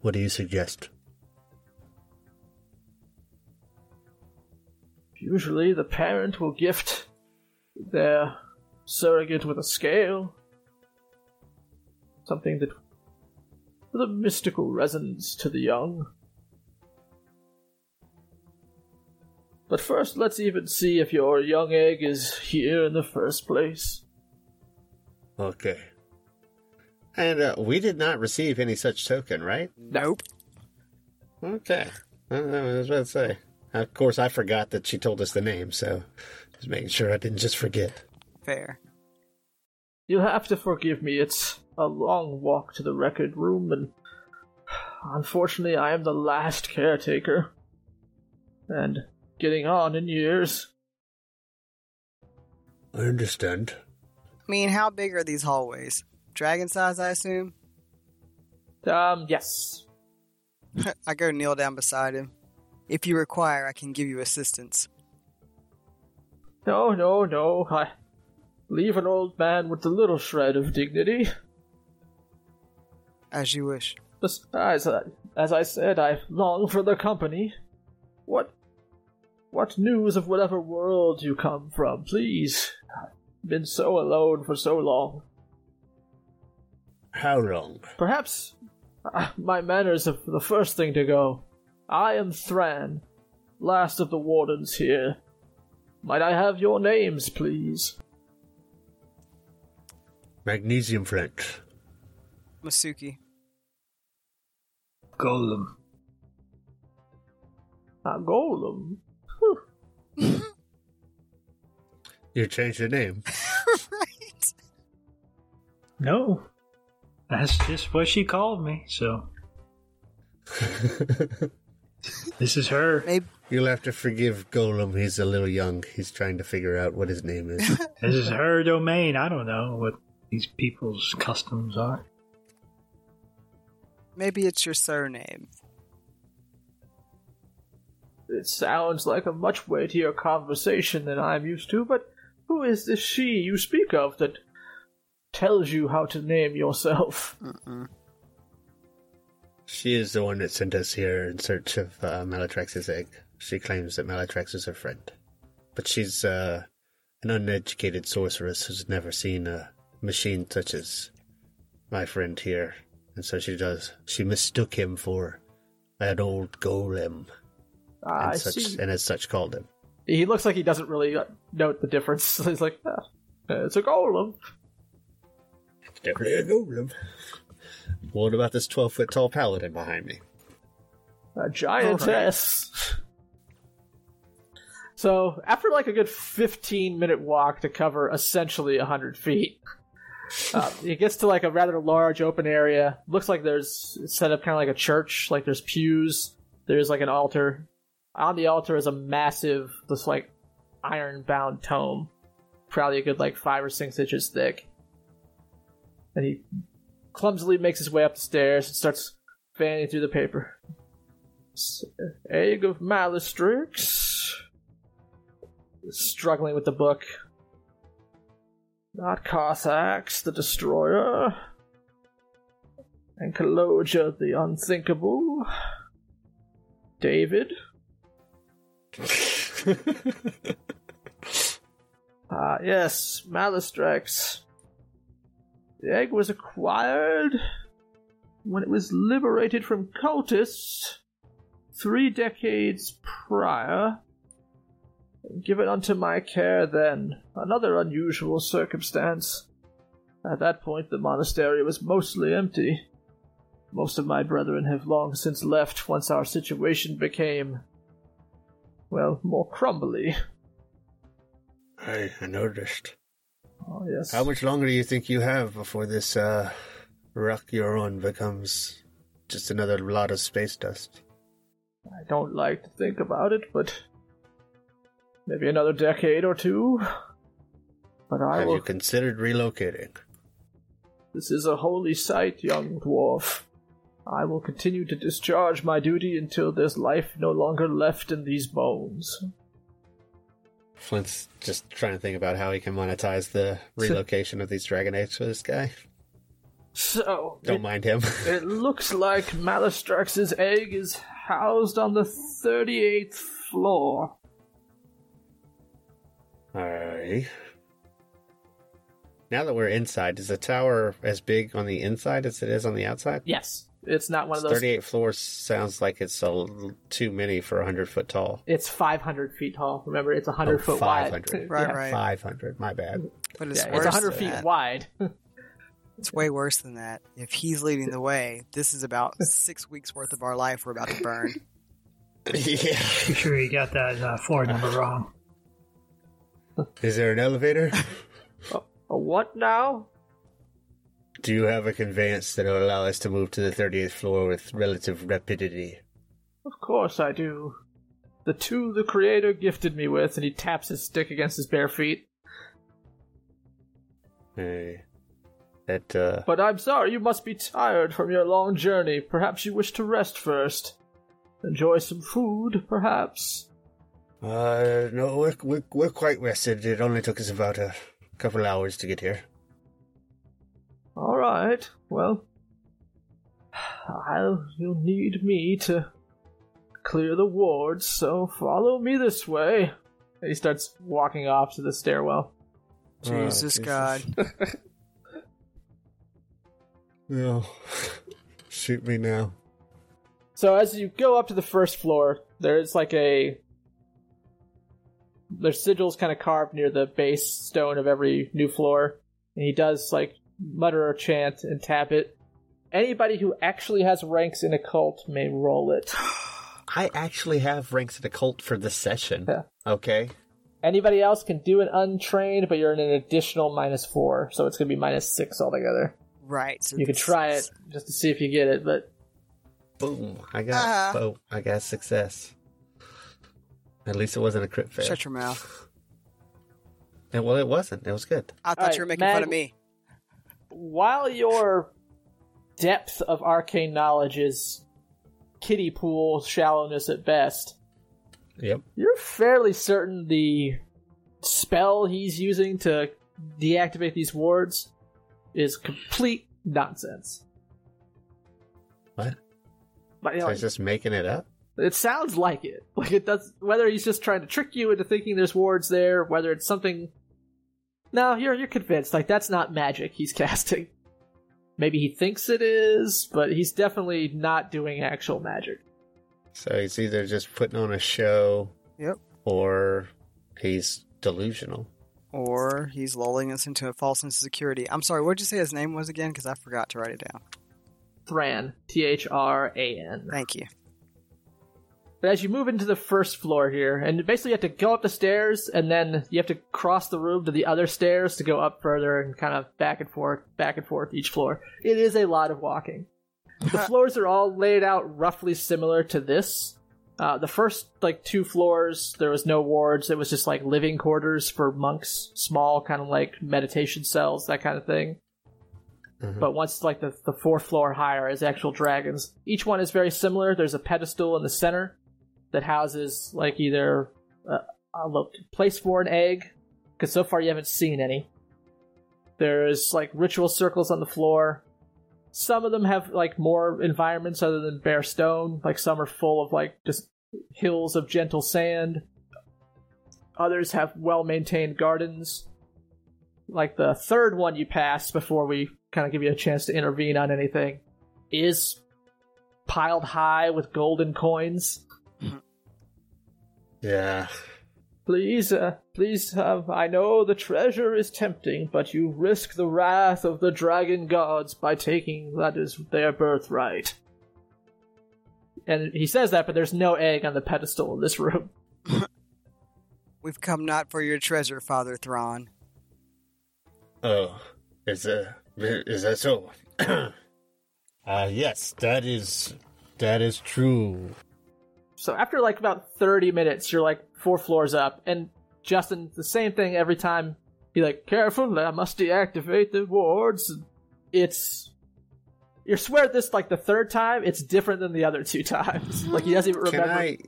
What do you suggest? Usually the parent will gift their surrogate with a scale. Something that with a mystical resonance to the young. But first, let's even see if your young egg is here in the first place. Okay. And uh, we did not receive any such token, right? Nope. Okay. Uh, I was about to say. Of course, I forgot that she told us the name, so just making sure I didn't just forget. Fair. You'll have to forgive me, it's a long walk to the record room, and unfortunately, I am the last caretaker. And getting on in years. I understand. I mean, how big are these hallways? Dragon size, I assume? Um, yes. I go kneel down beside him. If you require, I can give you assistance. No, no, no, I leave an old man with a little shred of dignity. As you wish. Besides, as I said, I long for the company. What, what news of whatever world you come from, please? I've been so alone for so long. How long? Perhaps uh, my manners are the first thing to go. I am Thran, last of the wardens here. Might I have your names, please? Magnesium Flint. Masuki. Golem. A golem. You changed your name. right. No. That's just what she called me, so. this is her. Maybe You'll have to forgive Golem. He's a little young. He's trying to figure out what his name is. This is her domain. I don't know what these people's customs are. maybe it's your surname. It sounds like a much weightier conversation than I'm used to, but who is this she you speak of that tells you how to name yourself? Mm-mm. She is the one that sent us here in search of uh, Malatrax's egg. She claims that Malatrax is her friend. But she's uh, an uneducated sorceress who's never seen a machine such as my friend here. And so she does. She mistook him for an old golem. I and, such, see. and as such called him. He looks like he doesn't really uh, note the difference. He's like, ah, it's a golem. It's definitely a golem. What about this 12 foot tall paladin behind me? A giantess. So, after like a good 15 minute walk to cover essentially 100 feet, uh, it gets to like a rather large open area. Looks like there's set up kind of like a church. Like there's pews. There's like an altar. On the altar is a massive, this like iron bound tome. Probably a good like five or six inches thick. And he clumsily makes his way up the stairs and starts fanning through the paper. Egg of Malistrix. struggling with the book. Not Carthax, the destroyer. And Kaloja, the unthinkable. David. Ah, yes, Malistrax. The egg was acquired when it was liberated from cultists three decades prior. Given unto my care then, another unusual circumstance. At that point, the monastery was mostly empty. Most of my brethren have long since left once our situation became, well, more crumbly. I, noticed. Oh, yes. How much longer do you think you have before this uh, rock you're on becomes just another lot of space dust? I don't like to think about it, but maybe another decade or two. But I Have will. you considered relocating? This is a holy site, young dwarf. I will continue to discharge my duty until there's life no longer left in these bones. Flint's just trying to think about how he can monetize the relocation of these dragon eggs for this guy. So, Don't it, mind him. it looks like Malistrax's egg is housed on the 38th floor. Alright. Now that we're inside, is the tower as big on the inside as it is on the outside? Yes, it's not one of those. 38 floors sounds like it's a little too many for 100 foot tall. It's 500 feet tall. Remember, it's 100 Oh, foot 500. wide. Right, Yeah. right. 500, my bad. But it's Yeah, worse it's 100 feet that. wide. It's way worse than that. If he's leading the way, this is about six weeks worth of our life we're about to burn. yeah. I'm sure you got that uh, floor number wrong. Is there an elevator? A what now? Do you have a conveyance that will allow us to move to the 38th floor with relative rapidity? Of course I do. The two the creator gifted me with, and he taps his stick against his bare feet. Hey. That, uh, But I'm sorry, you must be tired from your long journey. Perhaps you wish to rest first. Enjoy some food, perhaps. uh, no, we're, we're, we're quite rested. It only took us about a couple hours to get here. Alright, well. I'll you'll need me to clear the wards, so follow me this way. And he starts walking off to the stairwell. Jesus Jesus. God. No. Shoot me now. So as you go up to the first floor, there's like a there's sigils kind of carved near the base stone of every new floor, and he does like mutter a chant and tap it. Anybody who actually has ranks in Occult may roll it. I actually have ranks in Occult for this session. Yeah. Okay. Anybody else can do an untrained, but you're in an additional minus four, so it's gonna be minus six altogether. Right. So You can this try it just to see if you get it, but Boom. I got Ah. oh, I got success. At least it wasn't a crit fail. Shut your mouth. And, well, it wasn't. It was good. I thought Alright, you were making Mag- fun of me. While your depth of arcane knowledge is kiddie pool shallowness at best, Yep. you're fairly certain the spell he's using to deactivate these wards is complete nonsense. What? But, you So he's just making it up? it sounds like it. Like it does. Whether he's just trying to trick you into thinking there's wards there, whether it's something. No, you're you're convinced. Like that's not magic he's casting. Maybe he thinks it is, but he's definitely not doing actual magic. So he's either just putting on a show Yep. or he's delusional. Or he's lulling us into a false sense of security. I'm sorry, what did you say his name was again? Because I forgot to write it down. Thran, T H R A N. Thank you. But as you move into the first floor here, and basically you have to go up the stairs, and then you have to cross the room to the other stairs to go up further, and kind of back and forth, back and forth each floor. It is a lot of walking. The floors are all laid out roughly similar to this. Uh, the first like two floors, there was no wards. It was just like living quarters for monks, small kind of like meditation cells, that kind of thing. Mhm. But once like the, the fourth floor higher is actual dragons. Each one is very similar. There's a pedestal in the center that houses like either a, uh, look, place for an egg, because so far you haven't seen any. There's like ritual circles on the floor. Some of them have like more environments other than bare stone. Like some are full of like just hills of gentle sand. Others have well maintained gardens. Like the third one you pass before we kind of give you a chance to intervene on anything is piled high with golden coins. Yeah. Please, uh, please, uh, I know the treasure is tempting, but you risk the wrath of the dragon gods by taking that is their birthright. And he says that, but there's no egg on the pedestal in this room. We've come not for your treasure, Father Thrawn. Oh, is uh, is that so? uh yes, that is that is true. So after like about 30 minutes, you're like four floors up, and Justin, the same thing every time. He like, careful, I must deactivate the wards. It's you swear this like the third time, it's different than the other two times. like he doesn't even remember. Can. I?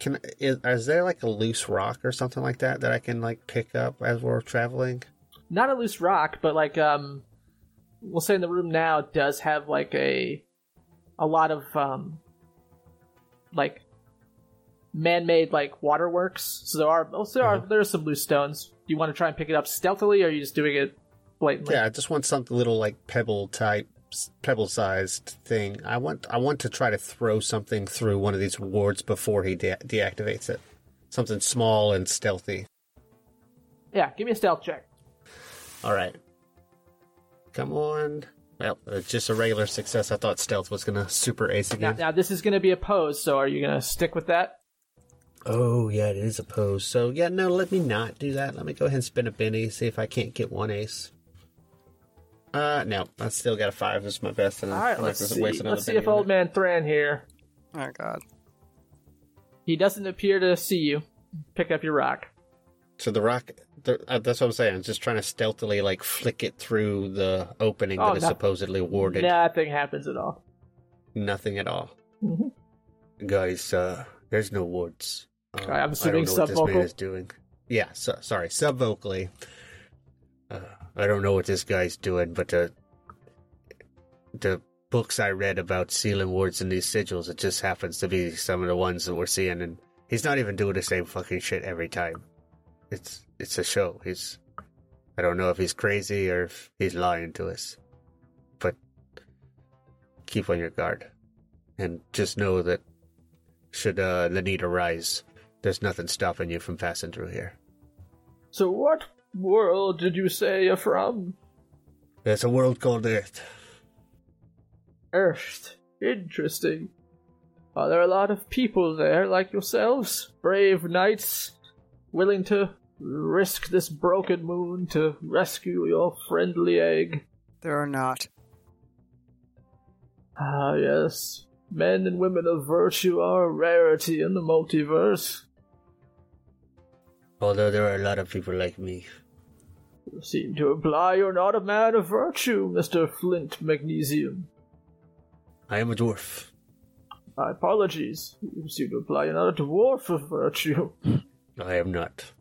Can is, is there like a loose rock or something like that that I can like pick up as we're traveling? Not a loose rock, but like um, we'll say in the room now does have like a a lot of um, like man-made like waterworks. So there are there are Uh-huh. there are some loose stones. Do you want to try and pick it up stealthily, or are you just doing it blatantly? Yeah, I just want something little like pebble type, pebble sized thing. I want I want to try to throw something through one of these wards before he de- deactivates it. Something small and stealthy. Yeah, give me a stealth check. All right. Come on. Well, uh, just a regular success. I thought stealth was gonna super ace again. now this is going to be opposed, so are you going to stick with that? Oh yeah, it is opposed. So yeah, no, let me not do that. Let me go ahead and spin a Benny, see if I can't get one ace. Uh, no, I still got a five. This is my best. And All right, I'm not let's see. waste another Let's see if old man Thran here. Oh God. He doesn't appear to see you. Pick up your rock. So the rock, the, uh, that's what I'm saying. I'm just trying to stealthily like flick it through the opening Oh, that is no- supposedly warded. Nothing happens at all. Nothing at all. Mhm. Guys, uh, there's no wards. Right, I'm assuming I don't know what this man is doing. Yeah, so, sorry, subvocally. Uh, I don't know what this guy's doing, but uh, the books I read about sealing wards in these sigils, it just happens to be some of the ones that we're seeing, and he's not even doing the same fucking shit every time. It's it's a show. He's I don't know if he's crazy or if he's lying to us, but keep on your guard, and just know that should uh, the need arise, there's nothing stopping you from passing through here. So, what world did you say you're from? There's a world called Earth. Earth. Interesting. Are there a lot of people there like yourselves? Brave knights, willing to risk this broken moon to rescue your friendly egg? There are not. Ah, yes. Men and women of virtue are a rarity in the multiverse. Although there are a lot of people like me. You seem to imply you're not a man of virtue, Mr. Flint Magnesium. I am a dwarf. My apologies. You seem to imply you're not a dwarf of virtue. I am not.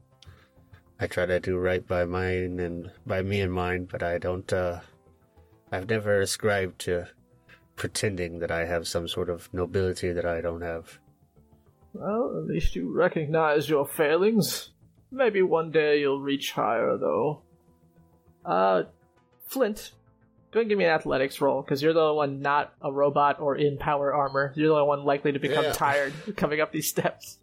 I try to do right by mine and by me and mine, but I don't, uh. I've never ascribed to pretending that I have some sort of nobility that I don't have. Well, at least you recognize your failings. Maybe one day you'll reach higher, though. Uh, Flint, go and give me an athletics roll, because you're the only one not a robot or in power armor. You're the only one likely to become Yeah. tired coming up these steps.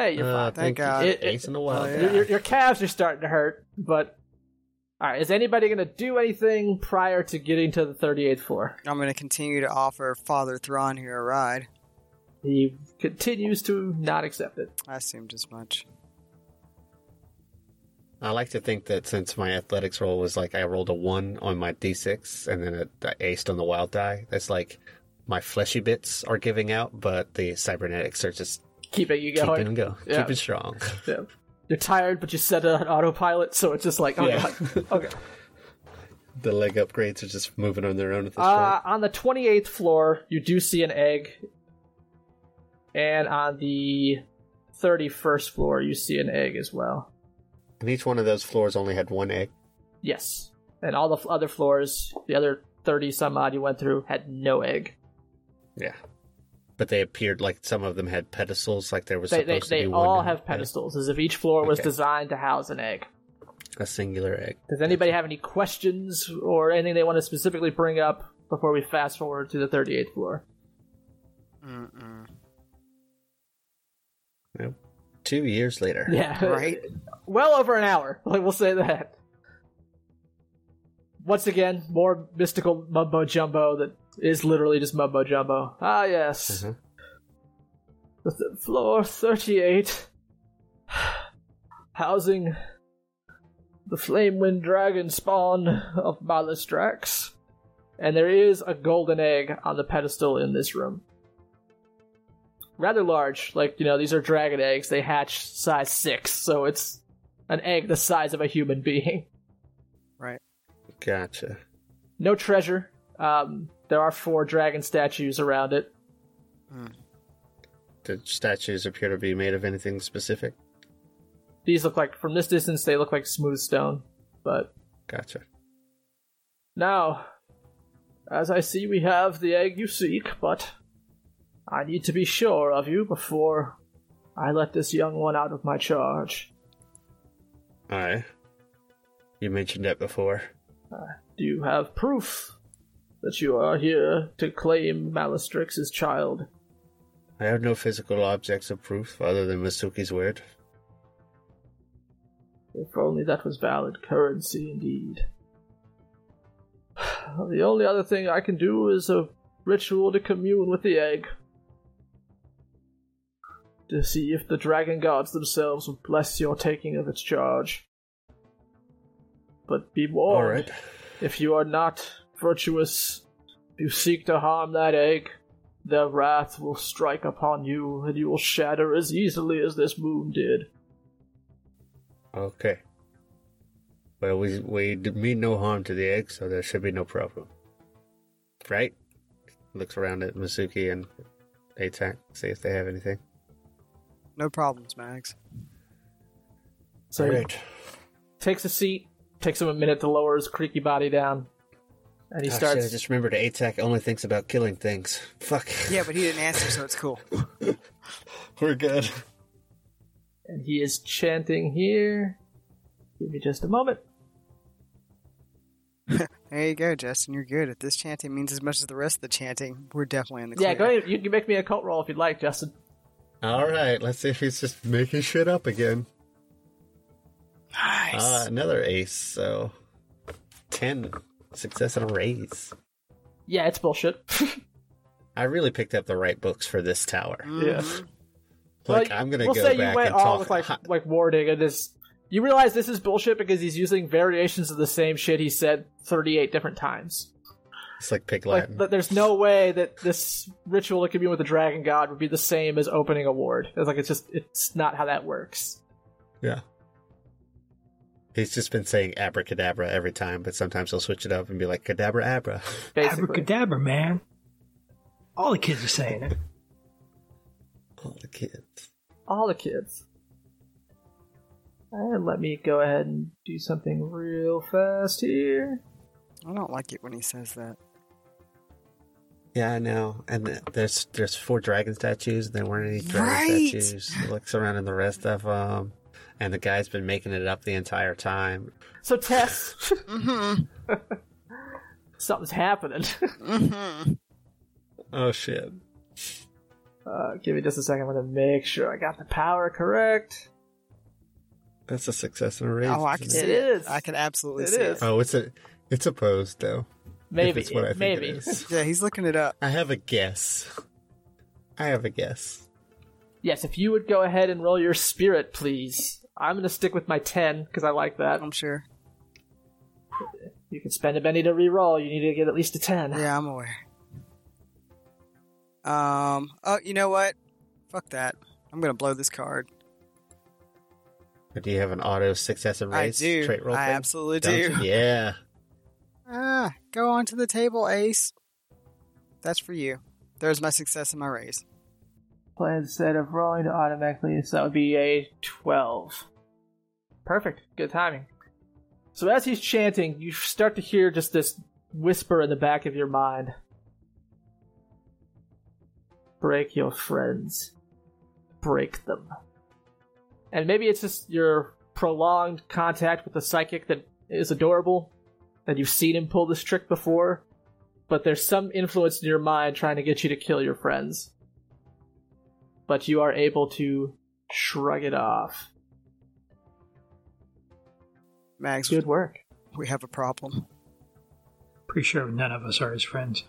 Hey, you're Uh, fine. Thank you. God. It- Ace in the wild. Oh, yeah. Your, your, your calves are starting to hurt, but. Alright, is anybody going to do anything prior to getting to the 38th floor? I'm going to continue to offer Father Thrawn here a ride. He continues to not accept it. I assumed as much. I like to think that since my athletics roll was like I rolled a one on my d6 and then a, I aced on the wild die, that's like my fleshy bits are giving out, but the cybernetics are just Keeping you keeping going. and go, Yeah. keeping strong. Yeah. You're tired, but you set it on autopilot, so it's just like, oh Yeah. god. Okay. the leg upgrades are just moving on their own at this Uh, on the 28th floor, you do see an egg. And on the 31st floor, you see an egg as well. And each one of those floors only had one egg. Yes. And all the f- other floors, the other 30 some odd you went through, had no egg. Yeah. But they appeared like some of them had pedestals, like there was They, they, supposed they to be all one have pedestals, as if each floor was Okay. designed to house an egg. a singular egg. Does anybody have any questions or anything they want to specifically bring up before we fast forward to the 38th floor? Mm-mm. Two years later. Yeah. Right. well over an hour. Like we'll say that. Once again, more mystical mumbo jumbo that is literally just mumbo jumbo. Ah, yes. Mhm. The th- floor 38. Housing the Flamewind Dragon spawn of Malistrax. And there is a golden egg on the pedestal in this room. Rather large. Like, you know, these are dragon eggs. They hatch size 6, so it's an egg the size of a human being. Right. Gotcha. No treasure. Um, there are four dragon statues around it. The statues appear to be made of anything specific. These look like, from this distance, they look like smooth stone. But Gotcha. now, as I see, we have the egg you seek, but I need to be sure of you before I let this young one out of my charge. Aye. You mentioned that before. Do you have proof that you are here to claim Malistrax's child? I have no physical objects of proof other than Masuki's word. If only that was valid currency indeed. The only other thing I can do is a ritual to commune with the egg. To see if the dragon gods themselves will bless your taking of its charge. But be warned, Alright. if you are not virtuous, if you seek to harm that egg, their wrath will strike upon you, and you will shatter as easily as this moon did. Okay. Well, we we mean no harm to the egg, so there should be no problem. Right? Looks around at Masuki and ATAC, see if they have anything. No problems, Max. So Alright. takes a seat, takes him a minute to lower his creaky body down, and he Oh, starts. shit, I just remembered ATAC only thinks about killing things. Fuck. Yeah, but he didn't answer, so it's cool. We're good. And he is chanting here. Give me just a moment. There you go, Justin. You're good. If this chanting means as much as the rest of the chanting, we're definitely in the Yeah, go ahead. You can make me occult roll if you'd like, Justin. Alright, let's see if he's just making shit up again. Nice. Uh, another ace, so 10 success and a raise. Yeah, it's bullshit. I really picked up the right books for this tower. Mm-hmm. yeah. Like, Well, I'm gonna we'll go say back you went and all talk. with like like warding and this. You realize this is bullshit because he's using variations of the same shit he said 38 different times. it's like pig Like, Latin. th- there's no way that this ritual that could be with the dragon god would be the same as opening a ward. It's like it's just it's not how that works. yeah. He's just been saying abracadabra every time, but sometimes he'll switch it up and be like cadabra abra. Basically, Abracadabra, man. All the kids are saying it. All the kids. all the kids. And let me go ahead and do something real fast here. I don't like it when he says that. Yeah, I know. And there's there's four dragon statues, and there weren't any dragon Right. statues. He looks around in the rest of them, and the guy's been making it up the entire time. So Tess, Mm-hmm. something's happening. Mm-hmm. Oh shit! uh, give me just a second. I'm gonna make sure I got the power correct. That's a success and a raise. Oh, I can isn't see It it. is. I can absolutely It see is. it. Oh, it's a it's opposed though. Maybe, If it's what I think maybe. it is. Yeah, he's looking it up. I have a guess. I have a guess. yes, if you would go ahead and roll your spirit, please. I'm gonna stick with my ten because I like that. I'm sure. You can spend a Benny to re-roll. You need to get at least a ten. Yeah, I'm aware. Um. Oh, you know what? Fuck that. I'm gonna blow this card. But do you have an auto success and I raise do. trait roll? I thing? absolutely Don't do. you? Yeah. Ah, go on to the table, Ace. That's for you. There's my success in my raise. Play instead of rolling to automatically, so that would be a 12. Perfect. Good timing. So as he's chanting, you start to hear just this whisper in the back of your mind. Break your friends. Break them. And maybe it's just your prolonged contact with the psychic that is adorable, that you've seen him pull this trick before, but there's some influence in your mind trying to get you to kill your friends. But you are able to shrug it off. Mags, Good work. we have a problem. Pretty sure none of us are his friends.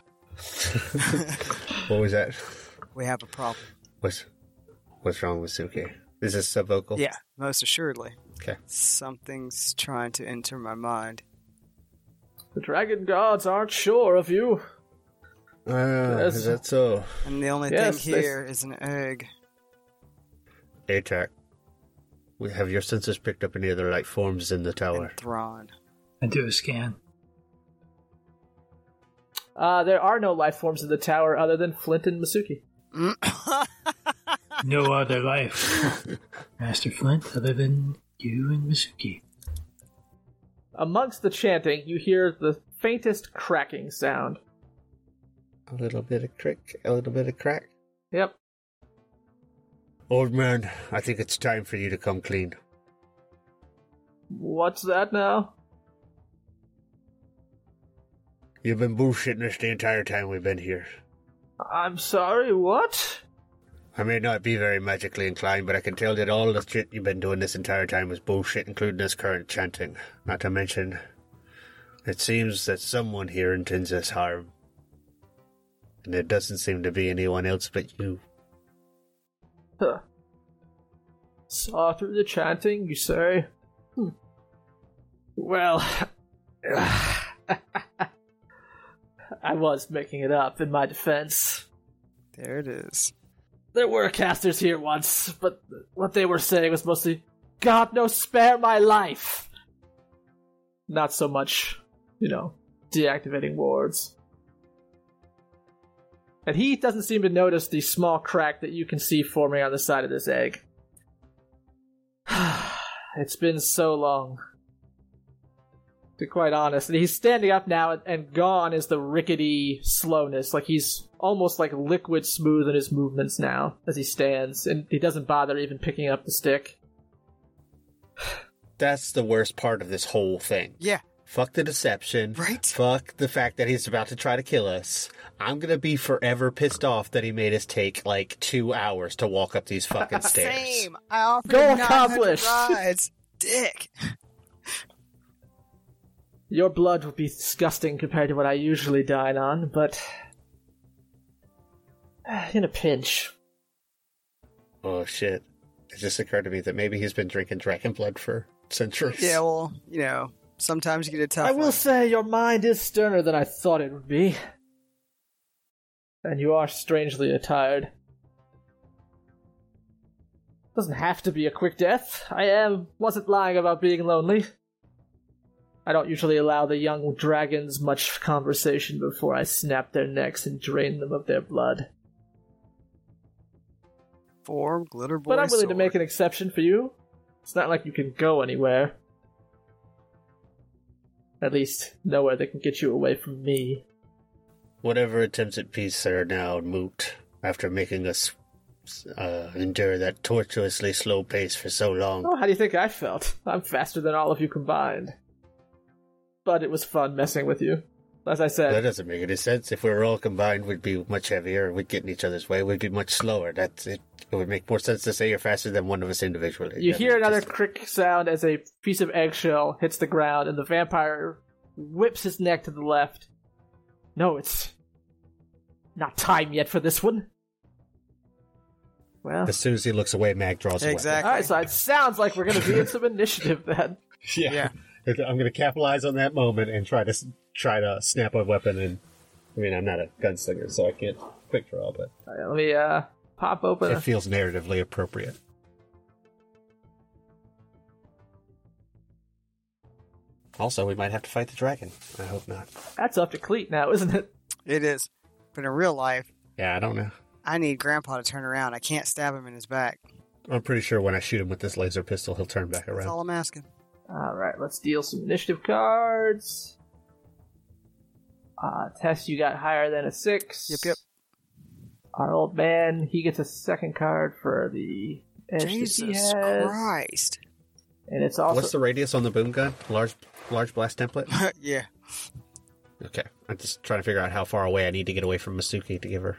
What was that? We have a problem. What's what's wrong with Suki? Is this sub vocal? Yeah, most assuredly. Okay. Something's trying to enter my mind. The dragon gods aren't sure of you. Ah, Yes. is that so? And the only Yes, thing they- here is an egg. ATAC. We have your sensors picked up any other life forms in the tower? And Thrawn. I do a scan. Uh, there are no life forms in the tower other than Flint and Masuki. No other life. Master Flint, other than you and Masuki. Amongst the chanting, you hear the faintest cracking sound. A little bit of crick, a little bit of crack. Yep. Old man, I think it's time for you to come clean. What's that now? You've been bullshitting us the entire time we've been here. I'm sorry, what? I may not be very magically inclined, but I can tell that all the shit you've been doing this entire time was bullshit, including this current chanting. Not to mention, it seems that someone here intends us harm. And it doesn't seem to be anyone else but you. Huh. Saw through the chanting, you say? Hmm. Well, I was making it up in my defense. There it is. There were casters here once, but what they were saying was mostly, God, no, spare my life! Not so much, you know, deactivating wards. And he doesn't seem to notice the small crack that you can see forming on the side of this egg. it's been so long. To be quite honest. And he's standing up now, and- and gone is the rickety slowness. Like he's almost like liquid smooth in his movements now as he stands, and he doesn't bother even picking up the stick. That's the worst part of this whole thing. Yeah, Fuck the deception. Right. Fuck the fact that he's about to try to kill us. I'm gonna be forever pissed off that he made us take like two hours to walk up these fucking stairs. same. I offered Goal him 900 accomplished. rides. Dick. Your blood would be disgusting compared to what I usually dine on, but. Uh, in a pinch. Oh shit. It just occurred to me that maybe he's been drinking dragon blood for centuries. Yeah, well, you know, sometimes you get a tough I will one. say your mind is sterner than I thought it would be. And you are strangely attired. Doesn't have to be a quick death. I am wasn't lying about being lonely. I don't usually allow the young dragons much conversation before I snap their necks and drain them of their blood. Form glitter boy. But I'm willing to make an exception for you. It's not like you can go anywhere. At least nowhere that can get you away from me. Whatever attempts at peace are now moot after making us uh, endure that tortuously slow pace for so long. Oh, how do you think I felt? I'm faster than all of you combined. But it was fun messing with you. As I said. That doesn't make any sense. If we were all combined, we'd be much heavier. We'd get in each other's way. We'd be much slower. That's it. It would make more sense to say you're faster than one of us individually. you than hear another just- crick sound as a piece of eggshell hits the ground, and the vampire whips his neck to the left. No, it's not time yet for this one. Well, As soon as he looks away, Mag draws a Exactly. alright, so it sounds like we're gonna be in some initiative then. weapon. Yeah. I'm going to capitalize on that moment and try to s- try to snap a weapon. And I mean, I'm not a gunslinger, so I can't quick draw, but Alright, let me uh pop open. it A- feels narratively appropriate. Also, we might have to fight the dragon. I hope not. That's up to Cleet now, isn't it? It is. But in real life, Yeah, I don't know. I need Grandpa to turn around. I can't stab him in his back. I'm pretty sure when I shoot him with this laser pistol, he'll turn back That's around. all I'm asking. All right, let's deal some initiative cards. Uh, Tess, you got higher than a six. Yep, yep. Our old man, he gets a second card for the edge that he Jesus has, Christ. and it's also What's the radius on the boom gun? Large, large blast template. yeah. Okay, I'm just trying to figure out how far away I need to get away from Masuki to give her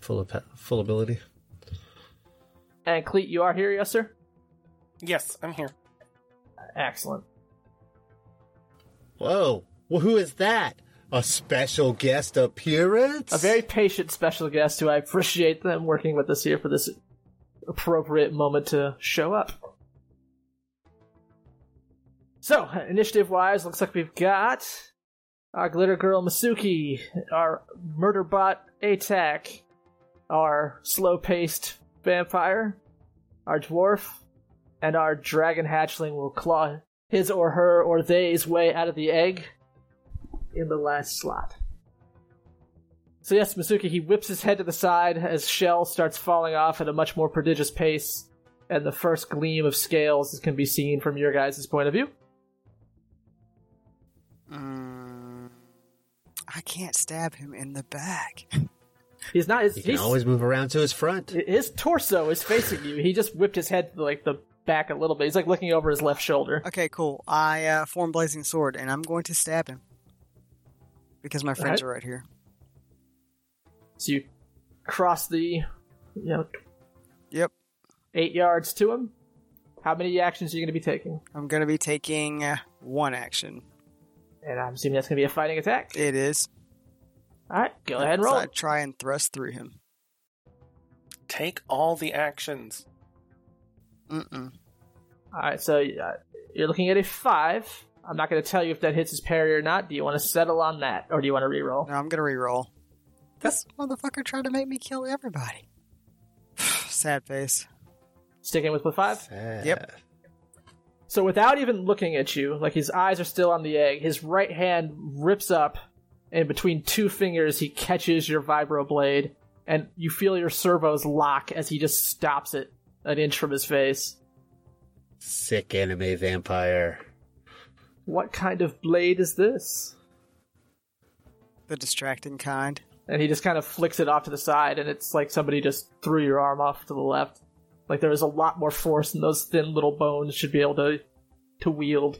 full of full ability. and Cleet. You are here, yes, sir. Yes, I'm here. Excellent. Whoa! Well, who is that? A special guest appearance? A very patient special guest who I appreciate them working with us here for this appropriate moment to show up. So, initiative wise, looks like we've got our Glitter Girl Masuki, our Murder Bot ATAC, our slow paced vampire, our dwarf, and our dragon hatchling will claw his or her or they's way out of the egg in the last slot. So yes, Masuki he whips his head to the side as Shell starts falling off at a much more prodigious pace, and the first gleam of scales can be seen from your guys' point of view. Mm, I can't stab him in the back. He's not. His, You can he's, always move around to his front. his torso is facing you. He just whipped his head to like the back a little bit. He's like looking over his left shoulder. Okay, cool. I uh, form Blazing Sword, and I'm going to stab him. Because my friends Alright. are right here. So you cross the, you know, Yep. eight yards to him. How many actions are you going to be taking? I'm going to be taking uh, one action. And I'm assuming that's going to be a fighting attack. It is. All right, go ahead and So roll. I try and thrust through him. Take all the actions. Mm-mm. All right, so uh, you're looking at a five. I'm not going to tell you if that hits his parry or not. Do you want to settle on that, or do you want to reroll? No, I'm going to reroll. This motherfucker tried to make me kill everybody. Sad face. Sticking with the five. Yep. So without even looking at you, like his eyes are still on the egg, his right hand rips up, and between two fingers he catches your vibro blade, and you feel your servos lock as he just stops it an inch from his face. Sick anime vampire. What kind of blade is this? The distracting kind. and he just kind of flicks it off to the side, and it's like somebody just threw your arm off to the left. Like there is a lot more force, and those thin little bones should be able to to wield.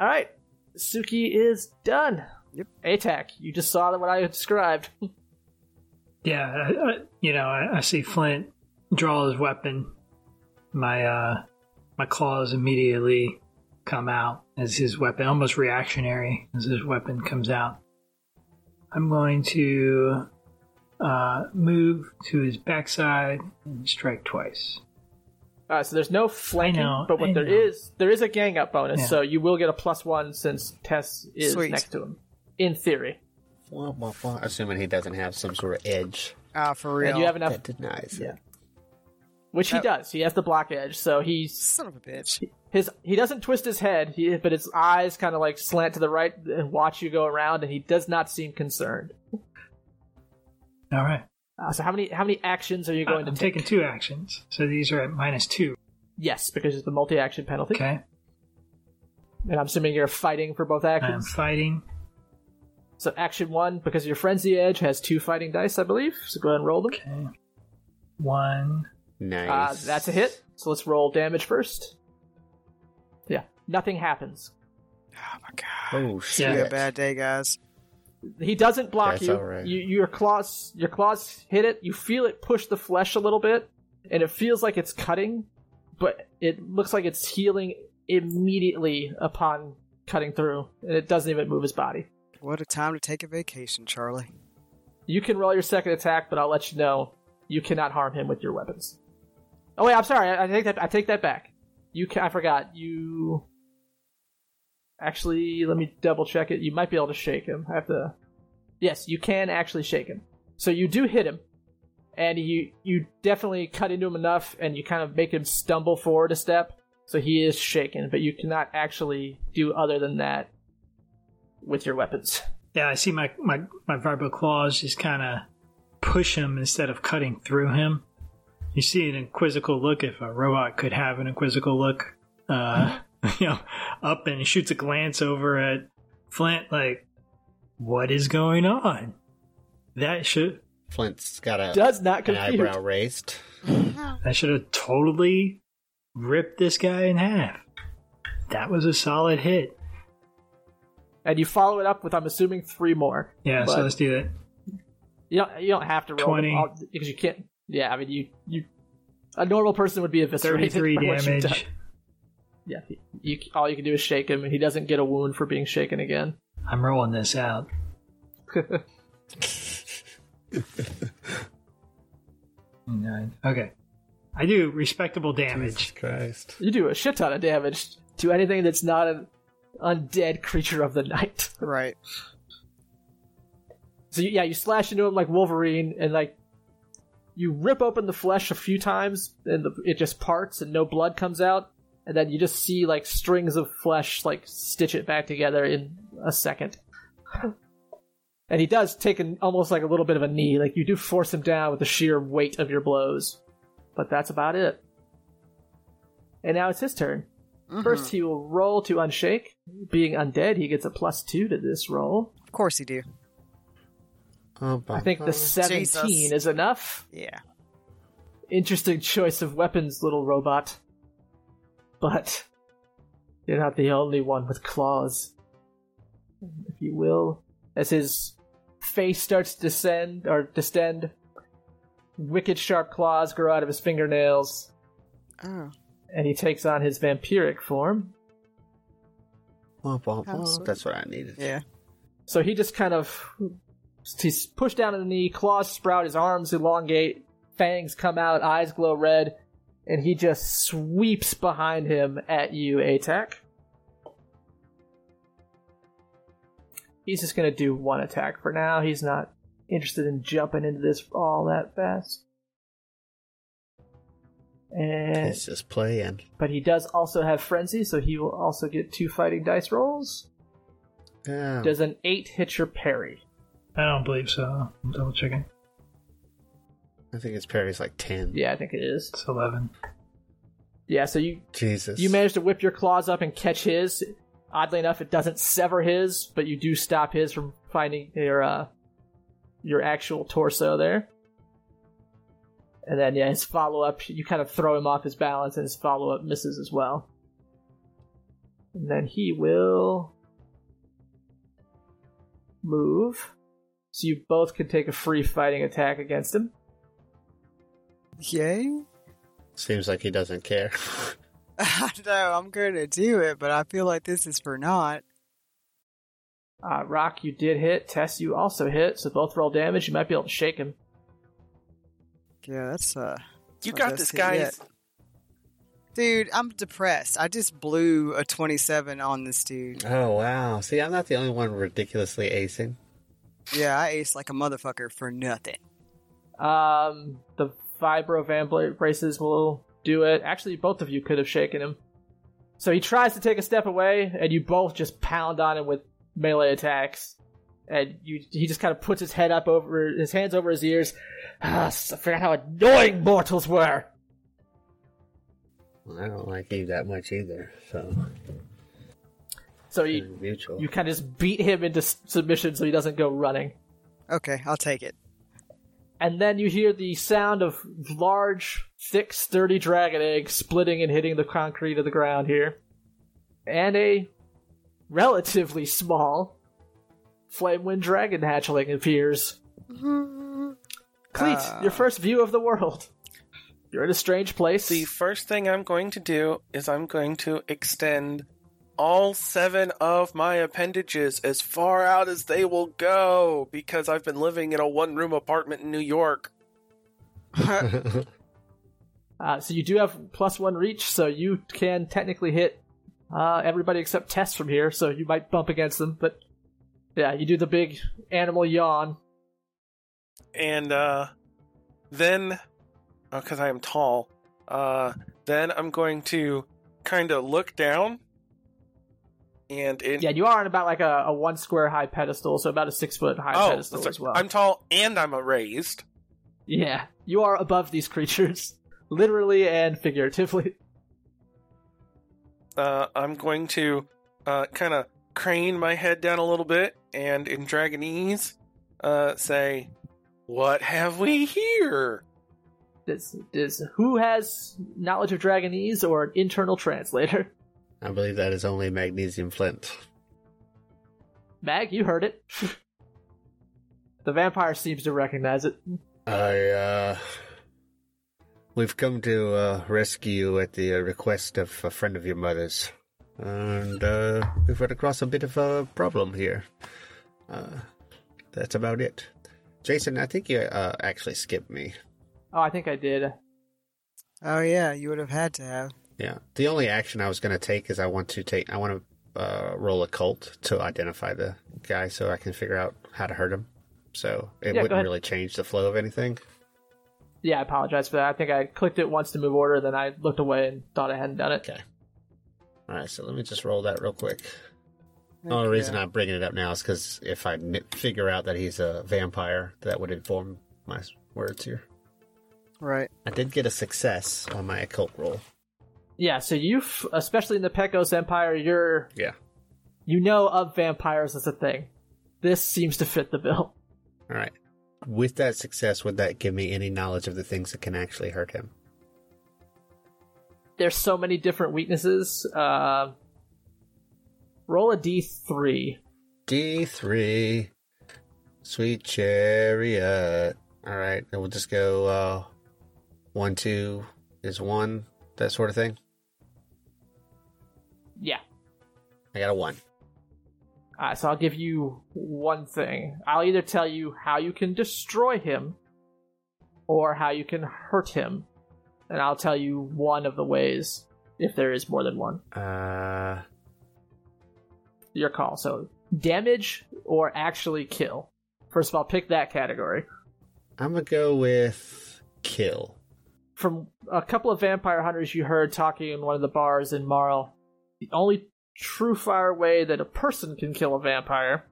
All right, Suki is done. Yep. ATAC. You just saw what I described. Yeah, I, I, you know, I, I see Flint draw his weapon. My uh, my claws immediately come out as his weapon, almost reactionary as his weapon comes out. I'm going to uh, move to his backside and strike twice. Uh, so there's no flanking, know, but what I there know. is, there is a gang up bonus. Yeah. So you will get a plus one since Tess is Sweet. next to him. In theory, Wah, wah, wah. Assuming he doesn't have some sort of edge Ah, for real. and you have enough, that denies it. Yeah. which he Uh, does. He has the block edge, so he's Son of a bitch. his he doesn't twist his head, he, but his eyes kind of like slant to the right and watch you go around, and he does not seem concerned. All right. Uh, so how many how many actions are you going I'm to take? taking two actions, so these are at minus two. Yes, because it's the multi-action penalty, Okay. and I'm assuming you're fighting for both actions. I'm actions. fighting. So action one, because your frenzy edge has two fighting dice, I believe. So go ahead and roll them. Okay. One. Uh, that's a hit. So let's roll damage first. Yeah, nothing happens. Oh my god. Oh shit! had a bad day, guys. He doesn't block That's you. all right. you. Your claws, your claws hit it. You feel it push the flesh a little bit, and it feels like it's cutting, but it looks like it's healing immediately upon cutting through, and it doesn't even move his body. What a time to take a vacation, Charlie. You can roll your second attack, but I'll let you know you cannot harm him with your weapons. Oh wait, I'm sorry. I, I take that. I take that back. You can. I forgot. You actually. Let me double check it. You might be able to shake him. I have to. Yes, you can actually shake him. So you do hit him, and you you definitely cut into him enough, and you kind of make him stumble forward a step. So he is shaken, but you cannot actually do other than that with your weapons. Yeah, I see my my my vibro claws just kind of push him instead of cutting through him. You see an inquisical look if a robot could have an inquisical look. Uh, you know, up and shoots a glance over at Flint, like, what is going on? That should Flint's got a Does not an compute. eyebrow raised. that should have totally ripped this guy in half. That was a solid hit. And you follow it up with, I'm assuming, three more. Yeah, But- so let's do that. You don't. You don't have to roll 20. them all, because you can't. Yeah, I mean, you you. A normal person would be eviscerated. Thirty-three by what you've damage. Yeah, you, all you can do is shake him, and he doesn't get a wound for being shaken again. I'm rolling this out. Nine. Okay. I do respectable damage. Christ. You do a shit ton of damage to anything that's not an undead creature of the night. Right. So you, yeah, you slash into him like Wolverine, and like you rip open the flesh a few times, and the, it just parts, and no blood comes out, and then you just see like strings of flesh like stitch it back together in a second. and he does take an almost like a little bit of a knee, like you do force him down with the sheer weight of your blows, but that's about it. And now it's his turn. Mhm. First, he will roll to unshake. Being undead, he gets a plus two to this roll. of course he do. I think the 17 Jesus. is enough. Yeah. Interesting choice of weapons, little robot. But you're not the only one with claws. If you will. As his face starts to descend or distend, wicked sharp claws grow out of his fingernails, Oh. and he takes on his vampiric form. Womp, womp, How womp. That's what I needed. Yeah. So he just kind of he's pushed down to the knee, claws sprout, his arms elongate, fangs come out, eyes glow red, and he just sweeps behind him at you, ATAC. He's just gonna do one attack for now. He's not interested in jumping into this all that fast. And It's just playing. but he does also have frenzy, so he will also get two fighting dice rolls. Yeah. Does an eight hit your parry? I don't believe so. I'm double checking. I think his parry's like 10. Yeah, I think it is. It's 11. Yeah, so you Jesus. you manage to whip your claws up and catch his. Oddly enough, it doesn't sever his, but you do stop his from finding your uh, your actual torso there. And then yeah, his follow up, you kind of throw him off his balance, and his follow up misses as well. And then he will move, so you both can take a free fighting attack against him. Yay. Seems like he doesn't care. I know, I'm going to do it, but I feel like this is for not. Uh, Rock, you did hit. Tess, you also hit. So both roll damage. You might be able to shake him. Yeah, that's, uh. You got this, hit guys. yet. Dude, I'm depressed. I just blew a 27 on this dude. oh, wow. See, I'm not the only one ridiculously acing. Yeah, I aced like a motherfucker for nothing. Um, the vibro van bla- braces will do it. Actually, both of you could have shaken him. So he tries to take a step away, and you both just pound on him with melee attacks. And you, he just kind of puts his head up over his hands over his ears. Ah, I forgot how annoying mortals were. Well, I don't like you that much either, so. So you, mutual. you kind of just beat him into submission so he doesn't go running. Okay, I'll take it. and then you hear the sound of large, thick, sturdy dragon eggs splitting and hitting the concrete of the ground here. And a relatively small Flamewind dragon hatchling appears. Cleet, Uh. your first view of the world. You're in a strange place. The first thing I'm going to do is I'm going to extend all seven of my appendages as far out as they will go because I've been living in a one room apartment in New York. Uh, so you do have plus one reach, so you can technically hit uh, everybody except Tess from here, so you might bump against them, but yeah, you do the big animal yawn. And uh, then, because I am tall, uh, then I'm going to kind of look down. And in, Yeah, you are on about like a, a one square high pedestal, so about a six foot high oh, pedestal as well. I'm tall and I'm a raised. Yeah, you are above these creatures, literally and figuratively. Uh, I'm going to uh, kind of crane my head down a little bit and in Dragonese uh, say, What have we here? Does, does who has knowledge of Dragonese or an internal translator? I believe that is only magnesium flint. Mag, you heard it. the vampire seems to recognize it. I, uh. We've come to uh, rescue you at the uh, request of a friend of your mother's. And uh, we've run across a bit of a problem here. Uh, that's about it. Jason, I think you uh, actually skipped me. Oh, I think I did. Oh yeah, you would have had to have. Yeah. The only action I was going to take is I want to take. I want to uh, roll occult to identify the guy so I can figure out how to hurt him. So it Yeah, wouldn't really change the flow of anything. Yeah, I apologize for that. I think I clicked it once to move order, then I looked away and thought I hadn't done it. Okay. All right, so let me just roll that real quick. The only reason I'm bringing it up now is because if I n- figure out that he's a vampire, that would inform my words here. Right. I did get a success on my occult roll. Yeah, so you, f- especially in the Pecos Empire, you're Yeah. you know of vampires as a thing. This seems to fit the bill. All right. With that success, would that give me any knowledge of the things that can actually hurt him? There's so many different weaknesses. Uh, roll a d3. D3. Sweet chariot. All right, then we'll just go uh, one, two is one, that sort of thing. I got a one. Alright, so I'll give you one thing. I'll either tell you how you can destroy him or how you can hurt him. And I'll tell you one of the ways if there is more than one. Uh, Your call. So damage or actually kill. First of all, pick that category. I'm gonna go with kill. From a couple of vampire hunters you heard talking in one of the bars in Marl, the only true fire way that a person can kill a vampire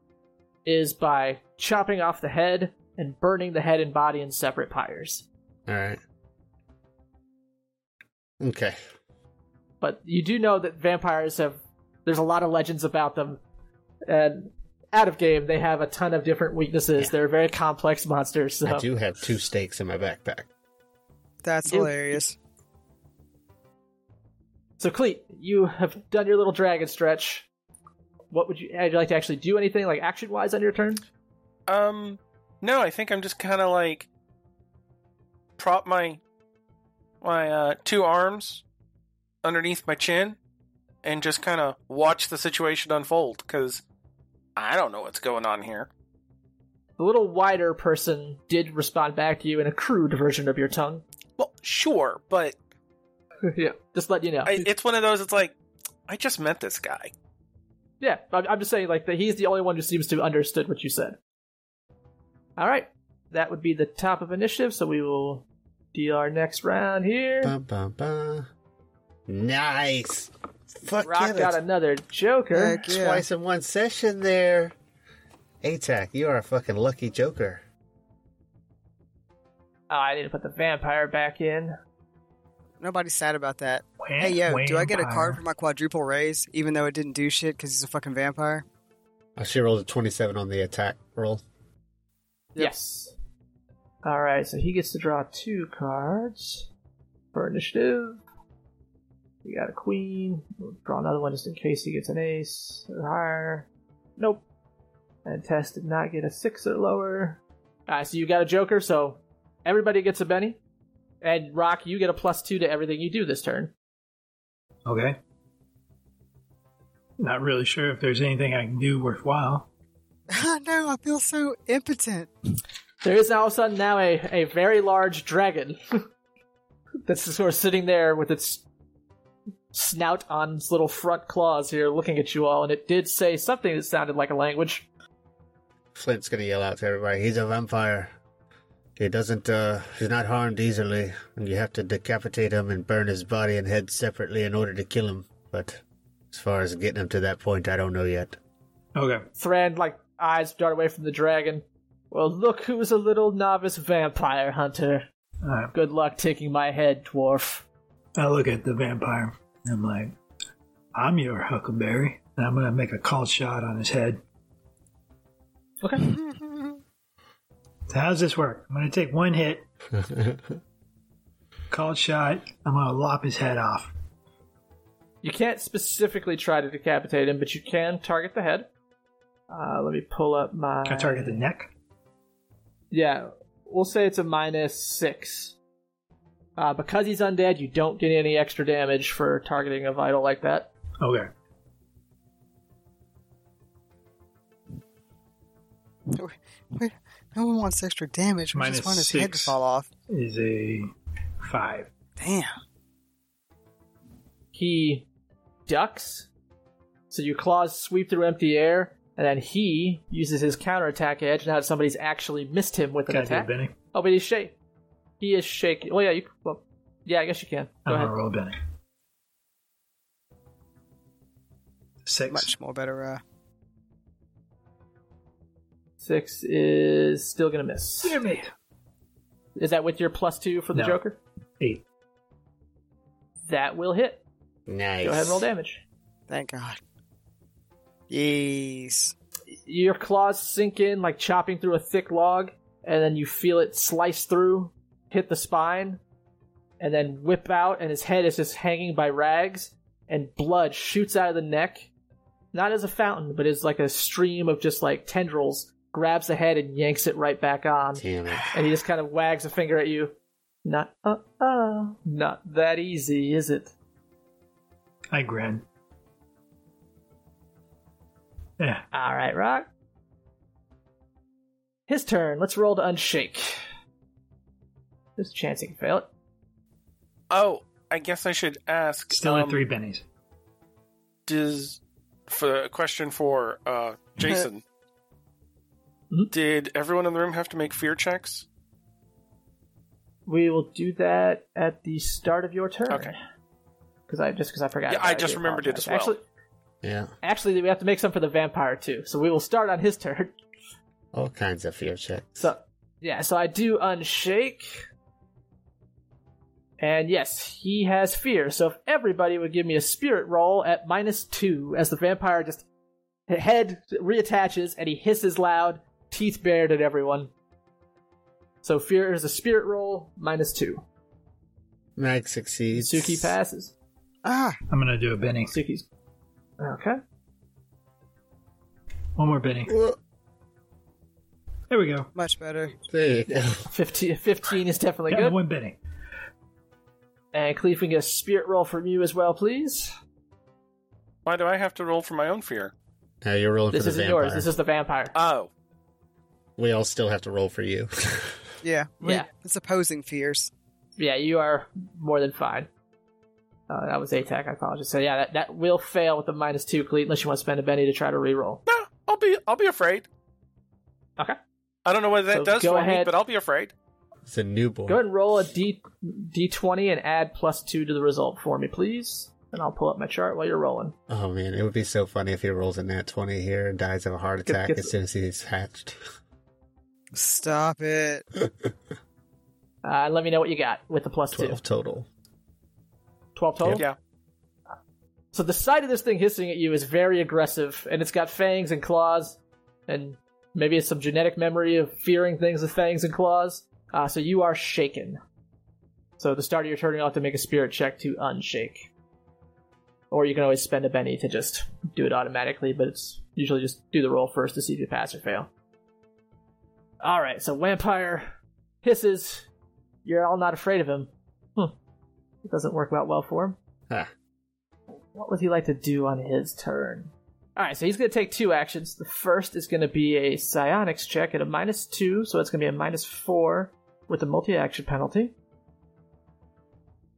is by chopping off the head and burning the head and body in separate pyres. All right. Okay. But you do know that vampires have there's a lot of legends about them and out of game they have a ton of different weaknesses. Yeah. They're very complex monsters. So I do have two stakes in my backpack. That's You- hilarious. So Cleet, you have done your little dragon stretch. What would you would you like to actually do anything like action wise on your turn? Um, no, I think I'm just kind of like prop my my uh, two arms underneath my chin and just kind of watch the situation unfold because I don't know what's going on here. The little wider person did respond back to you in a crude version of your tongue. Well, sure, but yeah, just let you know. I, it's one of those. It's like I just met this guy. yeah, I'm, I'm just saying like that he's the only one who seems to have understood what you said. All right, that would be the top of initiative. So we will deal our next round here. Bum, bum, bum. Nice. Fuck Rock yeah, got another Joker. Heck yeah. twice in one session there. ATAC, you are a fucking lucky joker. Oh, I need to put the vampire back in. Nobody's sad about that. Wham- Hey, yo, do I get a card for my quadruple raise, even though it didn't do shit because he's a fucking vampire? Uh, I should rolled a 27 on the attack roll. Yep. Yes. All right, so he gets to draw two cards for initiative. We got a queen. We'll draw another one just in case he gets an ace or higher. Nope. And Tess did not get a six or lower. All right, so you got a joker. So everybody gets a Benny, and Rock, you get a plus two to everything you do this turn. Okay. Not really sure if there's anything I can do worthwhile. no, I feel so impotent. There is now all of a sudden now a, a very large dragon that's sort of sitting there with its snout on its little front claws here looking at you all, and it did say something that sounded like a language. Flint's gonna yell out to everybody, he's a vampire. He doesn't, uh, he's not harmed easily, and you have to decapitate him and burn his body and head separately in order to kill him. But as far as getting him to that point, I don't know yet. Okay. Thran, like, eyes dart away from the dragon. Well, look who's a little novice vampire hunter. Uh, Good luck taking my head, dwarf. I look at the vampire. I'm like, I'm your Huckleberry, and I'm gonna make a called shot on his head. Okay. So how's this work? I'm gonna take one hit, called shot. I'm gonna lop his head off. You can't specifically try to decapitate him, but you can target the head. Uh, let me pull up my. Can I target the neck? Yeah, we'll say it's a minus six. Uh, because he's undead, you don't get any extra damage for targeting a vital like that. Okay. Wait, no one wants extra damage. We Minus just want his head to six. fall off. Is a five. Damn. He ducks, so your claws sweep through empty air, and then he uses his counterattack edge now that somebody's actually missed him with an Can I do attack. Benny? Oh, but he's shake. He is shaking. Well, yeah, you. Well, yeah, I guess you can. Go I'm ahead. gonna roll Benny. Six. Much more better. Uh, Six is still gonna miss. Damn it. Is that with your plus two for the No. Joker? Eight. That will hit. nice. Go ahead and roll damage. thank God. Yes. Your claws sink in like chopping through a thick log, and then you feel it slice through, hit the spine, and then whip out, and his head is just hanging by rags, and blood shoots out of the neck. Not as a fountain, but as like a stream of just like tendrils, grabs the head and yanks it right back on. Damn it. And he just kind of wags a finger at you. Not, uh, uh, not that easy, is it? I grin. Yeah. All right, Rock. His turn. Let's roll to unshake. There's a chance he can fail it. Oh, I guess I should ask. Still um, at three bennies. Does for a question for uh, Jason? Mhm. Did everyone in the room have to make fear checks? We will do that at the start of your turn. Okay. Because I just because I forgot. Yeah, about I just do remembered it as well. Actually, Yeah. actually, we have to make some for the vampire too. So we will start on his turn. All kinds of fear checks. So yeah, so I do unshake. And yes, he has fear. So if everybody would give me a spirit roll at minus two, as the vampire just head reattaches and he hisses loud, teeth bared at everyone. So fear is a spirit roll minus two. Mag succeeds. Suki passes. Ah, I'm gonna do a Benny. Suki's okay. One more Benny. Well, There we go. much better. there you go. 15, 15 is definitely Got good. one Benny. And Cleve, we can get a spirit roll from you as well, please. Why do I have to roll for my own fear? Now you're rolling This for the isn't vampire. yours. This is the vampire. Oh, We all still have to roll for you. Yeah. we- Yeah. It's opposing fears. Yeah, you are more than fine. Uh, that was ATAC, I apologize. So yeah, that, that will fail with the minus two, Cleet, unless you want to spend a Benny to try to reroll. no, I'll be I'll be afraid. Okay. I don't know what that So does go for me, ahead. but I'll be afraid. it's a newborn. Go ahead and roll a D D20 and add plus two to the result for me, please. And I'll pull up my chart while you're rolling. Oh man, it would be so funny if he rolls a nat 20 here and dies of a heart Get- attack get- as soon as he's hatched. Stop it. Uh, let me know what you got with the plus 12 two. total. 12 total? Yeah. So the sight of this thing hissing at you is very aggressive, and it's got fangs and claws, and maybe it's some genetic memory of fearing things with fangs and claws. Uh, so you are shaken. So at the start of your turn, you'll have to make a spirit check to unshake. Or you can always spend a Benny to just do it automatically, but it's usually just do the roll first to see if you pass or fail. Alright, so Vampire hisses. You're all not afraid of him. Hmm. It doesn't work out well for him. Ah, What would he like to do on his turn? Alright, so he's going to take two actions. The first is going to be a psionics check at a minus two, so it's going to be a minus four with a multi action penalty.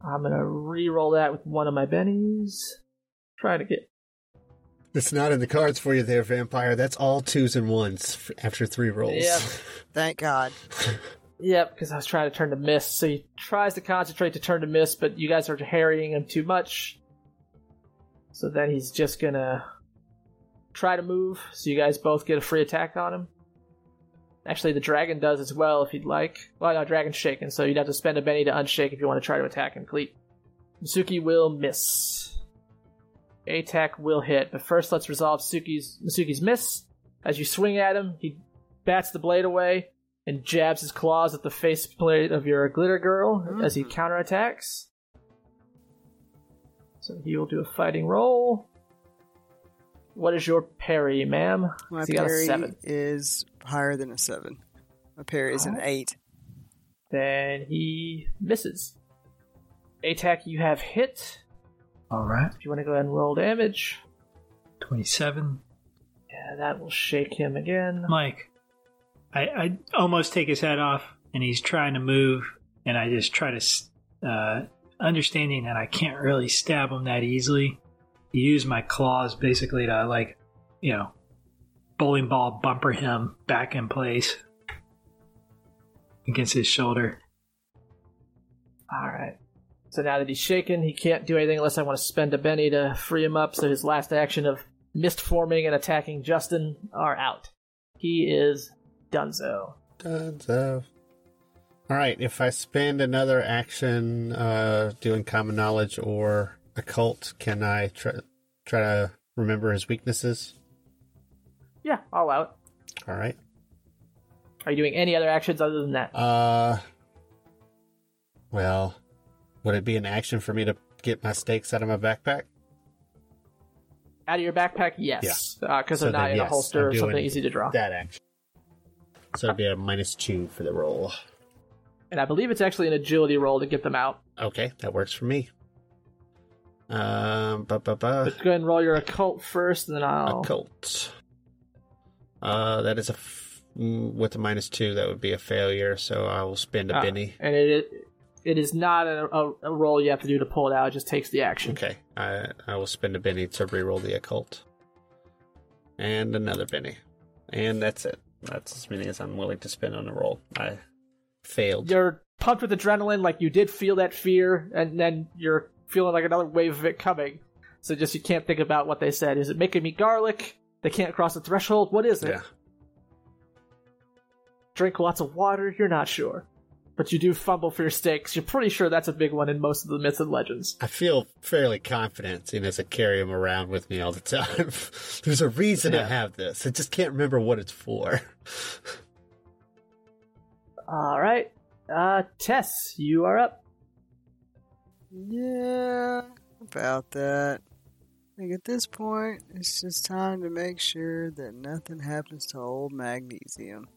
I'm going to re roll that with one of my bennies. Trying to get. It's not in the cards for you there, vampire. That's all twos and ones after three rolls. Yep. Thank God. Yep, because I was trying to turn to miss. So he tries to concentrate to turn to miss, but you guys are harrying him too much. So then he's just going to try to move, so you guys both get a free attack on him. Actually, the dragon does as well if you'd like. Well, no, dragon's shaken, so you'd have to spend a Benny to unshake if you want to try to attack him, Cleet. Masuki will miss. ATAC will hit, but first let's resolve Suki's, Masuki's miss. As you swing at him, he bats the blade away and jabs his claws at the faceplate of your glitter girl as he mm-hmm. counterattacks. So he will do a fighting roll. What is your parry, ma'am? My a parry is higher than a seven. My parry is an eight. Then he misses. ATAC, you have hit. All right. If you want to go ahead and roll damage, 27. yeah, that will shake him again. Mike, I, I almost take his head off, and he's trying to move, and I just try to, uh, understanding that I can't really stab him that easily, use my claws basically to, like, you know, bowling ball bumper him back in place against his shoulder. All right. So now that he's shaken, he can't do anything unless I want to spend a Benny to free him up. So his last action of mist forming and attacking Justin are out. He is Dunzo. Of. All right, if I spend another action uh, doing common knowledge or occult, can I try try to remember his weaknesses? Yeah, all out. All right. Are you doing any other actions other than that? Uh, well, would it be an action for me to get my stakes out of my backpack? Out of your backpack, yes, because So they're not in a holster or something easy to draw. That action. So it'd be a minus two for the roll. And I believe it's actually an agility roll to get them out. Okay, that works for me. Um, ba ba ba. But go ahead and roll your occult first, and then I'll. Occult. Uh, that is a f- mm, with a minus two. That would be a failure. So I will spend a Benny. And it it is not a, a, a roll you have to do to pull it out. It just takes the action. Okay, I I will spend a Benny to reroll the occult, and another Benny, and that's it. That's as many as I'm willing to spend on a roll. I failed. You're pumped with adrenaline, like you did feel that fear, and then you're feeling like another wave of it coming. So just you can't think about what they said. Is it making me garlic? They can't cross the threshold. What is it? yeah. Drink lots of water. You're not sure, but you do fumble for your stakes. You're pretty sure that's a big one in most of the myths and legends. I feel fairly confident, seeing as I carry him around with me all the time. There's a reason I have this. I just can't remember what it's for. All right, uh, Tess, you are up. Yeah, about that. I think at this point, it's just time to make sure that nothing happens to old Magnesium.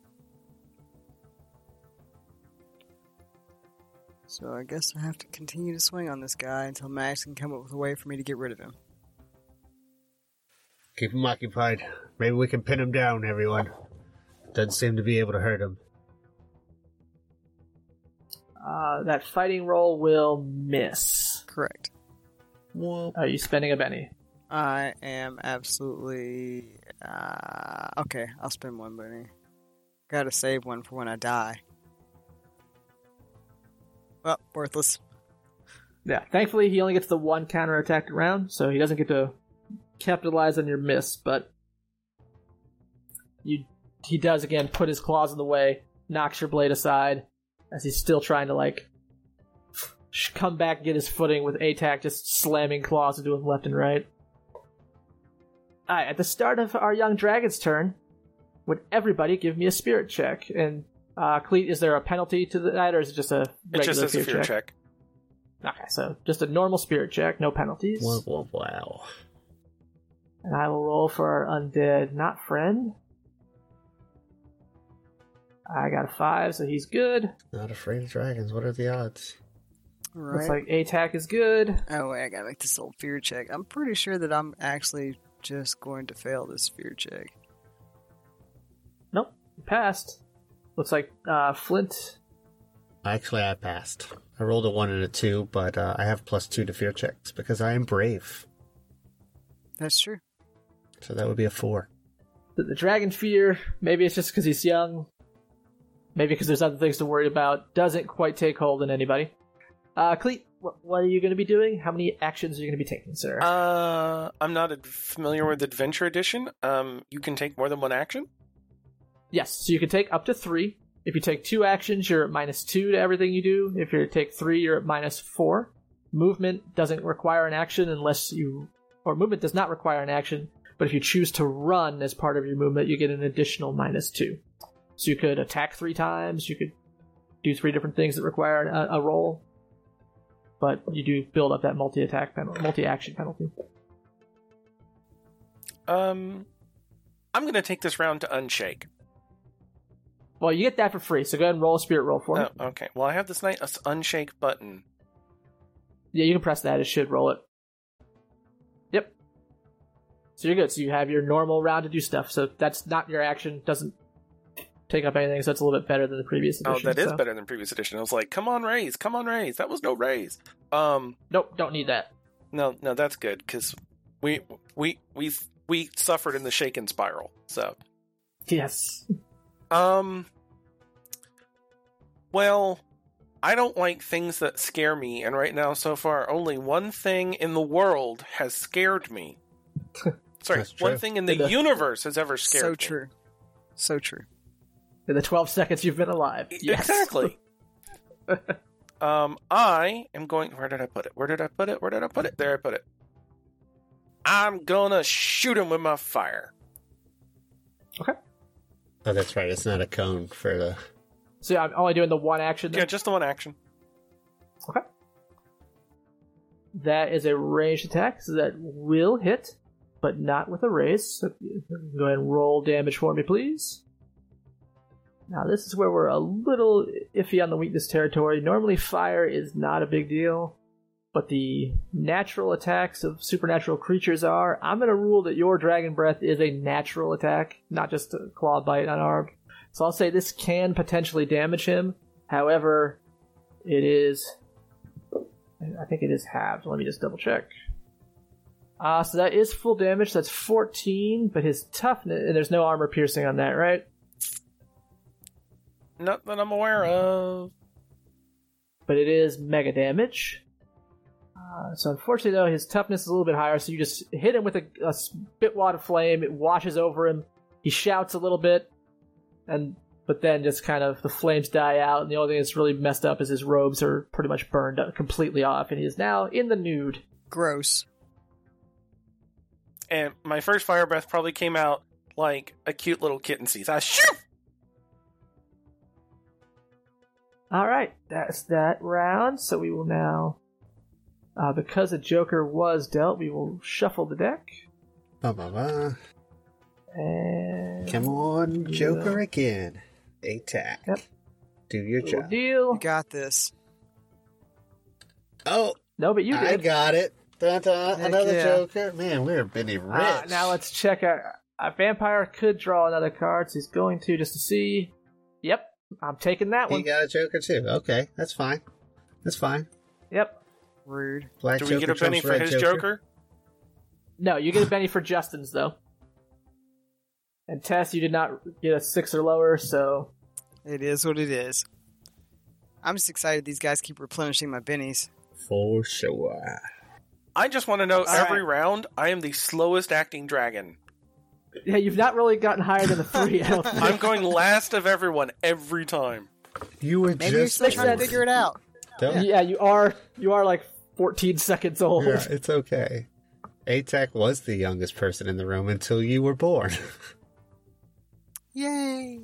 So I guess I have to continue to swing on this guy until Max can come up with a way for me to get rid of him. Keep him occupied. Maybe we can pin him down, everyone. Doesn't seem to be able to hurt him. Uh, that fighting roll will miss. Correct. Well, Are you spending a Benny? I am absolutely. Uh, okay, I'll spend one, Benny. Gotta save one for when I die. Well, worthless. Yeah, thankfully he only gets the one counterattack round, so he doesn't get to capitalize on your miss, but you he does again put his claws in the way, knocks your blade aside as he's still trying to like come back and get his footing with ATAC just slamming claws into him left and right. Alright, at the start of our young dragon's turn, would everybody give me a spirit check? And uh Cleet, is there a penalty to that or is it just a regular It just says a fear fear check. Okay, so just a normal spirit check, no penalties. wow, wow, wow. And I will roll for our undead not friend. I got a five, so he's good. Not afraid of dragons. What are the odds? Right. Looks like ATAC is good. Oh wait, I gotta make this old fear check. I'm pretty sure that I'm actually just going to fail this fear check. Nope, he passed. Looks like uh, Flint. Actually, I passed. I rolled a one and a two, but uh, I have plus two to fear checks because I am brave. That's true. So that would be a four. The, the dragon fear, maybe it's just because he's young. Maybe because there's other things to worry about. Doesn't quite take hold in anybody. Uh, Cleet, what, what are you going to be doing? How many actions are you going to be taking, sir? Uh, I'm not ad- familiar with Adventure Edition. Um, you can take more than one action. Yes, so you can take up to three. If you take two actions, you're at minus two to everything you do. If you take three, you're at minus four. Movement doesn't require an action unless you, or movement does not require an action, but if you choose to run as part of your movement, you get an additional minus two. So you could attack three times, you could do three different things that require a, a roll, but you do build up that multi attack penalty, multi action penalty. Um, I'm going to take this round to unshake. Well, you get that for free, so go ahead and roll a spirit roll for me. Oh, okay. Well, I have this nice unshake button. Yeah, you can press that. It should roll it. Yep. So you're good. So you have your normal round to do stuff. So that's not your action. Doesn't take up anything. So that's a little bit better than the previous Oh, edition. that is so- better than previous edition. I was like, come on, raise, come on, raise. That was no raise. Um, Nope, don't need that. no, no, that's good because we we we we suffered in the shaken spiral. So, Yes. um, well, I don't like things that scare me, and right now, so far, only one thing in the world has scared me. Sorry, one thing in the The- universe has ever scared so me. So true. So true. In the 12 seconds you've been alive. Yes. Exactly. um, I am going. Where did I put it? Where did I put it? Where did I put it? There I put it. I'm gonna shoot him with my fire. Okay. Oh, that's right. It's not a cone for the. So I'm only doing the one action. then? Yeah, just the one action. Okay. That is a ranged attack, so that will hit, but not with a raise. So go ahead and roll damage for me, please. Now, this is where we're a little iffy on the weakness territory. Normally, fire is not a big deal, but the natural attacks of supernatural creatures are. I'm going to rule that your dragon breath is a natural attack, not just a claw bite unarmed. So I'll say this can potentially damage him. However, it is. I think it is halved. Let me just double check. Uh, so that is full damage. That's 14, but his toughness. And there's no armor piercing on that, right? Not that I'm aware of. But it is mega damage. Uh, so unfortunately, though, his toughness is a little bit higher. So you just hit him with a, a spit wad of flame. It washes over him. He shouts a little bit, and but then just kind of the flames die out. And the only thing that's really messed up is his robes are pretty much burned completely off, and he is now in the nude. Gross. And my first fire breath probably came out like a cute little kitten sees. I shoot. All right, that's that round. So we will now, uh, because a Joker was dealt, we will shuffle the deck. Ba, ba, ba. And Come on, Joker again. Attack. Yep. Do your little job. deal. You got this. Oh, No, but you did. I got it. Dun, dun, Heck another yeah. Joker. Man, we're Benny rich. Ah, now let's check out. A vampire could draw another card, so he's going to just to see. Yep, I'm taking that He one. got a Joker too. Okay, that's fine. That's fine. Yep. Rude. Black Do Joker we get a Benny for red his Joker? No, you get a Benny for Justin's though. And Tess, you did not get a six or lower, so It is what it is. I'm just excited these guys keep replenishing my bennies. For sure. I just want to know All every right. round I am the slowest acting dragon. yeah, you've not really gotten higher than a three. I don't think. I'm going last of everyone every time. You were Maybe you're just still trying to figure it out. Don't- yeah, you are. You are like 14 seconds old. Yeah, it's okay. ATAC was the youngest person in the room until you were born. Yay!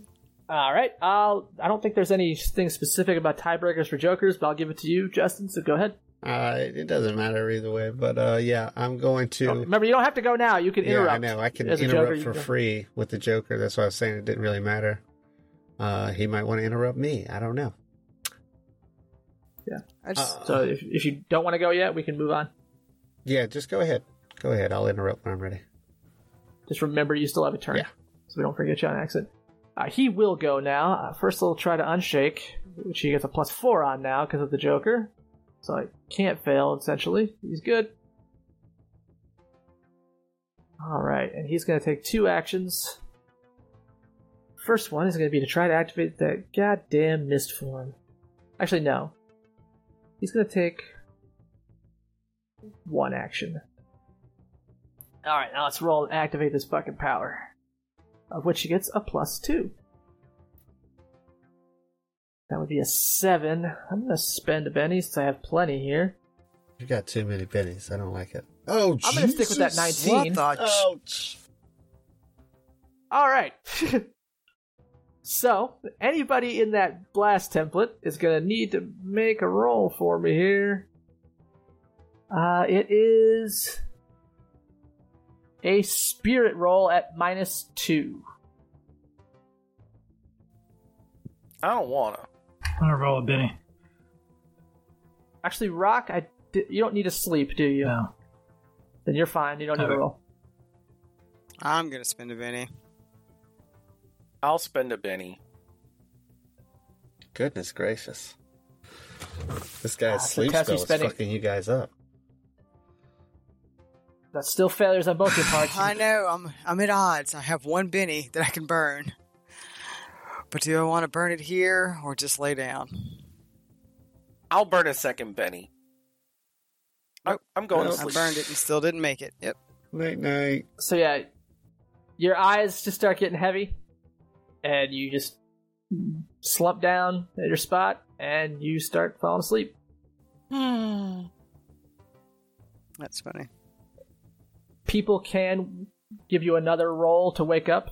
All right. I'll. I don't think there's anything specific about tiebreakers for jokers, but I'll give it to you, Justin. So go ahead. uh, it doesn't matter either way, but uh, yeah, I'm going to. Remember, you don't have to go now. You can yeah, interrupt. I know. I can As interrupt Joker, for can- free with the Joker. That's why I was saying it didn't really matter. Uh, he might want to interrupt me. I don't know. I just Uh, So if, if you don't want to go yet, we can move on. Yeah, just go ahead. Go ahead. I'll interrupt when I'm ready. Just remember you still have a turn. Yeah. So we don't forget you on accident. Uh, he will go now. Uh, first, he'll try to unshake, which he gets a plus four on now because of the Joker. So I can't fail, essentially. He's good. Alright, and he's going to take two actions. First one is going to be to try to activate that goddamn mist form. Actually, no. He's going to take one action. Alright, now let's roll and activate this fucking power. Of which he gets a plus two. That would be a seven. I'm gonna spend a Benny since I have plenty here. You got too many bennies. I don't like it. Oh, I'm gonna stick with that 19. What the? Ouch. All right. so, anybody in that blast template is going to need to make a roll for me here. Uh, it is a spirit roll at minus two. I don't wanna. I'm gonna roll a Benny. Actually, Rock, I you don't need to sleep, do you? No. Then you're fine. You don't need to roll. I'm gonna spend a Benny. I'll spend a Benny. Goodness gracious. This Ah, guy's it's a sleep test spell is spending. fucking you guys up. That's still failures on both your parts. I know. I'm I'm at odds. I have one Benny that I can burn. But do I want to burn it here or just lay down? I'll burn a second Benny. I- Nope. I'm going Nope. to I burned it and still didn't make it. Yep. Night night. So yeah, your eyes just start getting heavy, and you just slump down at your spot, and you start falling asleep. That's funny. People can give you another roll to wake up,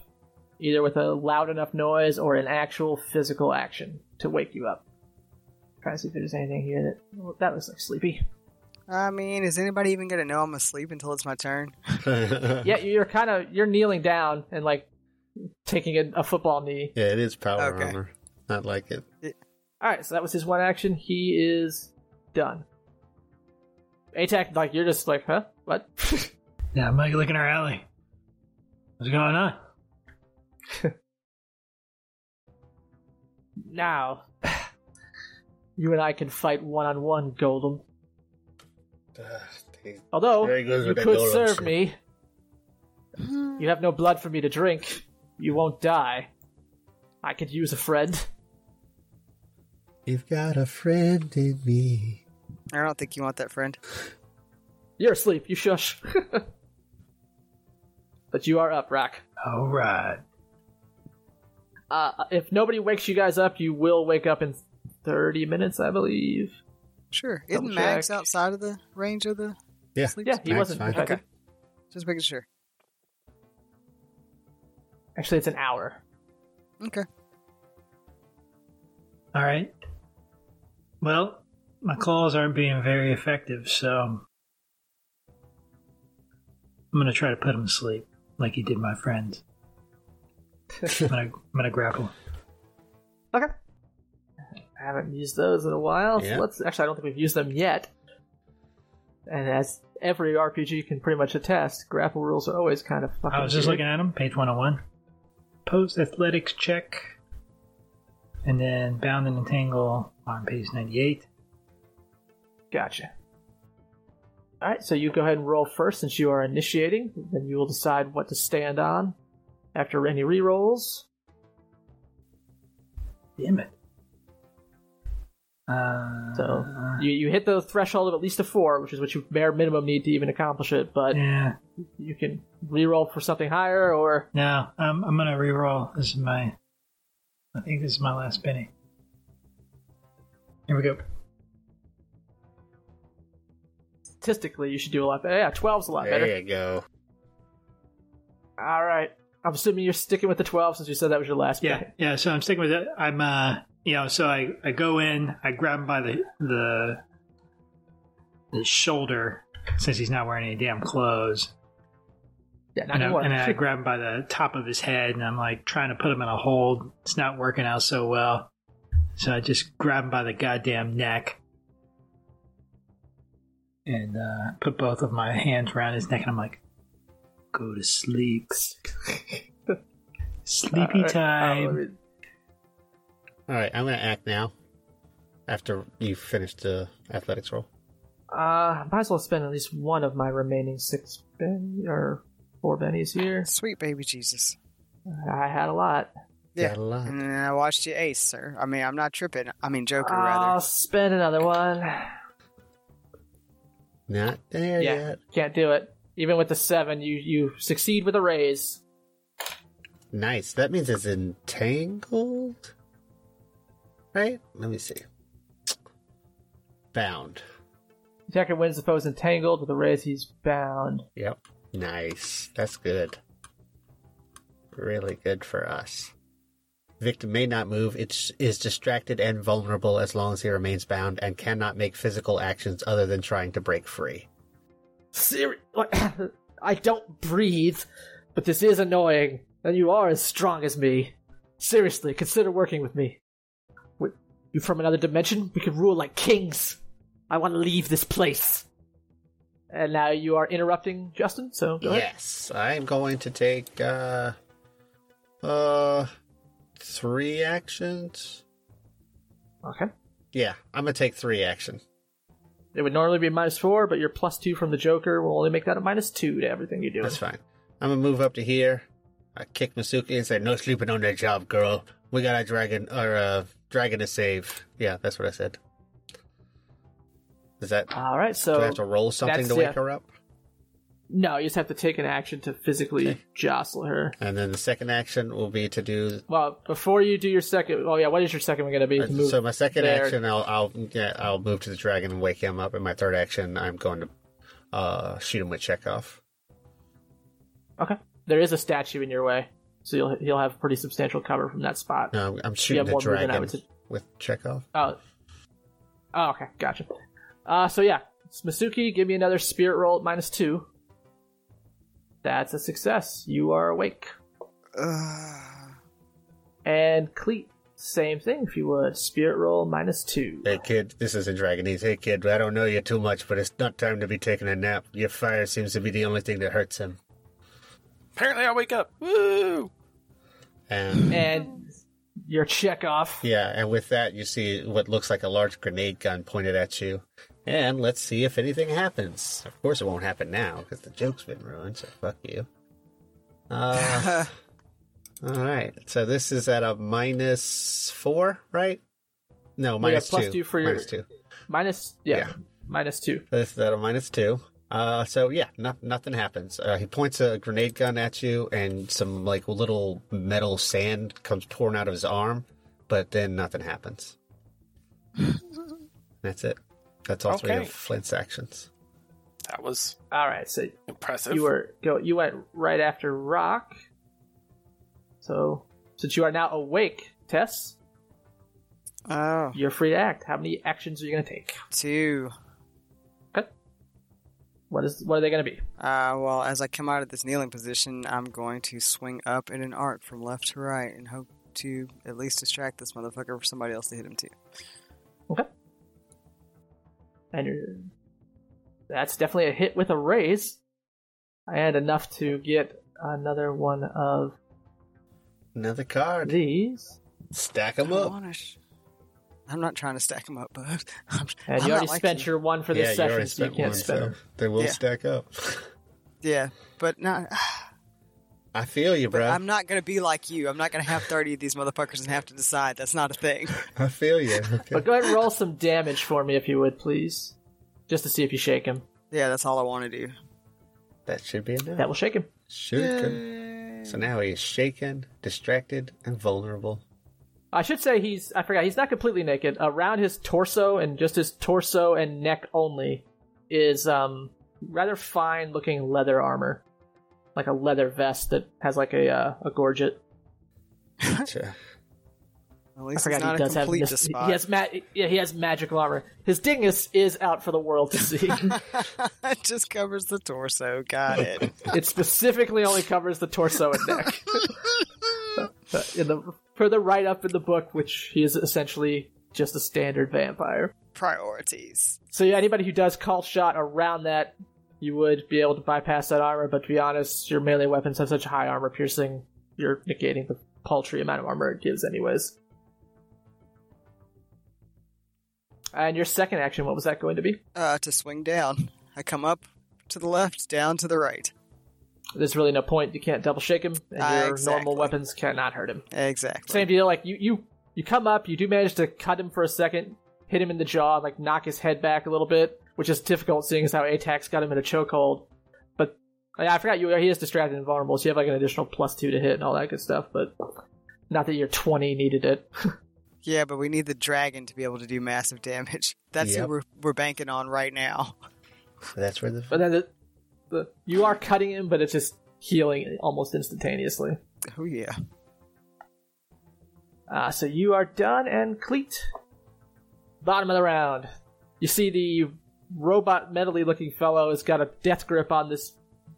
either with a loud enough noise or an actual physical action to wake you up. Trying to see if there's anything here that well, that looks like sleepy. I mean, is anybody even gonna know I'm asleep until it's my turn? Yeah, you're kind of you're kneeling down and like taking a, a football knee. Yeah, it is power Okay. armor. Not like it. All right, so that was his one action. He is done. ATAC, like you're just like, huh? What? Yeah, I'm like looking our alley. What's going on? now, you and I can fight one on one, Golem. Ugh, Although There he goes you with that could Golem serve shit. me, you have no blood for me to drink. You won't die. I could use a friend. You've got a friend in me. I don't think you want that friend. You're asleep. You shush. but you are up, Rock. All right. Uh, if nobody wakes you guys up, you will wake up in 30 minutes, I believe. Sure. Double Isn't Max check. outside of the range of the Yeah. sleep? Yeah, he Max, wasn't fine. Okay. Just making sure. Actually, it's an hour. Okay. All right. Well, my claws aren't being very effective, so I'm gonna try to put him to sleep like he did my friends. I'm gonna, I'm gonna grapple. Okay. I haven't used those in a while. Yeah. So let's actually I don't think we've used them yet. And as every RPG can pretty much attest, grapple rules are always kind of fucking I was just weird. looking at them. page 101. Post athletics check. And then bound and entangle on page 98. Gotcha. Alright, so you go ahead and roll first since you are initiating. Then you will decide what to stand on after any rerolls. Damn it. Uh, So you, you hit the threshold of at least a four, which is what you bare minimum need to even accomplish it, but yeah. you can reroll for something higher or No, um, I'm gonna reroll. This is my. I think this is my last Benny. Here we go. Statistically you should do a lot better. Yeah, 12's a lot better. There you go. All right. I'm assuming you're sticking with the 12 since you said that was your last Yeah, pick. yeah. So I'm sticking with it. I'm, uh, you know, so I, I go in, I grab him by the the the shoulder since he's not wearing any damn clothes, Yeah, not and, I, anymore. and I grab him by the top of his head, and I'm like trying to put him in a hold. It's not working out so well, so I just grab him by the goddamn neck. And uh, put both of my hands around his neck, and I'm like, "Go to sleep, sleepy All right. Time." All right, I'm gonna act now. After you finish the athletics roll. Uh, might as well spend at least one of my remaining six ben- or four bennies here. Sweet baby Jesus. I had a lot. Yeah. Got a lot. And I watched you ace, sir. I mean, I'm not tripping. I mean, Joker, rather. I'll rather. spend another one. Not there Yeah, yet. can't do it. Even with the seven, you you succeed with a raise. Nice. That means it's entangled. right? Let me see. Bound. Attacker wins the foe's entangled. With a raise, he's bound. Yep. Nice. That's good. Really good for us. Victim may not move. It is distracted and vulnerable as long as he remains bound and cannot make physical actions other than trying to break free. Like, I don't breathe, but this is annoying, and you are as strong as me. Seriously, consider working with me. Wait, you from another dimension? We can rule like kings. I want to leave this place. And now you are interrupting Justin, so go ahead. Yes, I'm going to take uh uh three actions. Okay. Yeah, I'm gonna take three action. It would normally be minus four, but your plus two from the Joker will only make that a minus two to everything you do. That's fine. I'm gonna move up to here. I kick Masuki and say, "No sleeping on that job, girl. We got a dragon or a dragon to save." Yeah, that's what I said. Is that? All right, so do I have to roll something to wake yeah. her up? No, you just have to take an action to physically Okay. jostle her. And then the second action will be to do. Well, before you do your second, oh yeah, what is your second one going to be? So my second there. action, I'll I'll yeah, I'll move to the dragon and wake him up. And my third action, I'm going to uh, shoot him with Chekhov. Okay. There is a statue in your way, so you'll you'll have pretty substantial cover from that spot. No, I'm shooting the more movement, I dragon would with Chekhov. Oh. Oh, okay, gotcha. Uh, so yeah, Masuki, give me another spirit roll at minus two. That's a success. You are awake. Uh, And Cleet, same thing if you would. Spirit roll minus two. Hey kid, this is a Dragonese. Hey kid, I don't know you too much, but it's not time to be taking a nap. Your fire seems to be the only thing that hurts him. Apparently, I wake up. Woo! And And your Chekhov. yeah, and with that, you see what looks like a large grenade gun pointed at you. And let's see if anything happens. Of course, it won't happen now because the joke's been ruined. So fuck you. Uh, all right. So this is at a minus four, right? No, Well, yeah, minus plus two. two for your- Minus two. Minus, yeah, Yeah. minus two. This is at a minus two. Uh, so yeah, no, nothing happens. Uh, he points a grenade gun at you, and some like little metal sand comes pouring out of his arm, but then nothing happens. That's it. That's all three of Flint's actions. That was All right, so impressive. you were go. You went right after Rock. So since you are now awake, Tess, oh, you're free to act. How many actions are you going to take? two. Okay. What is what are they going to be? Uh, well, as I come out of this kneeling position, I'm going to swing up in an arc from left to right and hope to at least distract this motherfucker for somebody else to hit him too. Okay. And that's definitely a hit with a raise, and enough to get another one of Another card. these. Stack them up. sh- I'm not trying to stack them up, bud. I'm, And I'm you already spent your one for yeah, this you session, so you spent can't one, spend so them. they will Yeah. stack up. Yeah, but not. I feel you, bro. I'm not gonna be like you. I'm not gonna have 30 of these motherfuckers and have to decide. That's not a thing. I feel you. Okay. But go ahead and roll some damage for me if you would, please. Just to see if you shake him. Yeah, that's all I want to do. that should be enough. That will shake him. Should. could- So now he's shaken, distracted, and vulnerable. I should say he's I forgot, he's not completely naked. Around his torso and just his torso and neck only is um rather fine looking leather armor. Like a leather vest that has like a uh, a gorget. Gotcha. At I forgot not he a does have mis- despot. he has ma- yeah, he has magical armor. His dingus is out for the world to see. it just covers the torso. Got it. it specifically only covers the torso and neck. in the further right up in the book, which he is essentially just a standard vampire. Priorities. So yeah, anybody who does call shot around that, you would be able to bypass that armor. But to be honest, your melee weapons have such high armor piercing, you're negating the paltry amount of armor it gives, anyways. And your second action, what was that going to be? Uh, to swing down. I come up to the left, down to the right. There's really no point. You can't double shake him, and Ah, your exactly. normal weapons cannot hurt him. Exactly. Same deal. Like you, you, you come up, you do manage to cut him for a second, hit him in the jaw, and, like knock his head back a little bit, which is difficult seeing as how ATAC's got him in a chokehold. But I forgot you. He is distracted and vulnerable, so you have like an additional plus two to hit and all that good stuff. But not that your twenty needed it. Yeah, but we need the dragon to be able to do massive damage. That's Yep. who we're, we're banking on right now. That's where the But then the, the you are cutting him, but it's just healing almost instantaneously. Oh yeah. Uh, so you are done, and Cleet. Bottom of the round. You see the robot metally looking fellow has got a death grip on this,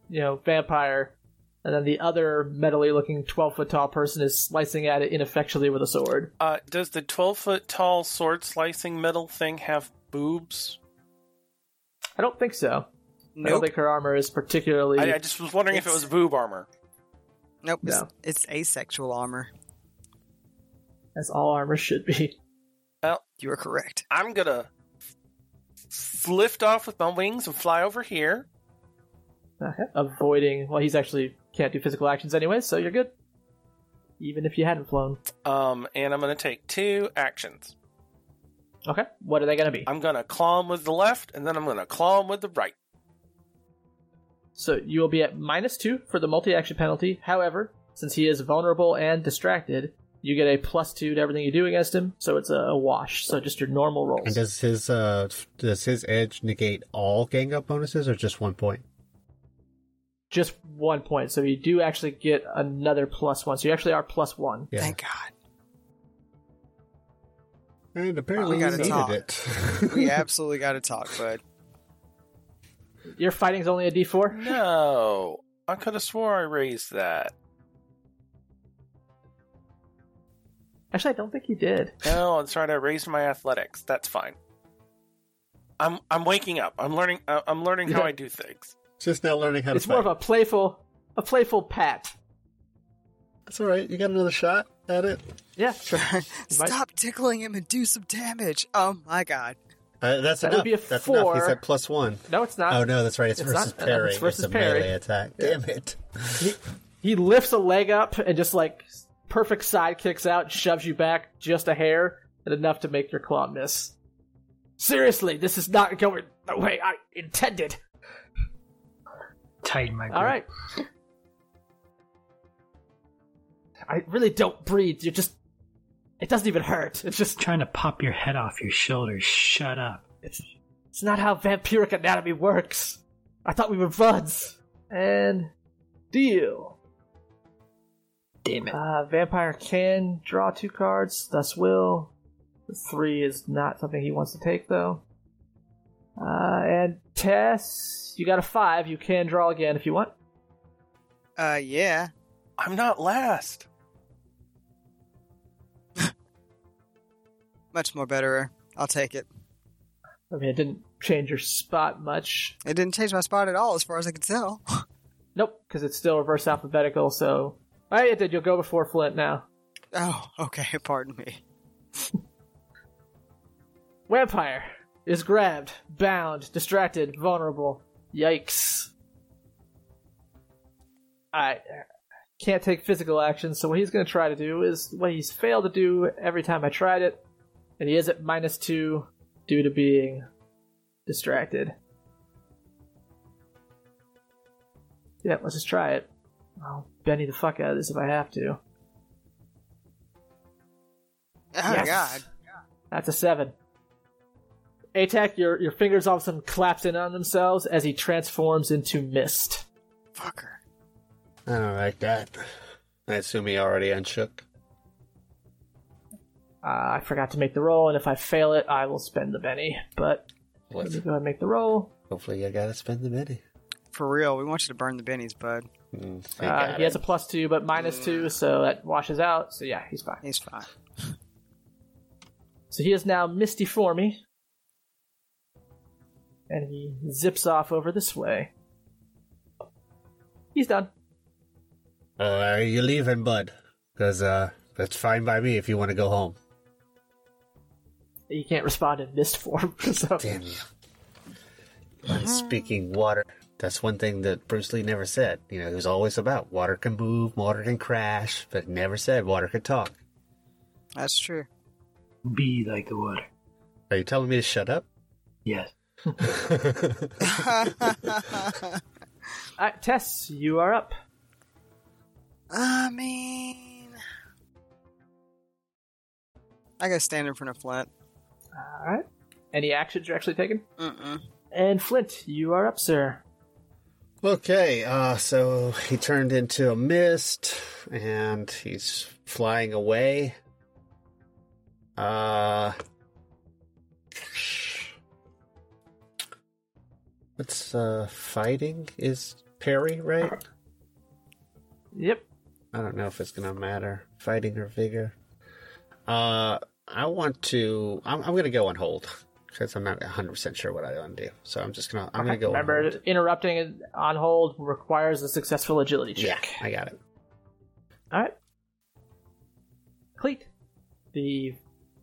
you know, vampire, and then the other metally looking 12 foot tall person is slicing at it ineffectually with a sword. Uh, does the 12 foot tall sword slicing metal thing have boobs? I don't think so. Nope. I don't think her armor is particularly. I, I just was wondering if it was boob armor. Nope. It's, No. it's asexual armor. as all armor should be. Well, You are correct. I'm gonna f- lift off with my wings and fly over here. Okay. Avoiding. Well, he's actually can't do physical actions anyway, so you're good. Even if you hadn't flown. Um, and I'm gonna take two actions. Okay. What are they going to be? I'm gonna claw him with the left, and then I'm gonna claw him with the right. So you will be at minus two for the multi action penalty. However, since he is vulnerable and distracted, you get a plus two to everything you do against him, so it's a, a wash. So just your normal rolls. And does his uh does his edge negate all gang up bonuses or just one point? just one point. So you do actually get another plus one. So you actually are plus one. Yeah. Thank God. And apparently We you gotta needed talk. it. We absolutely got to talk, bud. Your fighting's only a d4? No, I could have swore I raised that. Actually, I don't think you did. No, that's right. I raised my athletics. That's fine. I'm I'm waking up. I'm learning. Uh, I'm learning how I do things. Just now learning how to It's more of a playful, a playful pat. That's all right. You got another shot at it. Yeah, sure. Stop tickling him and do some damage. Oh my God. Uh, that's That would enough. be a that's enough. He four. said plus one. No, it's not. oh no, that's right. It's, It's versus not- parry. it's versus a parry. melee attack. Damn it. He lifts a leg up and just like perfect side kicks out, shoves you back just a hair, and enough to make your claw miss. Seriously, this is not going the way I intended. Tighten my grip. All right. I really don't breathe. You're just. It doesn't even hurt. It's just. Trying to pop your head off your shoulders. Shut up. It's, it's not how vampiric anatomy works. I thought we were buds. And. Deal. Damn it. Uh, vampire can draw two cards, thus will. Three is not something he wants to take, though. Uh, and Tess, you got a five. You can draw again if you want. Uh, yeah. I'm not last. Much more better. I'll take it. I mean, it didn't change your spot much. It didn't change my spot at all, as far as I can tell. Nope, because it's still reverse alphabetical, so. Oh, Alright, it did. You'll go before Flint now. Oh, okay. Pardon me. Vampire is grabbed, bound, distracted, vulnerable. Yikes. I Can't take physical action, so what he's going to try to do is what he's failed to do every time I tried it, and he is at minus two due to being distracted. Yeah, let's just try it. I'll Benny the fuck out of this if I have to. Oh Yes. God. That's a seven. ATAC, your your fingers all of a sudden collapse in on themselves as he transforms into mist. Fucker. I don't like that. I assume he already unshook. Uh, I forgot to make the roll, and if I fail it, I will spend the Benny. But let me go ahead and make the roll. Hopefully, I gotta spend the Benny. For real, we want you to burn the bennies, bud. Mm, Uh, he has a plus two, but minus two, so that washes out. So yeah, he's fine. He's fine. So he is now misty for me, and he zips off over this way. He's done. Uh, are you leaving, bud? Because uh, that's fine by me if you want to go home. You can't respond in mist form. So Damn you. Speaking water, that's one thing that Bruce Lee never said. You know, he was always about water can move, water can crash, but never said water could talk. That's true. Be like the water. Are you telling me to shut up? Yes. Alright, uh, Tess, you are up. I mean, I gotta stand in front of Flint. All right. Any actions you're actually taking? Mm-mm. And Flint, you are up, sir. Okay, uh, so he turned into a mist, and he's flying away. Uh, what's uh fighting is parry, right? Yep. I don't know if it's gonna matter fighting or vigor. Uh, I want to. I'm, I'm gonna go on hold because I'm not 100 percent sure what I want to do. So I'm just gonna. I'm gonna go. on Remember, hold. interrupting it on hold requires a successful agility check. Yeah, check. I got it. All right. Cleet, the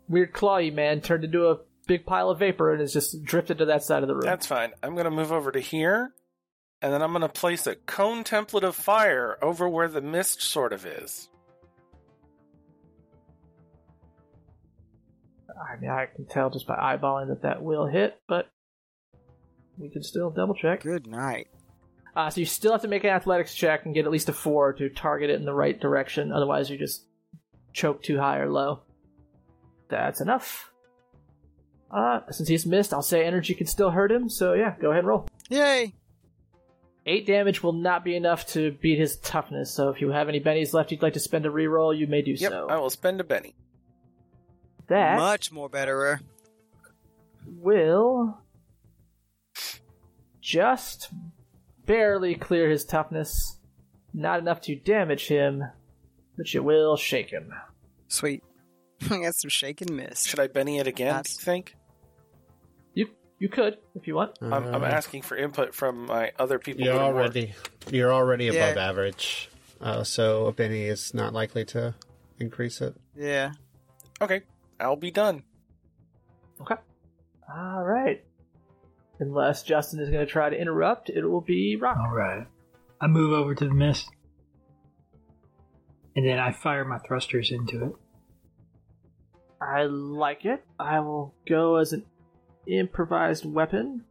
weird clawy man turned into a big pile of vapor and has just drifted to that side of the room. That's fine. I'm going to move over to here, and then I'm going to place a cone template of fire over where the mist sort of is. I mean, I can tell just by eyeballing that that will hit, but we can still double check. Good night. Uh, so you still have to make an athletics check and get at least a four to target it in the right direction. Otherwise, you just choke too high or low. That's enough. Uh, since he's missed, I'll say energy can still hurt him. So yeah, go ahead and roll. Yay! Eight damage will not be enough to beat his toughness. So if you have any bennies left you'd like to spend a reroll, you may do Yep, so. I will spend a Benny. That Much more better. will just barely clear his toughness. Not enough to damage him, but you will shake him. Sweet. I got some shake and miss. Should I Benny it again, That's- do you think? You you could if you want. I'm, I'm Uh, asking for input from my other people. You're that work. already you're already Yeah. above average, uh, so a Benny is not likely to increase it. Yeah. Okay, I'll be done. Okay. All right. Unless Justin is going to try to interrupt, it will be Rock. All right. I move over to the mist. And then I fire my thrusters into it. I like it. I will go as an improvised weapon.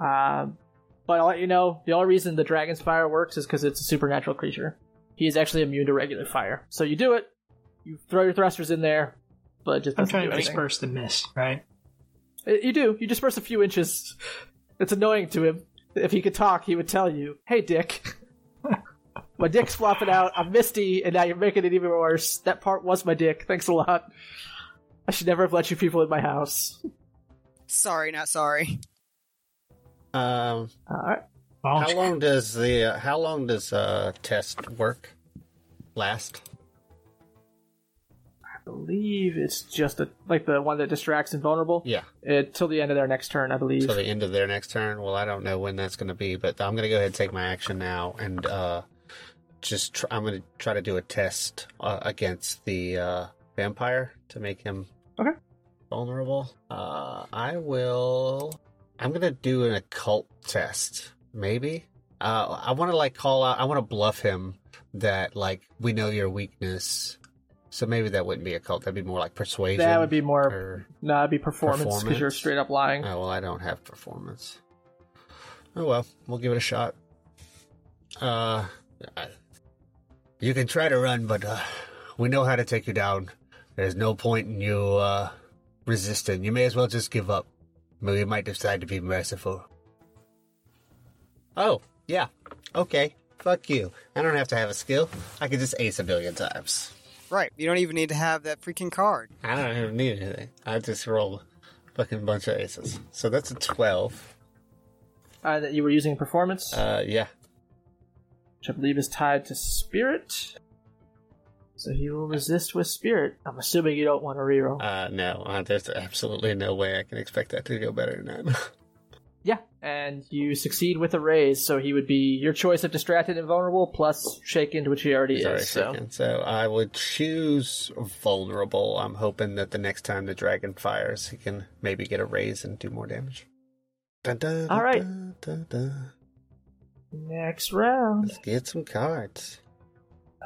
Um, but I'll let you know the only reason the dragon's fire works is because it's a supernatural creature. He is actually immune to regular fire. So you do it, you throw your thrusters in there, but just I'm trying to anything. disperse the mist, right? You do. You disperse a few inches. It's annoying to him. If he could talk, he would tell you, "Hey, Dick, my dick's flopping out. I'm misty, and now you're making it even worse. That part was my dick. Thanks a lot. I should never have let you people in my house." Sorry, not sorry. Um, All right. How long does the uh, how long does uh test work last? I believe it's just a like the one that distracts invulnerable. Yeah, Until the end of their next turn, I believe. till the end of their next turn. Well, I don't know when that's going to be, but I'm going to go ahead and take my action now and uh just tr- I'm going to try to do a test uh, against the uh vampire to make him Okay. vulnerable. Uh, I will. I'm gonna do an occult test, maybe. Uh, I want to like call out. I want to bluff him that like we know your weakness. So maybe that wouldn't be occult. That'd be more like persuasion. that would be more. No, it'd be performance because you're straight up lying. oh well, I don't have performance. Oh well, we'll give it a shot. Uh, I- you can try to run, but uh, we know how to take you down. There's no point in you uh, resisting. You may as well just give up. Maybe we might decide to be merciful. Oh, yeah. Okay. Fuck you. I don't have to have a skill. I can just ace a billion times. Right. You don't even need to have that freaking card. I don't even need anything. I just roll a fucking bunch of aces. So that's a 12. Uh, that you were using performance, Uh, yeah. which I believe is tied to spirit. So he will resist with spirit. I'm assuming you don't want to reroll. Uh, no. Uh, there's absolutely no way I can expect that to go better than that. And you succeed with a raise, so he would be your choice of distracted and vulnerable plus shaken, which he already He's already is. So shaken. So I would choose vulnerable. I'm hoping that the next time the dragon fires, he can maybe get a raise and do more damage. Dun, dun, All right. dun, next round. Let's get some cards.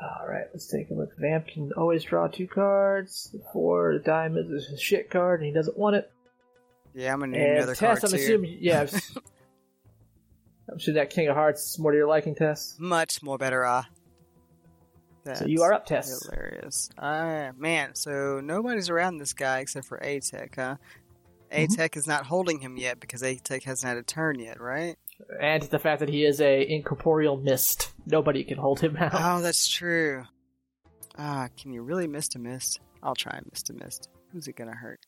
All right, let's take a look. Vamp can always draw two cards. The four, diamonds is a shit card, and he doesn't want it. Yeah, I'm gonna need And another Tess, card I'm too. assuming, yeah. I'm sure that King of Hearts is more to your liking, Tess. Much more better. Uh, That's So you are up, Tess. Hilarious. Uh, man, so nobody's around this guy except for ATAC, huh? ATAC is not holding him yet because ATAC hasn't had a turn yet, right? And the fact that he is a incorporeal mist, nobody can hold him now. Oh, that's true. Ah, can you really mist a mist? I'll try and mist a mist. Who's it gonna hurt?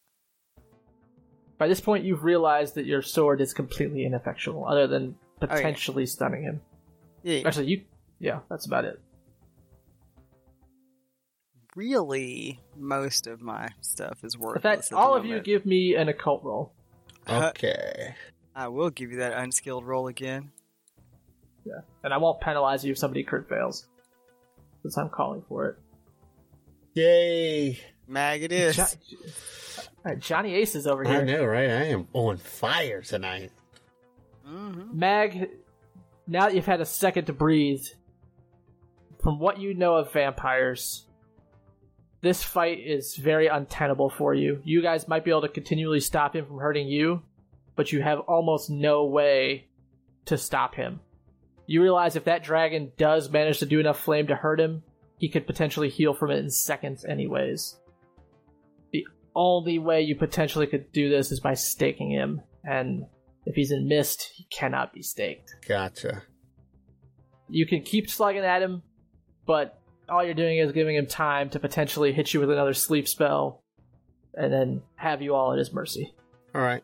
By this point, you've realized that your sword is completely ineffectual, other than yeah. potentially stunning him. Yeah, Actually, you, yeah, that's about it. really, most of my stuff is In worthless. fact, all of you moment. give me an occult roll. Uh, Okay. I will give you that unskilled roll again. Yeah, and I won't penalize you if somebody crit fails, since I'm calling for it. Yay! Mag it is. Jo- All right, Johnny Ace is over here. I know, right? I am on fire tonight. hmm Mag, now that you've had a second to breathe, from what you know of vampires, this fight is very untenable for you. You guys might be able to continually stop him from hurting you, but you have almost no way to stop him. You realize if that dragon does manage to do enough flame to hurt him, he could potentially heal from it in seconds, anyways. The only way you potentially could do this is by staking him, and if he's in mist, he cannot be staked. Gotcha. You can keep slugging at him, but all you're doing is giving him time to potentially hit you with another sleep spell, and then have you all at his mercy. All right.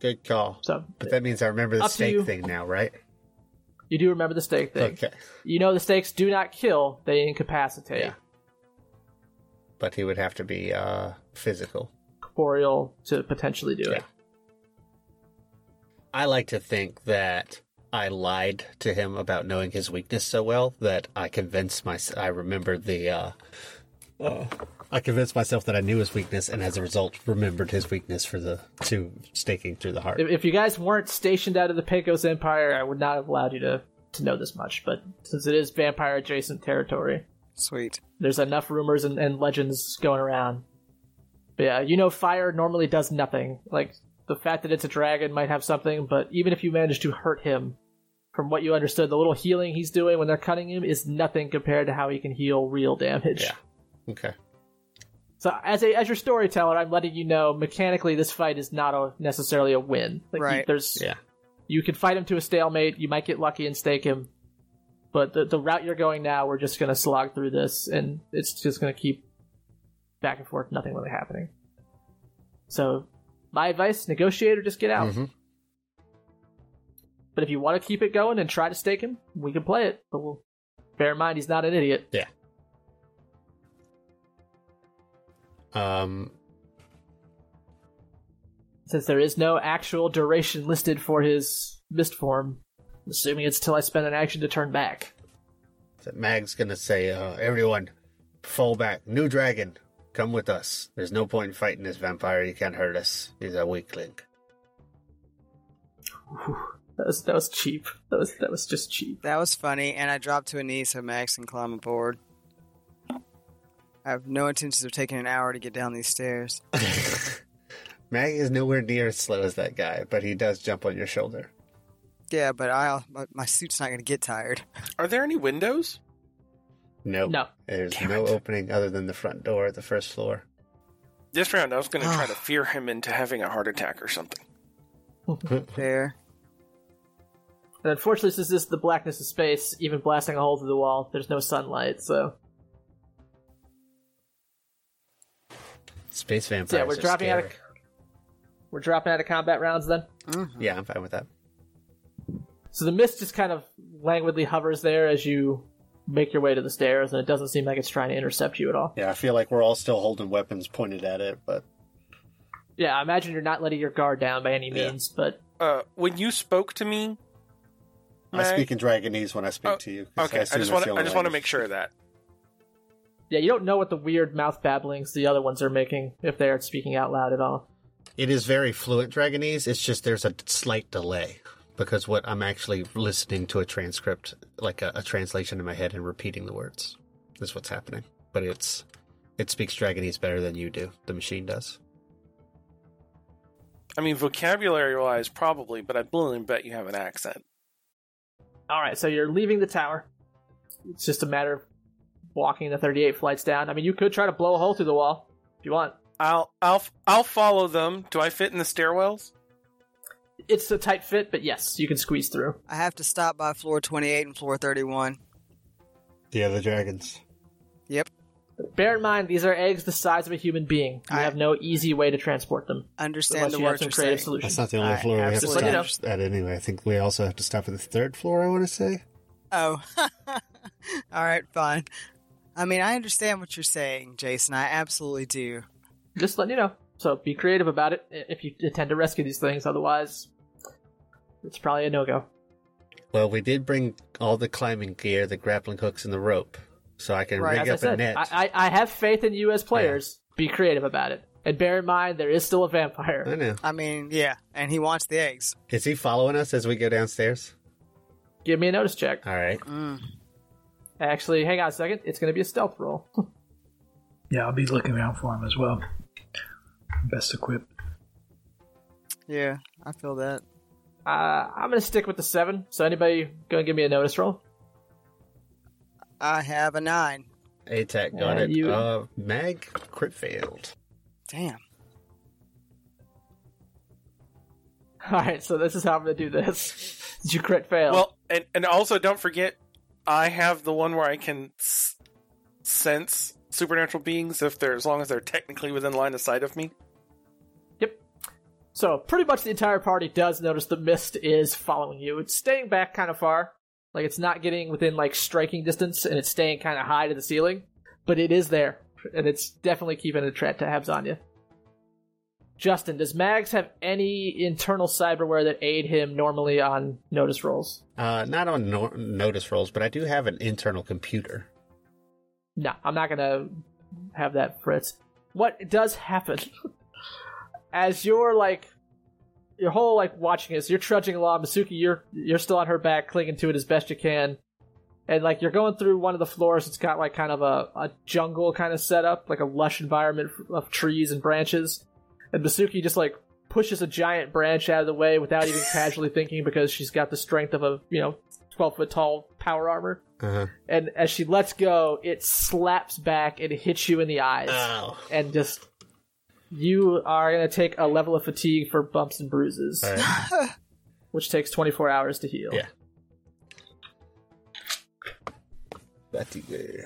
Good call. So But that means I remember the Up to steak you. thing now, right? you do remember the stake thing. Okay. You know the stakes do not kill; they incapacitate. Yeah. But he would have to be uh physical. Corporeal to potentially do it. I like to think that I lied to him about knowing his weakness so well that I convinced myself. I remembered the. Uh, uh, I convinced myself that I knew his weakness, and as a result, remembered his weakness for the two staking through the heart. If, if you guys weren't stationed out of the Pecos Empire, I would not have allowed you to to know this much. But since it is vampire adjacent territory, Sweet. there's enough rumors and, and legends going around. But yeah, you know, fire normally does nothing. Like the fact that it's a dragon might have something, but even if you manage to hurt him, from what you understood, the little healing he's doing when they're cutting him is nothing compared to how he can heal real damage. Yeah. Okay. So as a as your storyteller, I'm letting you know mechanically this fight is not a, necessarily a win. Like, you- Right. there's Yeah. you can fight him to a stalemate. You might get lucky and stake him, but the the route you're going now, we're just gonna slog through this, and it's just gonna keep back and forth, nothing really happening. So, my advice: negotiate or just get out. Mhm. But if you want to keep it going and try to stake him, we can play it. But we'll bear in mind he's not an idiot. Yeah. Um. Since there is no actual duration listed for his mist form, I'm assuming it's till I spend an action to turn back. So Mag's gonna say, uh, "Everyone, fall back. New dragon, come with us. There's no point in fighting this vampire. He can't hurt us. He's a weak weakling." That was that was cheap. That was that was just cheap. That was funny, and I dropped to a knee so Mags can climb aboard. I have no intentions of taking an hour to get down these stairs. Mag is nowhere near as slow as that guy, but he does jump on your shoulder. Yeah, but I my, my suit's not going to get tired. Are there any windows? No, No. there's Damn no it. opening other than the front door at the first floor. This round, I was going to try to fear him into having a heart attack or something. Fair. And unfortunately, since this is the blackness of space, even blasting a hole through the wall, there's no sunlight. So, Space vampires. so yeah, we're are dropping out of we're dropping out of combat rounds then. Mhm. Yeah, I'm fine with that. So the mist just kind of languidly hovers there as you make your way to the stairs, and it doesn't seem like it's trying to intercept you at all. Yeah, I feel like we're all still holding weapons pointed at it, but Yeah, I imagine you're not letting your guard down by any Yeah. means, but Uh, when you spoke to me, I Mag- speak in Dragonese when I speak Oh, to you. okay, I assume just want to I just want to make sure of that. yeah, you don't know what the weird mouth babblings the other ones are making if they aren't speaking out loud at all. It is very fluent Dragonese. It's just there's a slight delay because what I'm actually listening to a transcript, like a, a translation in my head, and repeating the words. Is what's happening. But it's it speaks Dragonese better than you do. The machine does. I mean, vocabulary wise, probably, but I blatantly bet you have an accent. All right, so you're leaving the tower. It's just a matter of walking the 38 flights down. I mean, you could try to blow a hole through the wall if you want. I'll I'll I'll follow them. Do I fit in the stairwells? It's a tight fit, but yes, you can squeeze through. I have to stop by floor 28 and floor 31. The other dragons. Yep. Bear in mind, these are eggs the size of a human being. You I- have no easy way to transport them Understand the you have words some you're creative saying. solutions. That's not the only I floor we have to absolutely stop at anyway. I think we also have to stop at the third floor, I want to say. Oh. All right, fine. I mean, I understand what you're saying, Jason. I absolutely do. Just letting you know. So be creative about it if you intend to rescue these things. Otherwise, it's probably a no go. Well, we did bring all the climbing gear, the grappling hooks, and the rope, so I can Right, rig As I up a net. I, I, I have faith in you as players. Be creative about it. And bear in mind, there is still a vampire. I know. I mean, yeah, and he wants the eggs. Is he following us as we go downstairs? Give me a notice check. All right. Mm. Actually, hang on a second. It's going to be a stealth roll. Yeah, I'll be looking out for him as well. Best equipped. Yeah, I feel that. Uh, I'm going to stick with the seven. So anybody going to give me a notice roll? I have a nine. ATAC got Uh, it. you- Uh, Mag crit failed. Damn. All right, so this is how I'm going to do this. Did you crit fail? Well, and and also don't forget, I have the one where I can s- sense supernatural beings if they're as long as they're technically within line of sight of me. So pretty much the entire party does notice the mist is following you. It's staying back kind of far. Like it's not getting within like striking distance and it's staying kind of high to the ceiling, but it is there. And it's definitely keeping a tra- tabs on you. Justin, does Mags have any internal cyberware that aid him normally on notice rolls? Uh, not on no- notice rolls, but I do have an internal computer. No, I'm not gonna have that, Fritz. What does happen as you're like your whole like watching this, you're trudging along, Masuki, you're you're still on her back, clinging to it as best you can, and like you're going through one of the floors. It's got like kind of a, a jungle kind of setup, like a lush environment of trees and branches, and Masuki just like pushes a giant branch out of the way without even casually thinking because she's got the strength of a you know twelve foot tall power armor Uh-huh. and as she lets go, it slaps back and hits you in the eyes, Oh. and just you are gonna take a level of fatigue for bumps and bruises, All right. which takes 24 hours to heal. Yeah. Fatigue.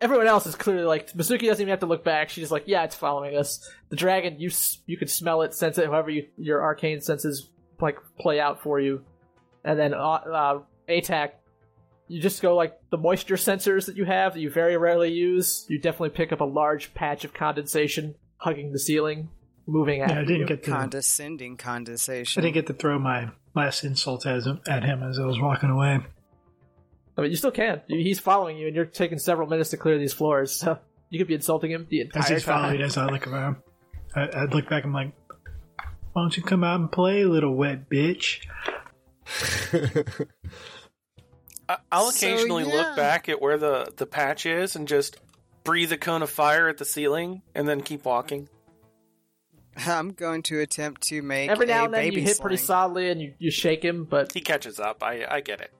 Everyone else is clearly like Masuki doesn't even have to look back. She's just like, yeah, it's following us. The dragon, you s- you could smell it, sense it, however you, your arcane senses like play out for you, and then uh, uh, ATAC. You just go like the moisture sensors that you have that you very rarely use. You definitely pick up a large patch of condensation hugging the ceiling, moving at Yeah, I didn't get to. Condescending condensation. I didn't get to throw my last insult as at him as I was walking away. I mean, you still can. You- He's following you, and you're taking several minutes to clear these floors. So you could be insulting him the As entire he's time. following as I look around, I, I'd look back. I'm like, "Why don't you come out and play, little wet bitch?" I- I'll So, occasionally yeah. look back at where the the patch is and just breathe a cone of fire at the ceiling and then keep walking. I'm going to attempt to make Every now a and then baby you hit pretty solidly, and you, you shake him, but He catches up. I I get it.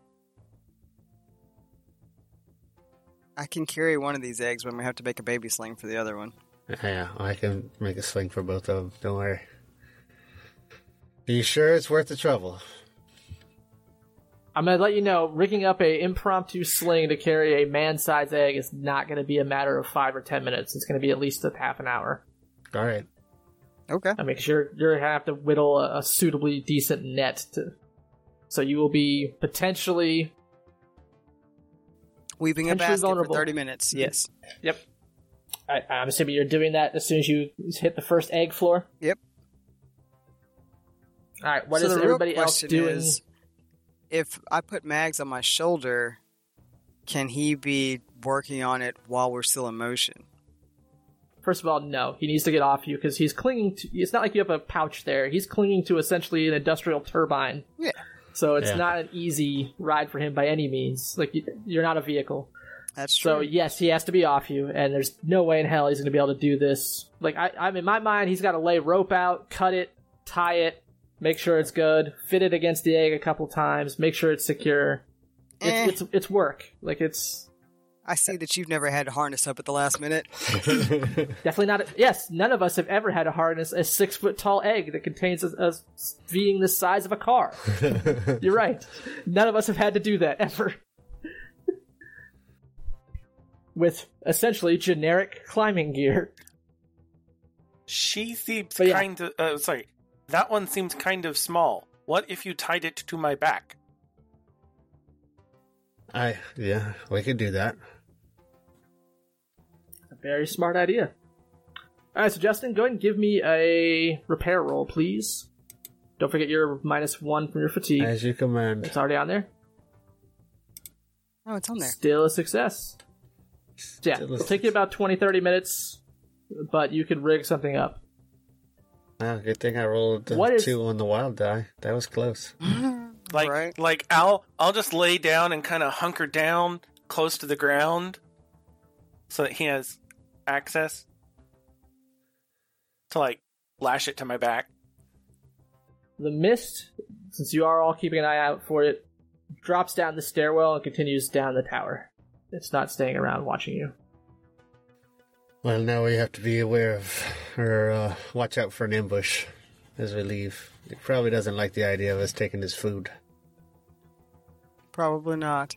I can carry one of these eggs when we have to make a baby sling for the other one. Yeah, I can make a sling for both of them. Don't worry. Are you sure it's worth the trouble? I'm gonna let you know, rigging up a impromptu sling to carry a man-sized egg is not gonna be a matter of five or ten minutes. It's gonna be at least a half an hour. All right. Okay. I mean, 'cause you're you're gonna have to whittle a, a suitably decent net to. So you will be potentially. Weaving a Potentially basket vulnerable. for 30 minutes. Yes. Yep. I, I'm assuming you're doing that as soon as you hit the first egg floor. Yep. All right. What so is everybody else question doing? is, if I put Mags on my shoulder, can he be working on it while we're still in motion? First of all, no. He needs to get off you because he's clinging to. It's not like you have a pouch there. He's clinging to essentially an industrial turbine. Yeah. So it's Yeah. not an easy ride for him by any means. Like you- you're not a vehicle. That's true. So yes, he has to be off you, and there's no way in hell he's going to be able to do this. Like I, I'm in my mind, he's got to lay rope out, cut it, tie it, make sure it's good, fit it against the egg a couple times, make sure it's secure. Eh. It's it's, it's work. Like it's I see that you've never had to harness up at the last minute. Definitely not. A, yes, none of us have ever had to harness a six foot tall egg that contains a, a being the size of a car. You're right. None of us have had to do that ever. With essentially generic climbing gear. She seems yeah. kind of. Uh, sorry, that one seems kind of small. What if you tied it to my back? I yeah, we could do that. A very smart idea. Alright, so Justin, go ahead and give me a repair roll, please. Don't forget your minus one from your fatigue. As you command. It's already on there. Oh, it's on there. Still a success. Yeah, Still a it'll take you about 20, 30 minutes, but you can rig something up. Oh, good thing I rolled the What is- two on the wild die. That was close. Mm-hmm. Like, right? like I'll I'll just lay down and kind of hunker down close to the ground, so that he has access to like lash it to my back. The mist, since you are all keeping an eye out for it, drops down the stairwell and continues down the tower. It's not staying around watching you. Well, now we have to be aware of, or uh, watch out for an ambush as we leave. He probably doesn't like the idea of us taking his food. Probably not.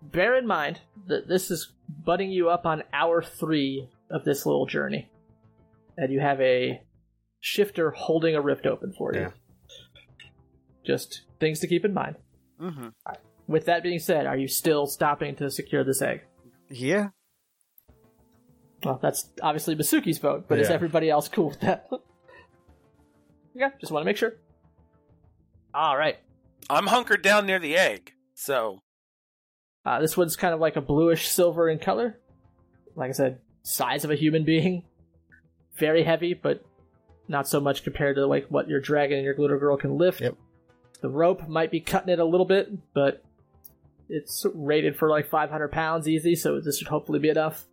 Bear in mind that this is butting you up on hour three of this little journey. And you have a shifter holding a rift open for you. Yeah. Just things to keep in mind. hmm With that being said, are you still stopping to secure this egg? Yeah. Well, that's obviously Masuki's vote, but is Yeah. everybody else cool with that? yeah, just want to make sure. All right. I'm hunkered down near the egg, so Uh, this one's kind of like a bluish silver in color. Like I said, size of a human being. Very heavy, but not so much compared to like what your dragon and your glitter girl can lift. Yep. The rope might be cutting it a little bit, but it's rated for like 500 pounds easy, so this should hopefully be enough.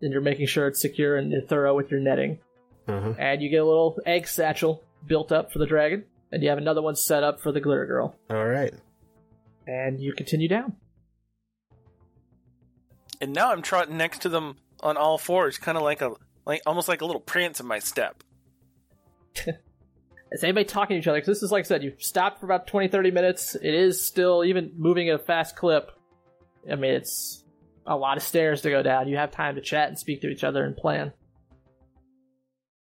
And you're making sure it's secure and you're thorough with your netting. Uh-huh. And you get a little egg satchel built up for the dragon, and you have another one set up for the glitter girl. All right. And you continue down. and now I'm trotting next to them on all fours, kind of like a like almost like a little prance in my step. Is anybody talking to each other? 'Cause this is, like I said, you've stopped for about 20, 30 minutes. It is still even moving at a fast clip. I mean, it's a lot of stairs to go down. You have time to chat and speak to each other and plan.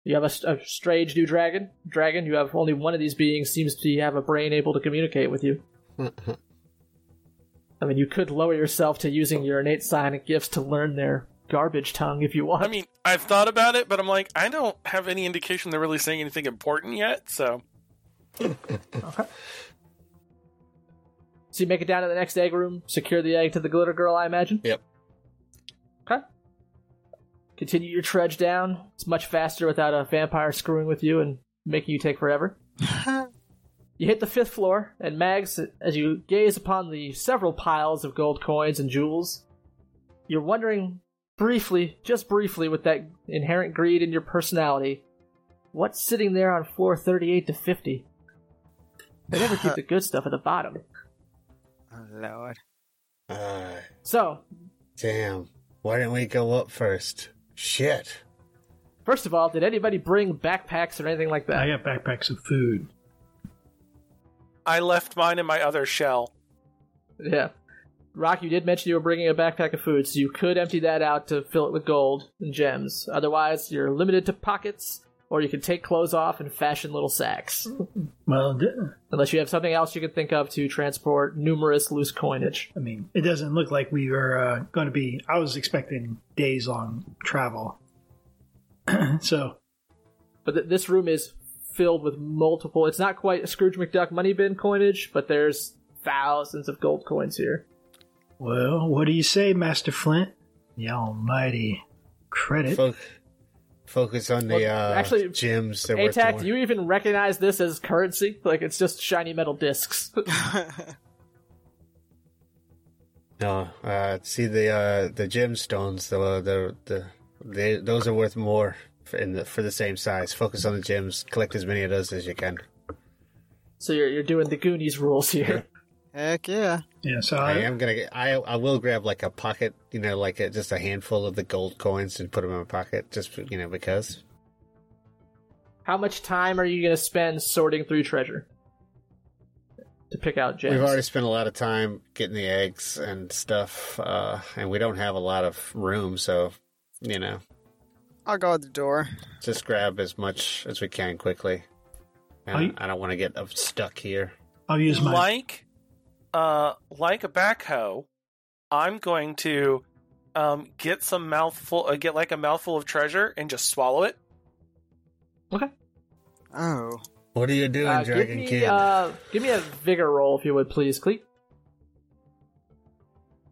You have a, a strange new dragon. Dragon, you have only one of these beings seems to have a brain able to communicate with you. I mean, you could lower yourself to using your innate psionic gifts to learn their garbage tongue if you want. I mean, I've thought about it, but I'm like, I don't have any indication they're really saying anything important yet. So okay. So you make it down to the next egg room, secure the egg to the glitter girl, I imagine? Yep. Okay. Continue your trudge down. It's much faster without a vampire screwing with you and making you take forever. You hit the fifth floor, and Mags, as you gaze upon the several piles of gold coins and jewels, you're wondering briefly, just briefly, with that inherent greed in your personality, what's sitting there on floor 38 to 50? They never keep the good stuff at the bottom. Oh, Lord. Uh, So, damn. Why didn't we go up first? Shit. First of all, did anybody bring backpacks or anything like that? I got backpacks of food. I left mine in my other shell. Yeah. Rock, you did mention you were bringing a backpack of food, so you could empty that out to fill it with gold and gems. Otherwise, you're limited to pockets, or you can take clothes off and fashion little sacks. Well, d- Unless you have something else you can think of to transport numerous loose coinage. I mean, it doesn't look like we are uh, going to be. I was expecting days long travel. so, But th- this room is filled with multiple. It's not quite a Scrooge McDuck money bin coinage, but there's thousands of gold coins here. well, what do you say, Master Flint? The almighty credit. Fo- focus on the Well, uh, actually, gems. They're ATAC, do you even recognize this as currency? Like, it's just shiny metal discs. No, uh, see the uh, the gemstones. The the the they, those are worth more for, in the, for the same size. Focus on the gems. Collect as many of those as you can. so you're, you're doing the Goonies rules here. Heck yeah. Yeah, so I I, am gonna. Get, I I will grab like a pocket, you know, like a, just a handful of the gold coins and put them in my pocket, just you know because. How much time are you going to spend sorting through treasure to pick out gems? We've already spent a lot of time getting the eggs and stuff, uh, and we don't have a lot of room, so you know, I'll go at the door. just grab as much as we can quickly. And Are you- I don't want to get uh, stuck here. I'll use my like uh like a backhoe i'm going to um get some mouthful uh, get like a mouthful of treasure and just swallow it Okay. Oh. What are you doing, Uh, give Dragon me Kid? uh, give me a vigor roll if you would, please, Cleet.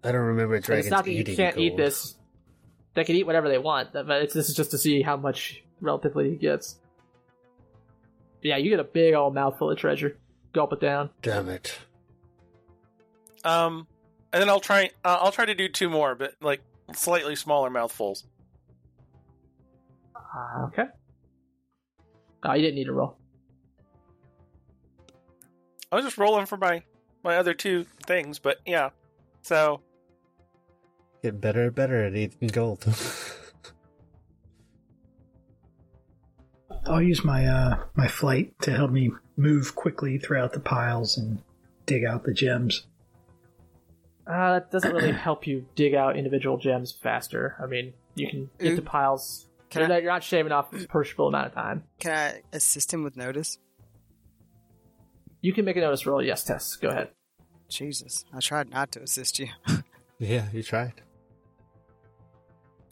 I don't remember And dragons it's not that you can't eat this. They can eat whatever they want, but it's, this is just to see how much relatively he gets. Yeah, you get a big old mouthful of treasure. Gulp it down. Damn it! Um and then i'll try uh, i'll try to do two more but like slightly smaller mouthfuls Uh, okay. Oh, you didn't need a roll. i was just rolling for my my other two things but yeah so Getting better and better at eating gold. I'll use my uh my flight to help me move quickly throughout the piles and dig out the gems. Uh, that doesn't really help you dig out individual gems faster. I mean, you can get Ooh. the piles. Can You're I- not, you're not shaving off a perishable amount of time. Can I assist him with notice? You can make a notice roll. Yes, Tess. Go ahead. Jesus. I tried not to assist you. yeah, you tried.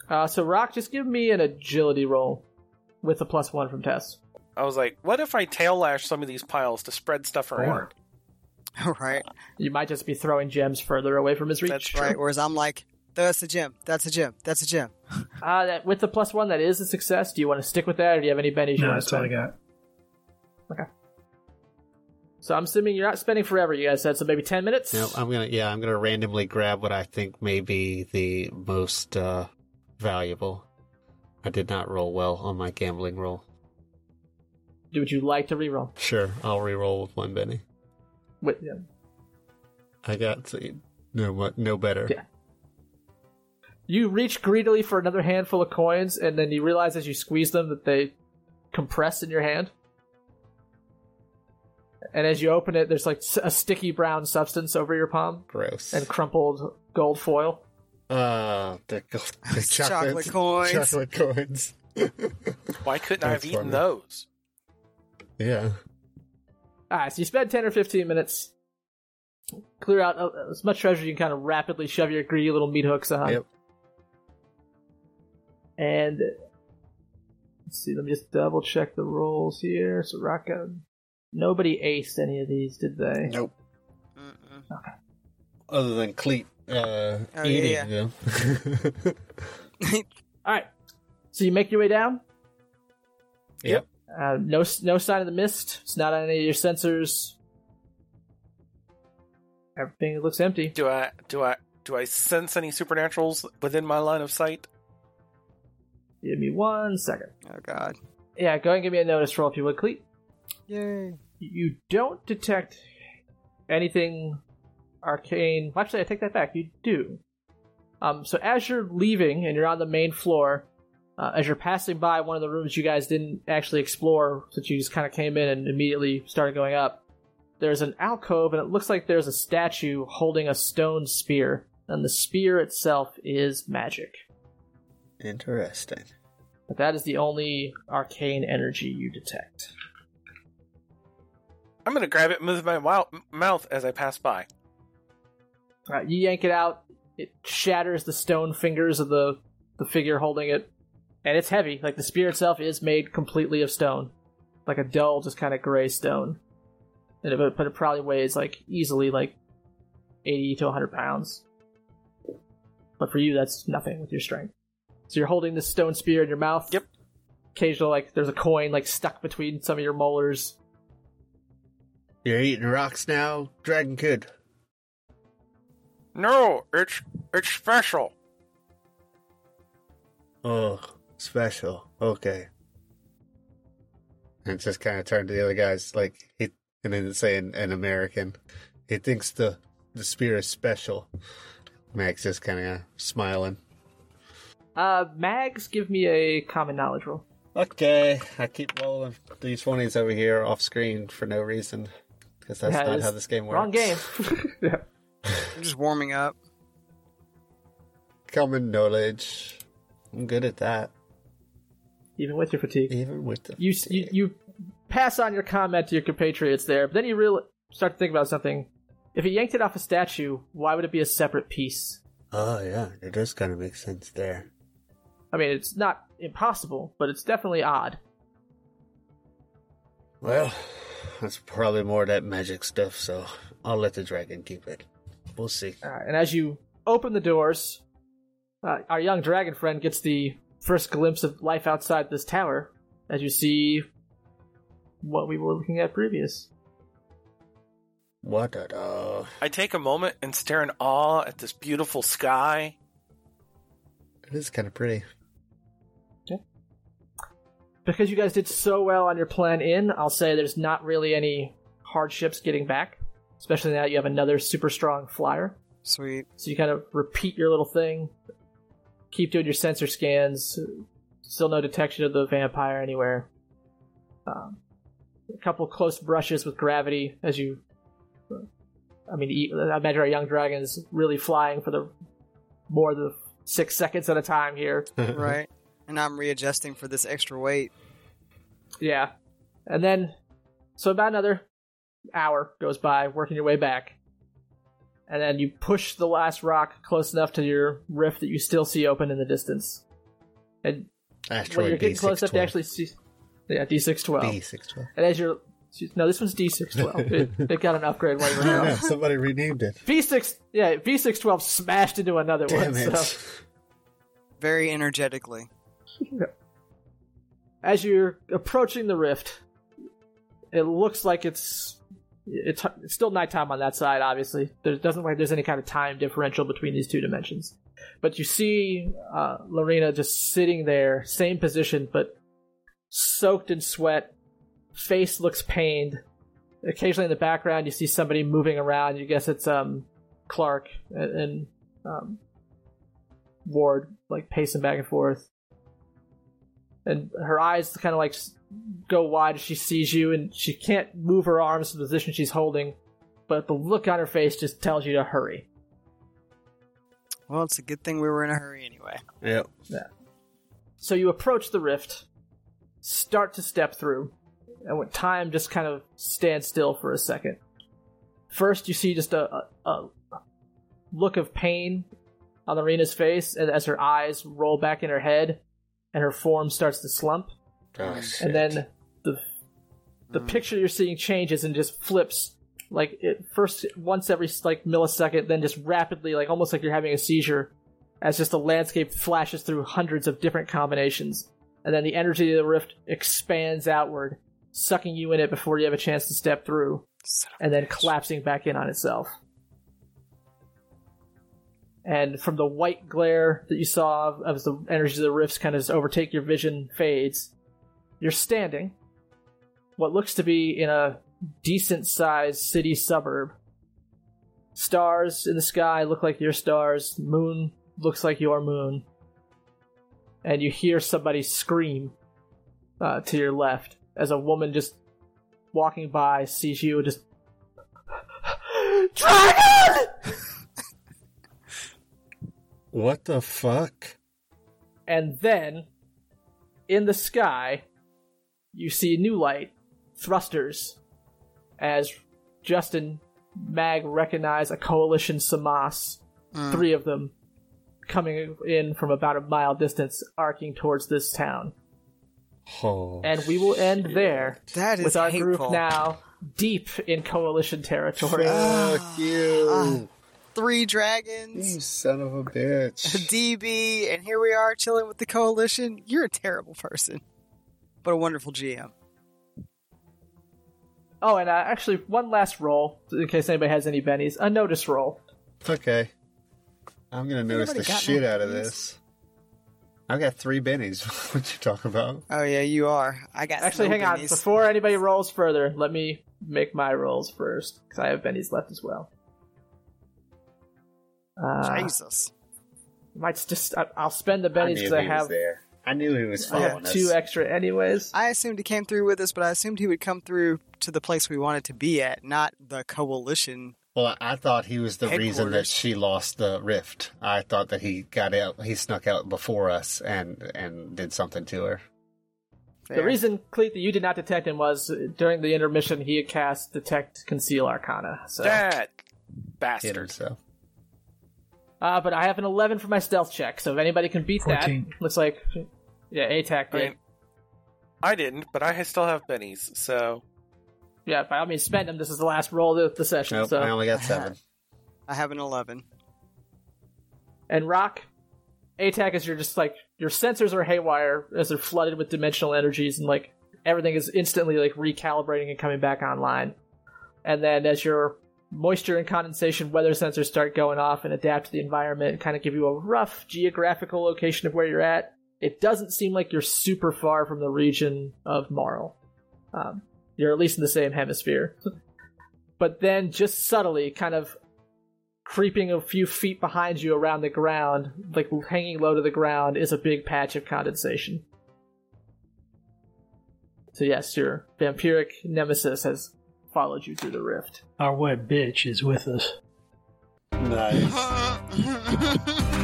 Uh, so Rock, just give me an agility roll with a plus one from Tess. i was like what if i tail lash some of these piles to spread stuff around right. You might just be throwing gems further away from his reach. That's Right. Whereas I'm like, that's a gem. That's a gem. That's a gem. Uh, that, with the plus one, that is a success. Do you want to stick with that, or do you have any bennies No, want to that's all I got. Okay. So I'm assuming you're not spending forever. You guys said so, maybe ten minutes. No, I'm gonna. Yeah, I'm gonna randomly grab what I think may be the most uh, valuable. I did not roll well on my gambling roll. Do would you like to reroll? Sure, I'll re-roll with one Benny. With yeah. I got to, no what no better. Yeah. You reach greedily for another handful of coins, and then you realize as you squeeze them that they compress in your hand. And as you open it, there's like a sticky brown substance over your palm Gross. and crumpled gold foil. uh, the, gold- the chocolate, Chocolate coins. Chocolate coins. why couldn't i have That's eaten funny. those yeah. Alright, so you spend 10 or 15 minutes, clear out uh, as much treasure you can kind of rapidly shove your greedy little meat hooks on. Yep. And let's see, let me just double check the rolls here. So Raka, nobody aced any of these, did they? Nope. Mm-mm. Other than Cleet uh, Oh, eating yeah. them. Alright, so you make your way down. yep. Uh, no, no sign of the mist. It's not on any of your sensors. Everything looks empty. do i do i do i sense any supernaturals within my line of sight Give me one second. Oh God. Yeah, go ahead and give me a notice roll if you would, Cleet. Yay. You don't detect anything arcane. Actually, I take that back. You do. Um, so as you're leaving and you're on the main floor, uh, as you're passing by one of the rooms you guys didn't actually explore, since you just kind of came in and immediately started going up, there's an alcove and it looks like there's a statue holding a stone spear, and the spear itself is magic. Interesting. But that is the only arcane energy you detect. i'm gonna grab it and move my wow- mouth as i pass by Alright, you yank it out. It shatters the stone fingers of the the figure holding it, and it's heavy. Like the spear itself is made completely of stone, like a dull, just kind of gray stone. And it, but it probably weighs like easily like eighty to hundred pounds. But for you, that's nothing with your strength. So you're holding this stone spear in your mouth. Yep. Occasional, like there's a coin like stuck between some of your molars. You're eating rocks now, Dragon Kid. no it's it's special Oh, special. Okay. And just kind of turned to the other guys, like he, and then say in, in American, He thinks the the spear is special. Mags just kind of smiling. Uh, Mags, give me a common knowledge roll. Okay, I keep rolling these twenties over here off screen for no reason because that's Yeah, not how this game works. Wrong game. yeah. I'm just warming up. Common knowledge. I'm good at that, Even with your fatigue. even with the. you, you you pass on your comment to your compatriots there, but then you really start to think about something. If he yanked it off a statue, why would it be a separate piece? Oh yeah, it does kind of make sense there. I mean, it's not impossible, but it's definitely odd. Well, that's probably more of that magic stuff, so I'll let the dragon keep it. We'll see. All right, and as you open the doors, uh, our young dragon friend gets the first glimpse of life outside this tower as you see what we were looking at previous. What a I take a moment and stare in awe at this beautiful sky. It is kind of pretty. Because you guys did so well on your plan in, I'll say there's not really any hardships getting back, especially now that you have another super strong flyer. Sweet. So you kind of repeat your little thing, keep doing your sensor scans. Still no detection of the vampire anywhere. Um, a couple close brushes with gravity as you. I mean, e- I imagine our young dragon is really flying for the more than six seconds at a time here. Right. and I'm readjusting for this extra weight. Yeah. And then, so about another hour goes by, working your way back. And then you push the last rock close enough to your rift that you still see open in the distance. And when you're getting close enough to actually see. Yeah, D612. D612. And as you're. No, this one's D612. it, it got an upgrade while you were Yeah, somebody renamed it. V6. Yeah, V612 smashed into another Damn one. it. So. Very energetically. as you're approaching the rift, it looks like it's it's, it's still nighttime on that side. Obviously, there doesn't look like there's any kind of time differential between these two dimensions. But you see uh, Lorena just sitting there, same position, but soaked in sweat. Face looks pained. Occasionally in the background, you see somebody moving around. You guess it's um Clark and, and um, Ward, like pacing back and forth and her eyes kind of like go wide as she sees you, and she can't move her arms to the position she's holding, but the look on her face just tells you to hurry. Well, it's a good thing we were in a hurry anyway. Yep. Yeah. So you approach the rift, start to step through, and when time just kind of stands still for a second. First, you see just a, a, a look of pain on the Lorena's face, and as her eyes roll back in her head, and her form starts to slump. Oh, and then the the Mm. picture you're seeing changes and just flips like it first once every like millisecond then just rapidly like almost like you're having a seizure as just the landscape flashes through hundreds of different combinations and then the energy of the rift expands outward sucking you in it before you have a chance to step through Son of a and then collapsing back in on itself. And from the white glare that you saw as the energy of the rifts kind of overtake your vision fades, you're standing what looks to be in a decent sized city suburb. Stars in the sky look like your stars, moon looks like your moon. And you hear somebody scream uh, to your left as a woman just walking by sees you and just Dragon! What the fuck? And then in the sky you see new light thrusters as Justin Mag recognize a coalition Samas, Mm. three of them coming in from about a mile distance, arcing towards this town. Oh, And we will end there That is with our hateful. group now deep in coalition territory. fuck you, Three dragons. you son of a bitch. DB, and here we are chilling with the coalition. You're a terrible person, but a wonderful GM. Oh, and uh, actually, one last roll, in case anybody has any bennies. A notice roll. Okay, I'm gonna notice the shit no out of bennies? this. I've got three bennies. what you talking about? Oh yeah, you are. I got Actually, no hang on. Before anybody rolls further, let me make my rolls first because I have bennies left as well. Uh, Jesus. might just I, I'll spend the bennies because I he have there. I knew he was I following have us. two extra anyways. I assumed he came through with us, but I assumed he would come through to the place we wanted to be at, not the coalition. Well, I thought he was the reason that she lost the rift. I thought that he got out, he snuck out before us and and did something to her. The reason, Cleet, that you did not detect him was uh, during the intermission he had cast Detect Conceal Arcana. So, That Hit bastard. herself. uh, but I have an 11 for my stealth check, so if anybody can beat 14. that, looks like, yeah, ATAC I did. mean, I didn't, but I still have bennies, so yeah, by all means, spend them. This is the last roll of the session. Nope, so, I only got seven. I have an 11. and Rock, ATAC is your just like your sensors are haywire as they're flooded with dimensional energies, and like everything is instantly like recalibrating and coming back online. And then as your moisture and condensation weather sensors start going off and adapt to the environment and kind of give you a rough geographical location of where you're at, it doesn't seem like you're super far from the region of Marl. Um, you're at least in the same hemisphere. but then, just subtly, kind of creeping a few feet behind you around the ground, like hanging low to the ground, is a big patch of condensation. So, yes, your vampiric nemesis has followed you through the rift. Our wet bitch is with us. Nice.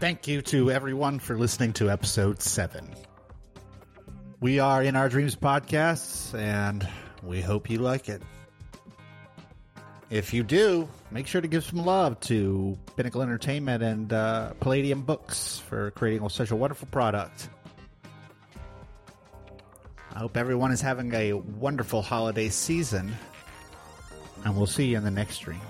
Thank you to everyone for listening to episode 7. We are in our dreams podcasts, and we hope you like it. If you do, make sure to give some love to Pinnacle Entertainment and uh, Palladium Books for creating such a wonderful product. I hope everyone is having a wonderful holiday season, and we'll see you in the next stream.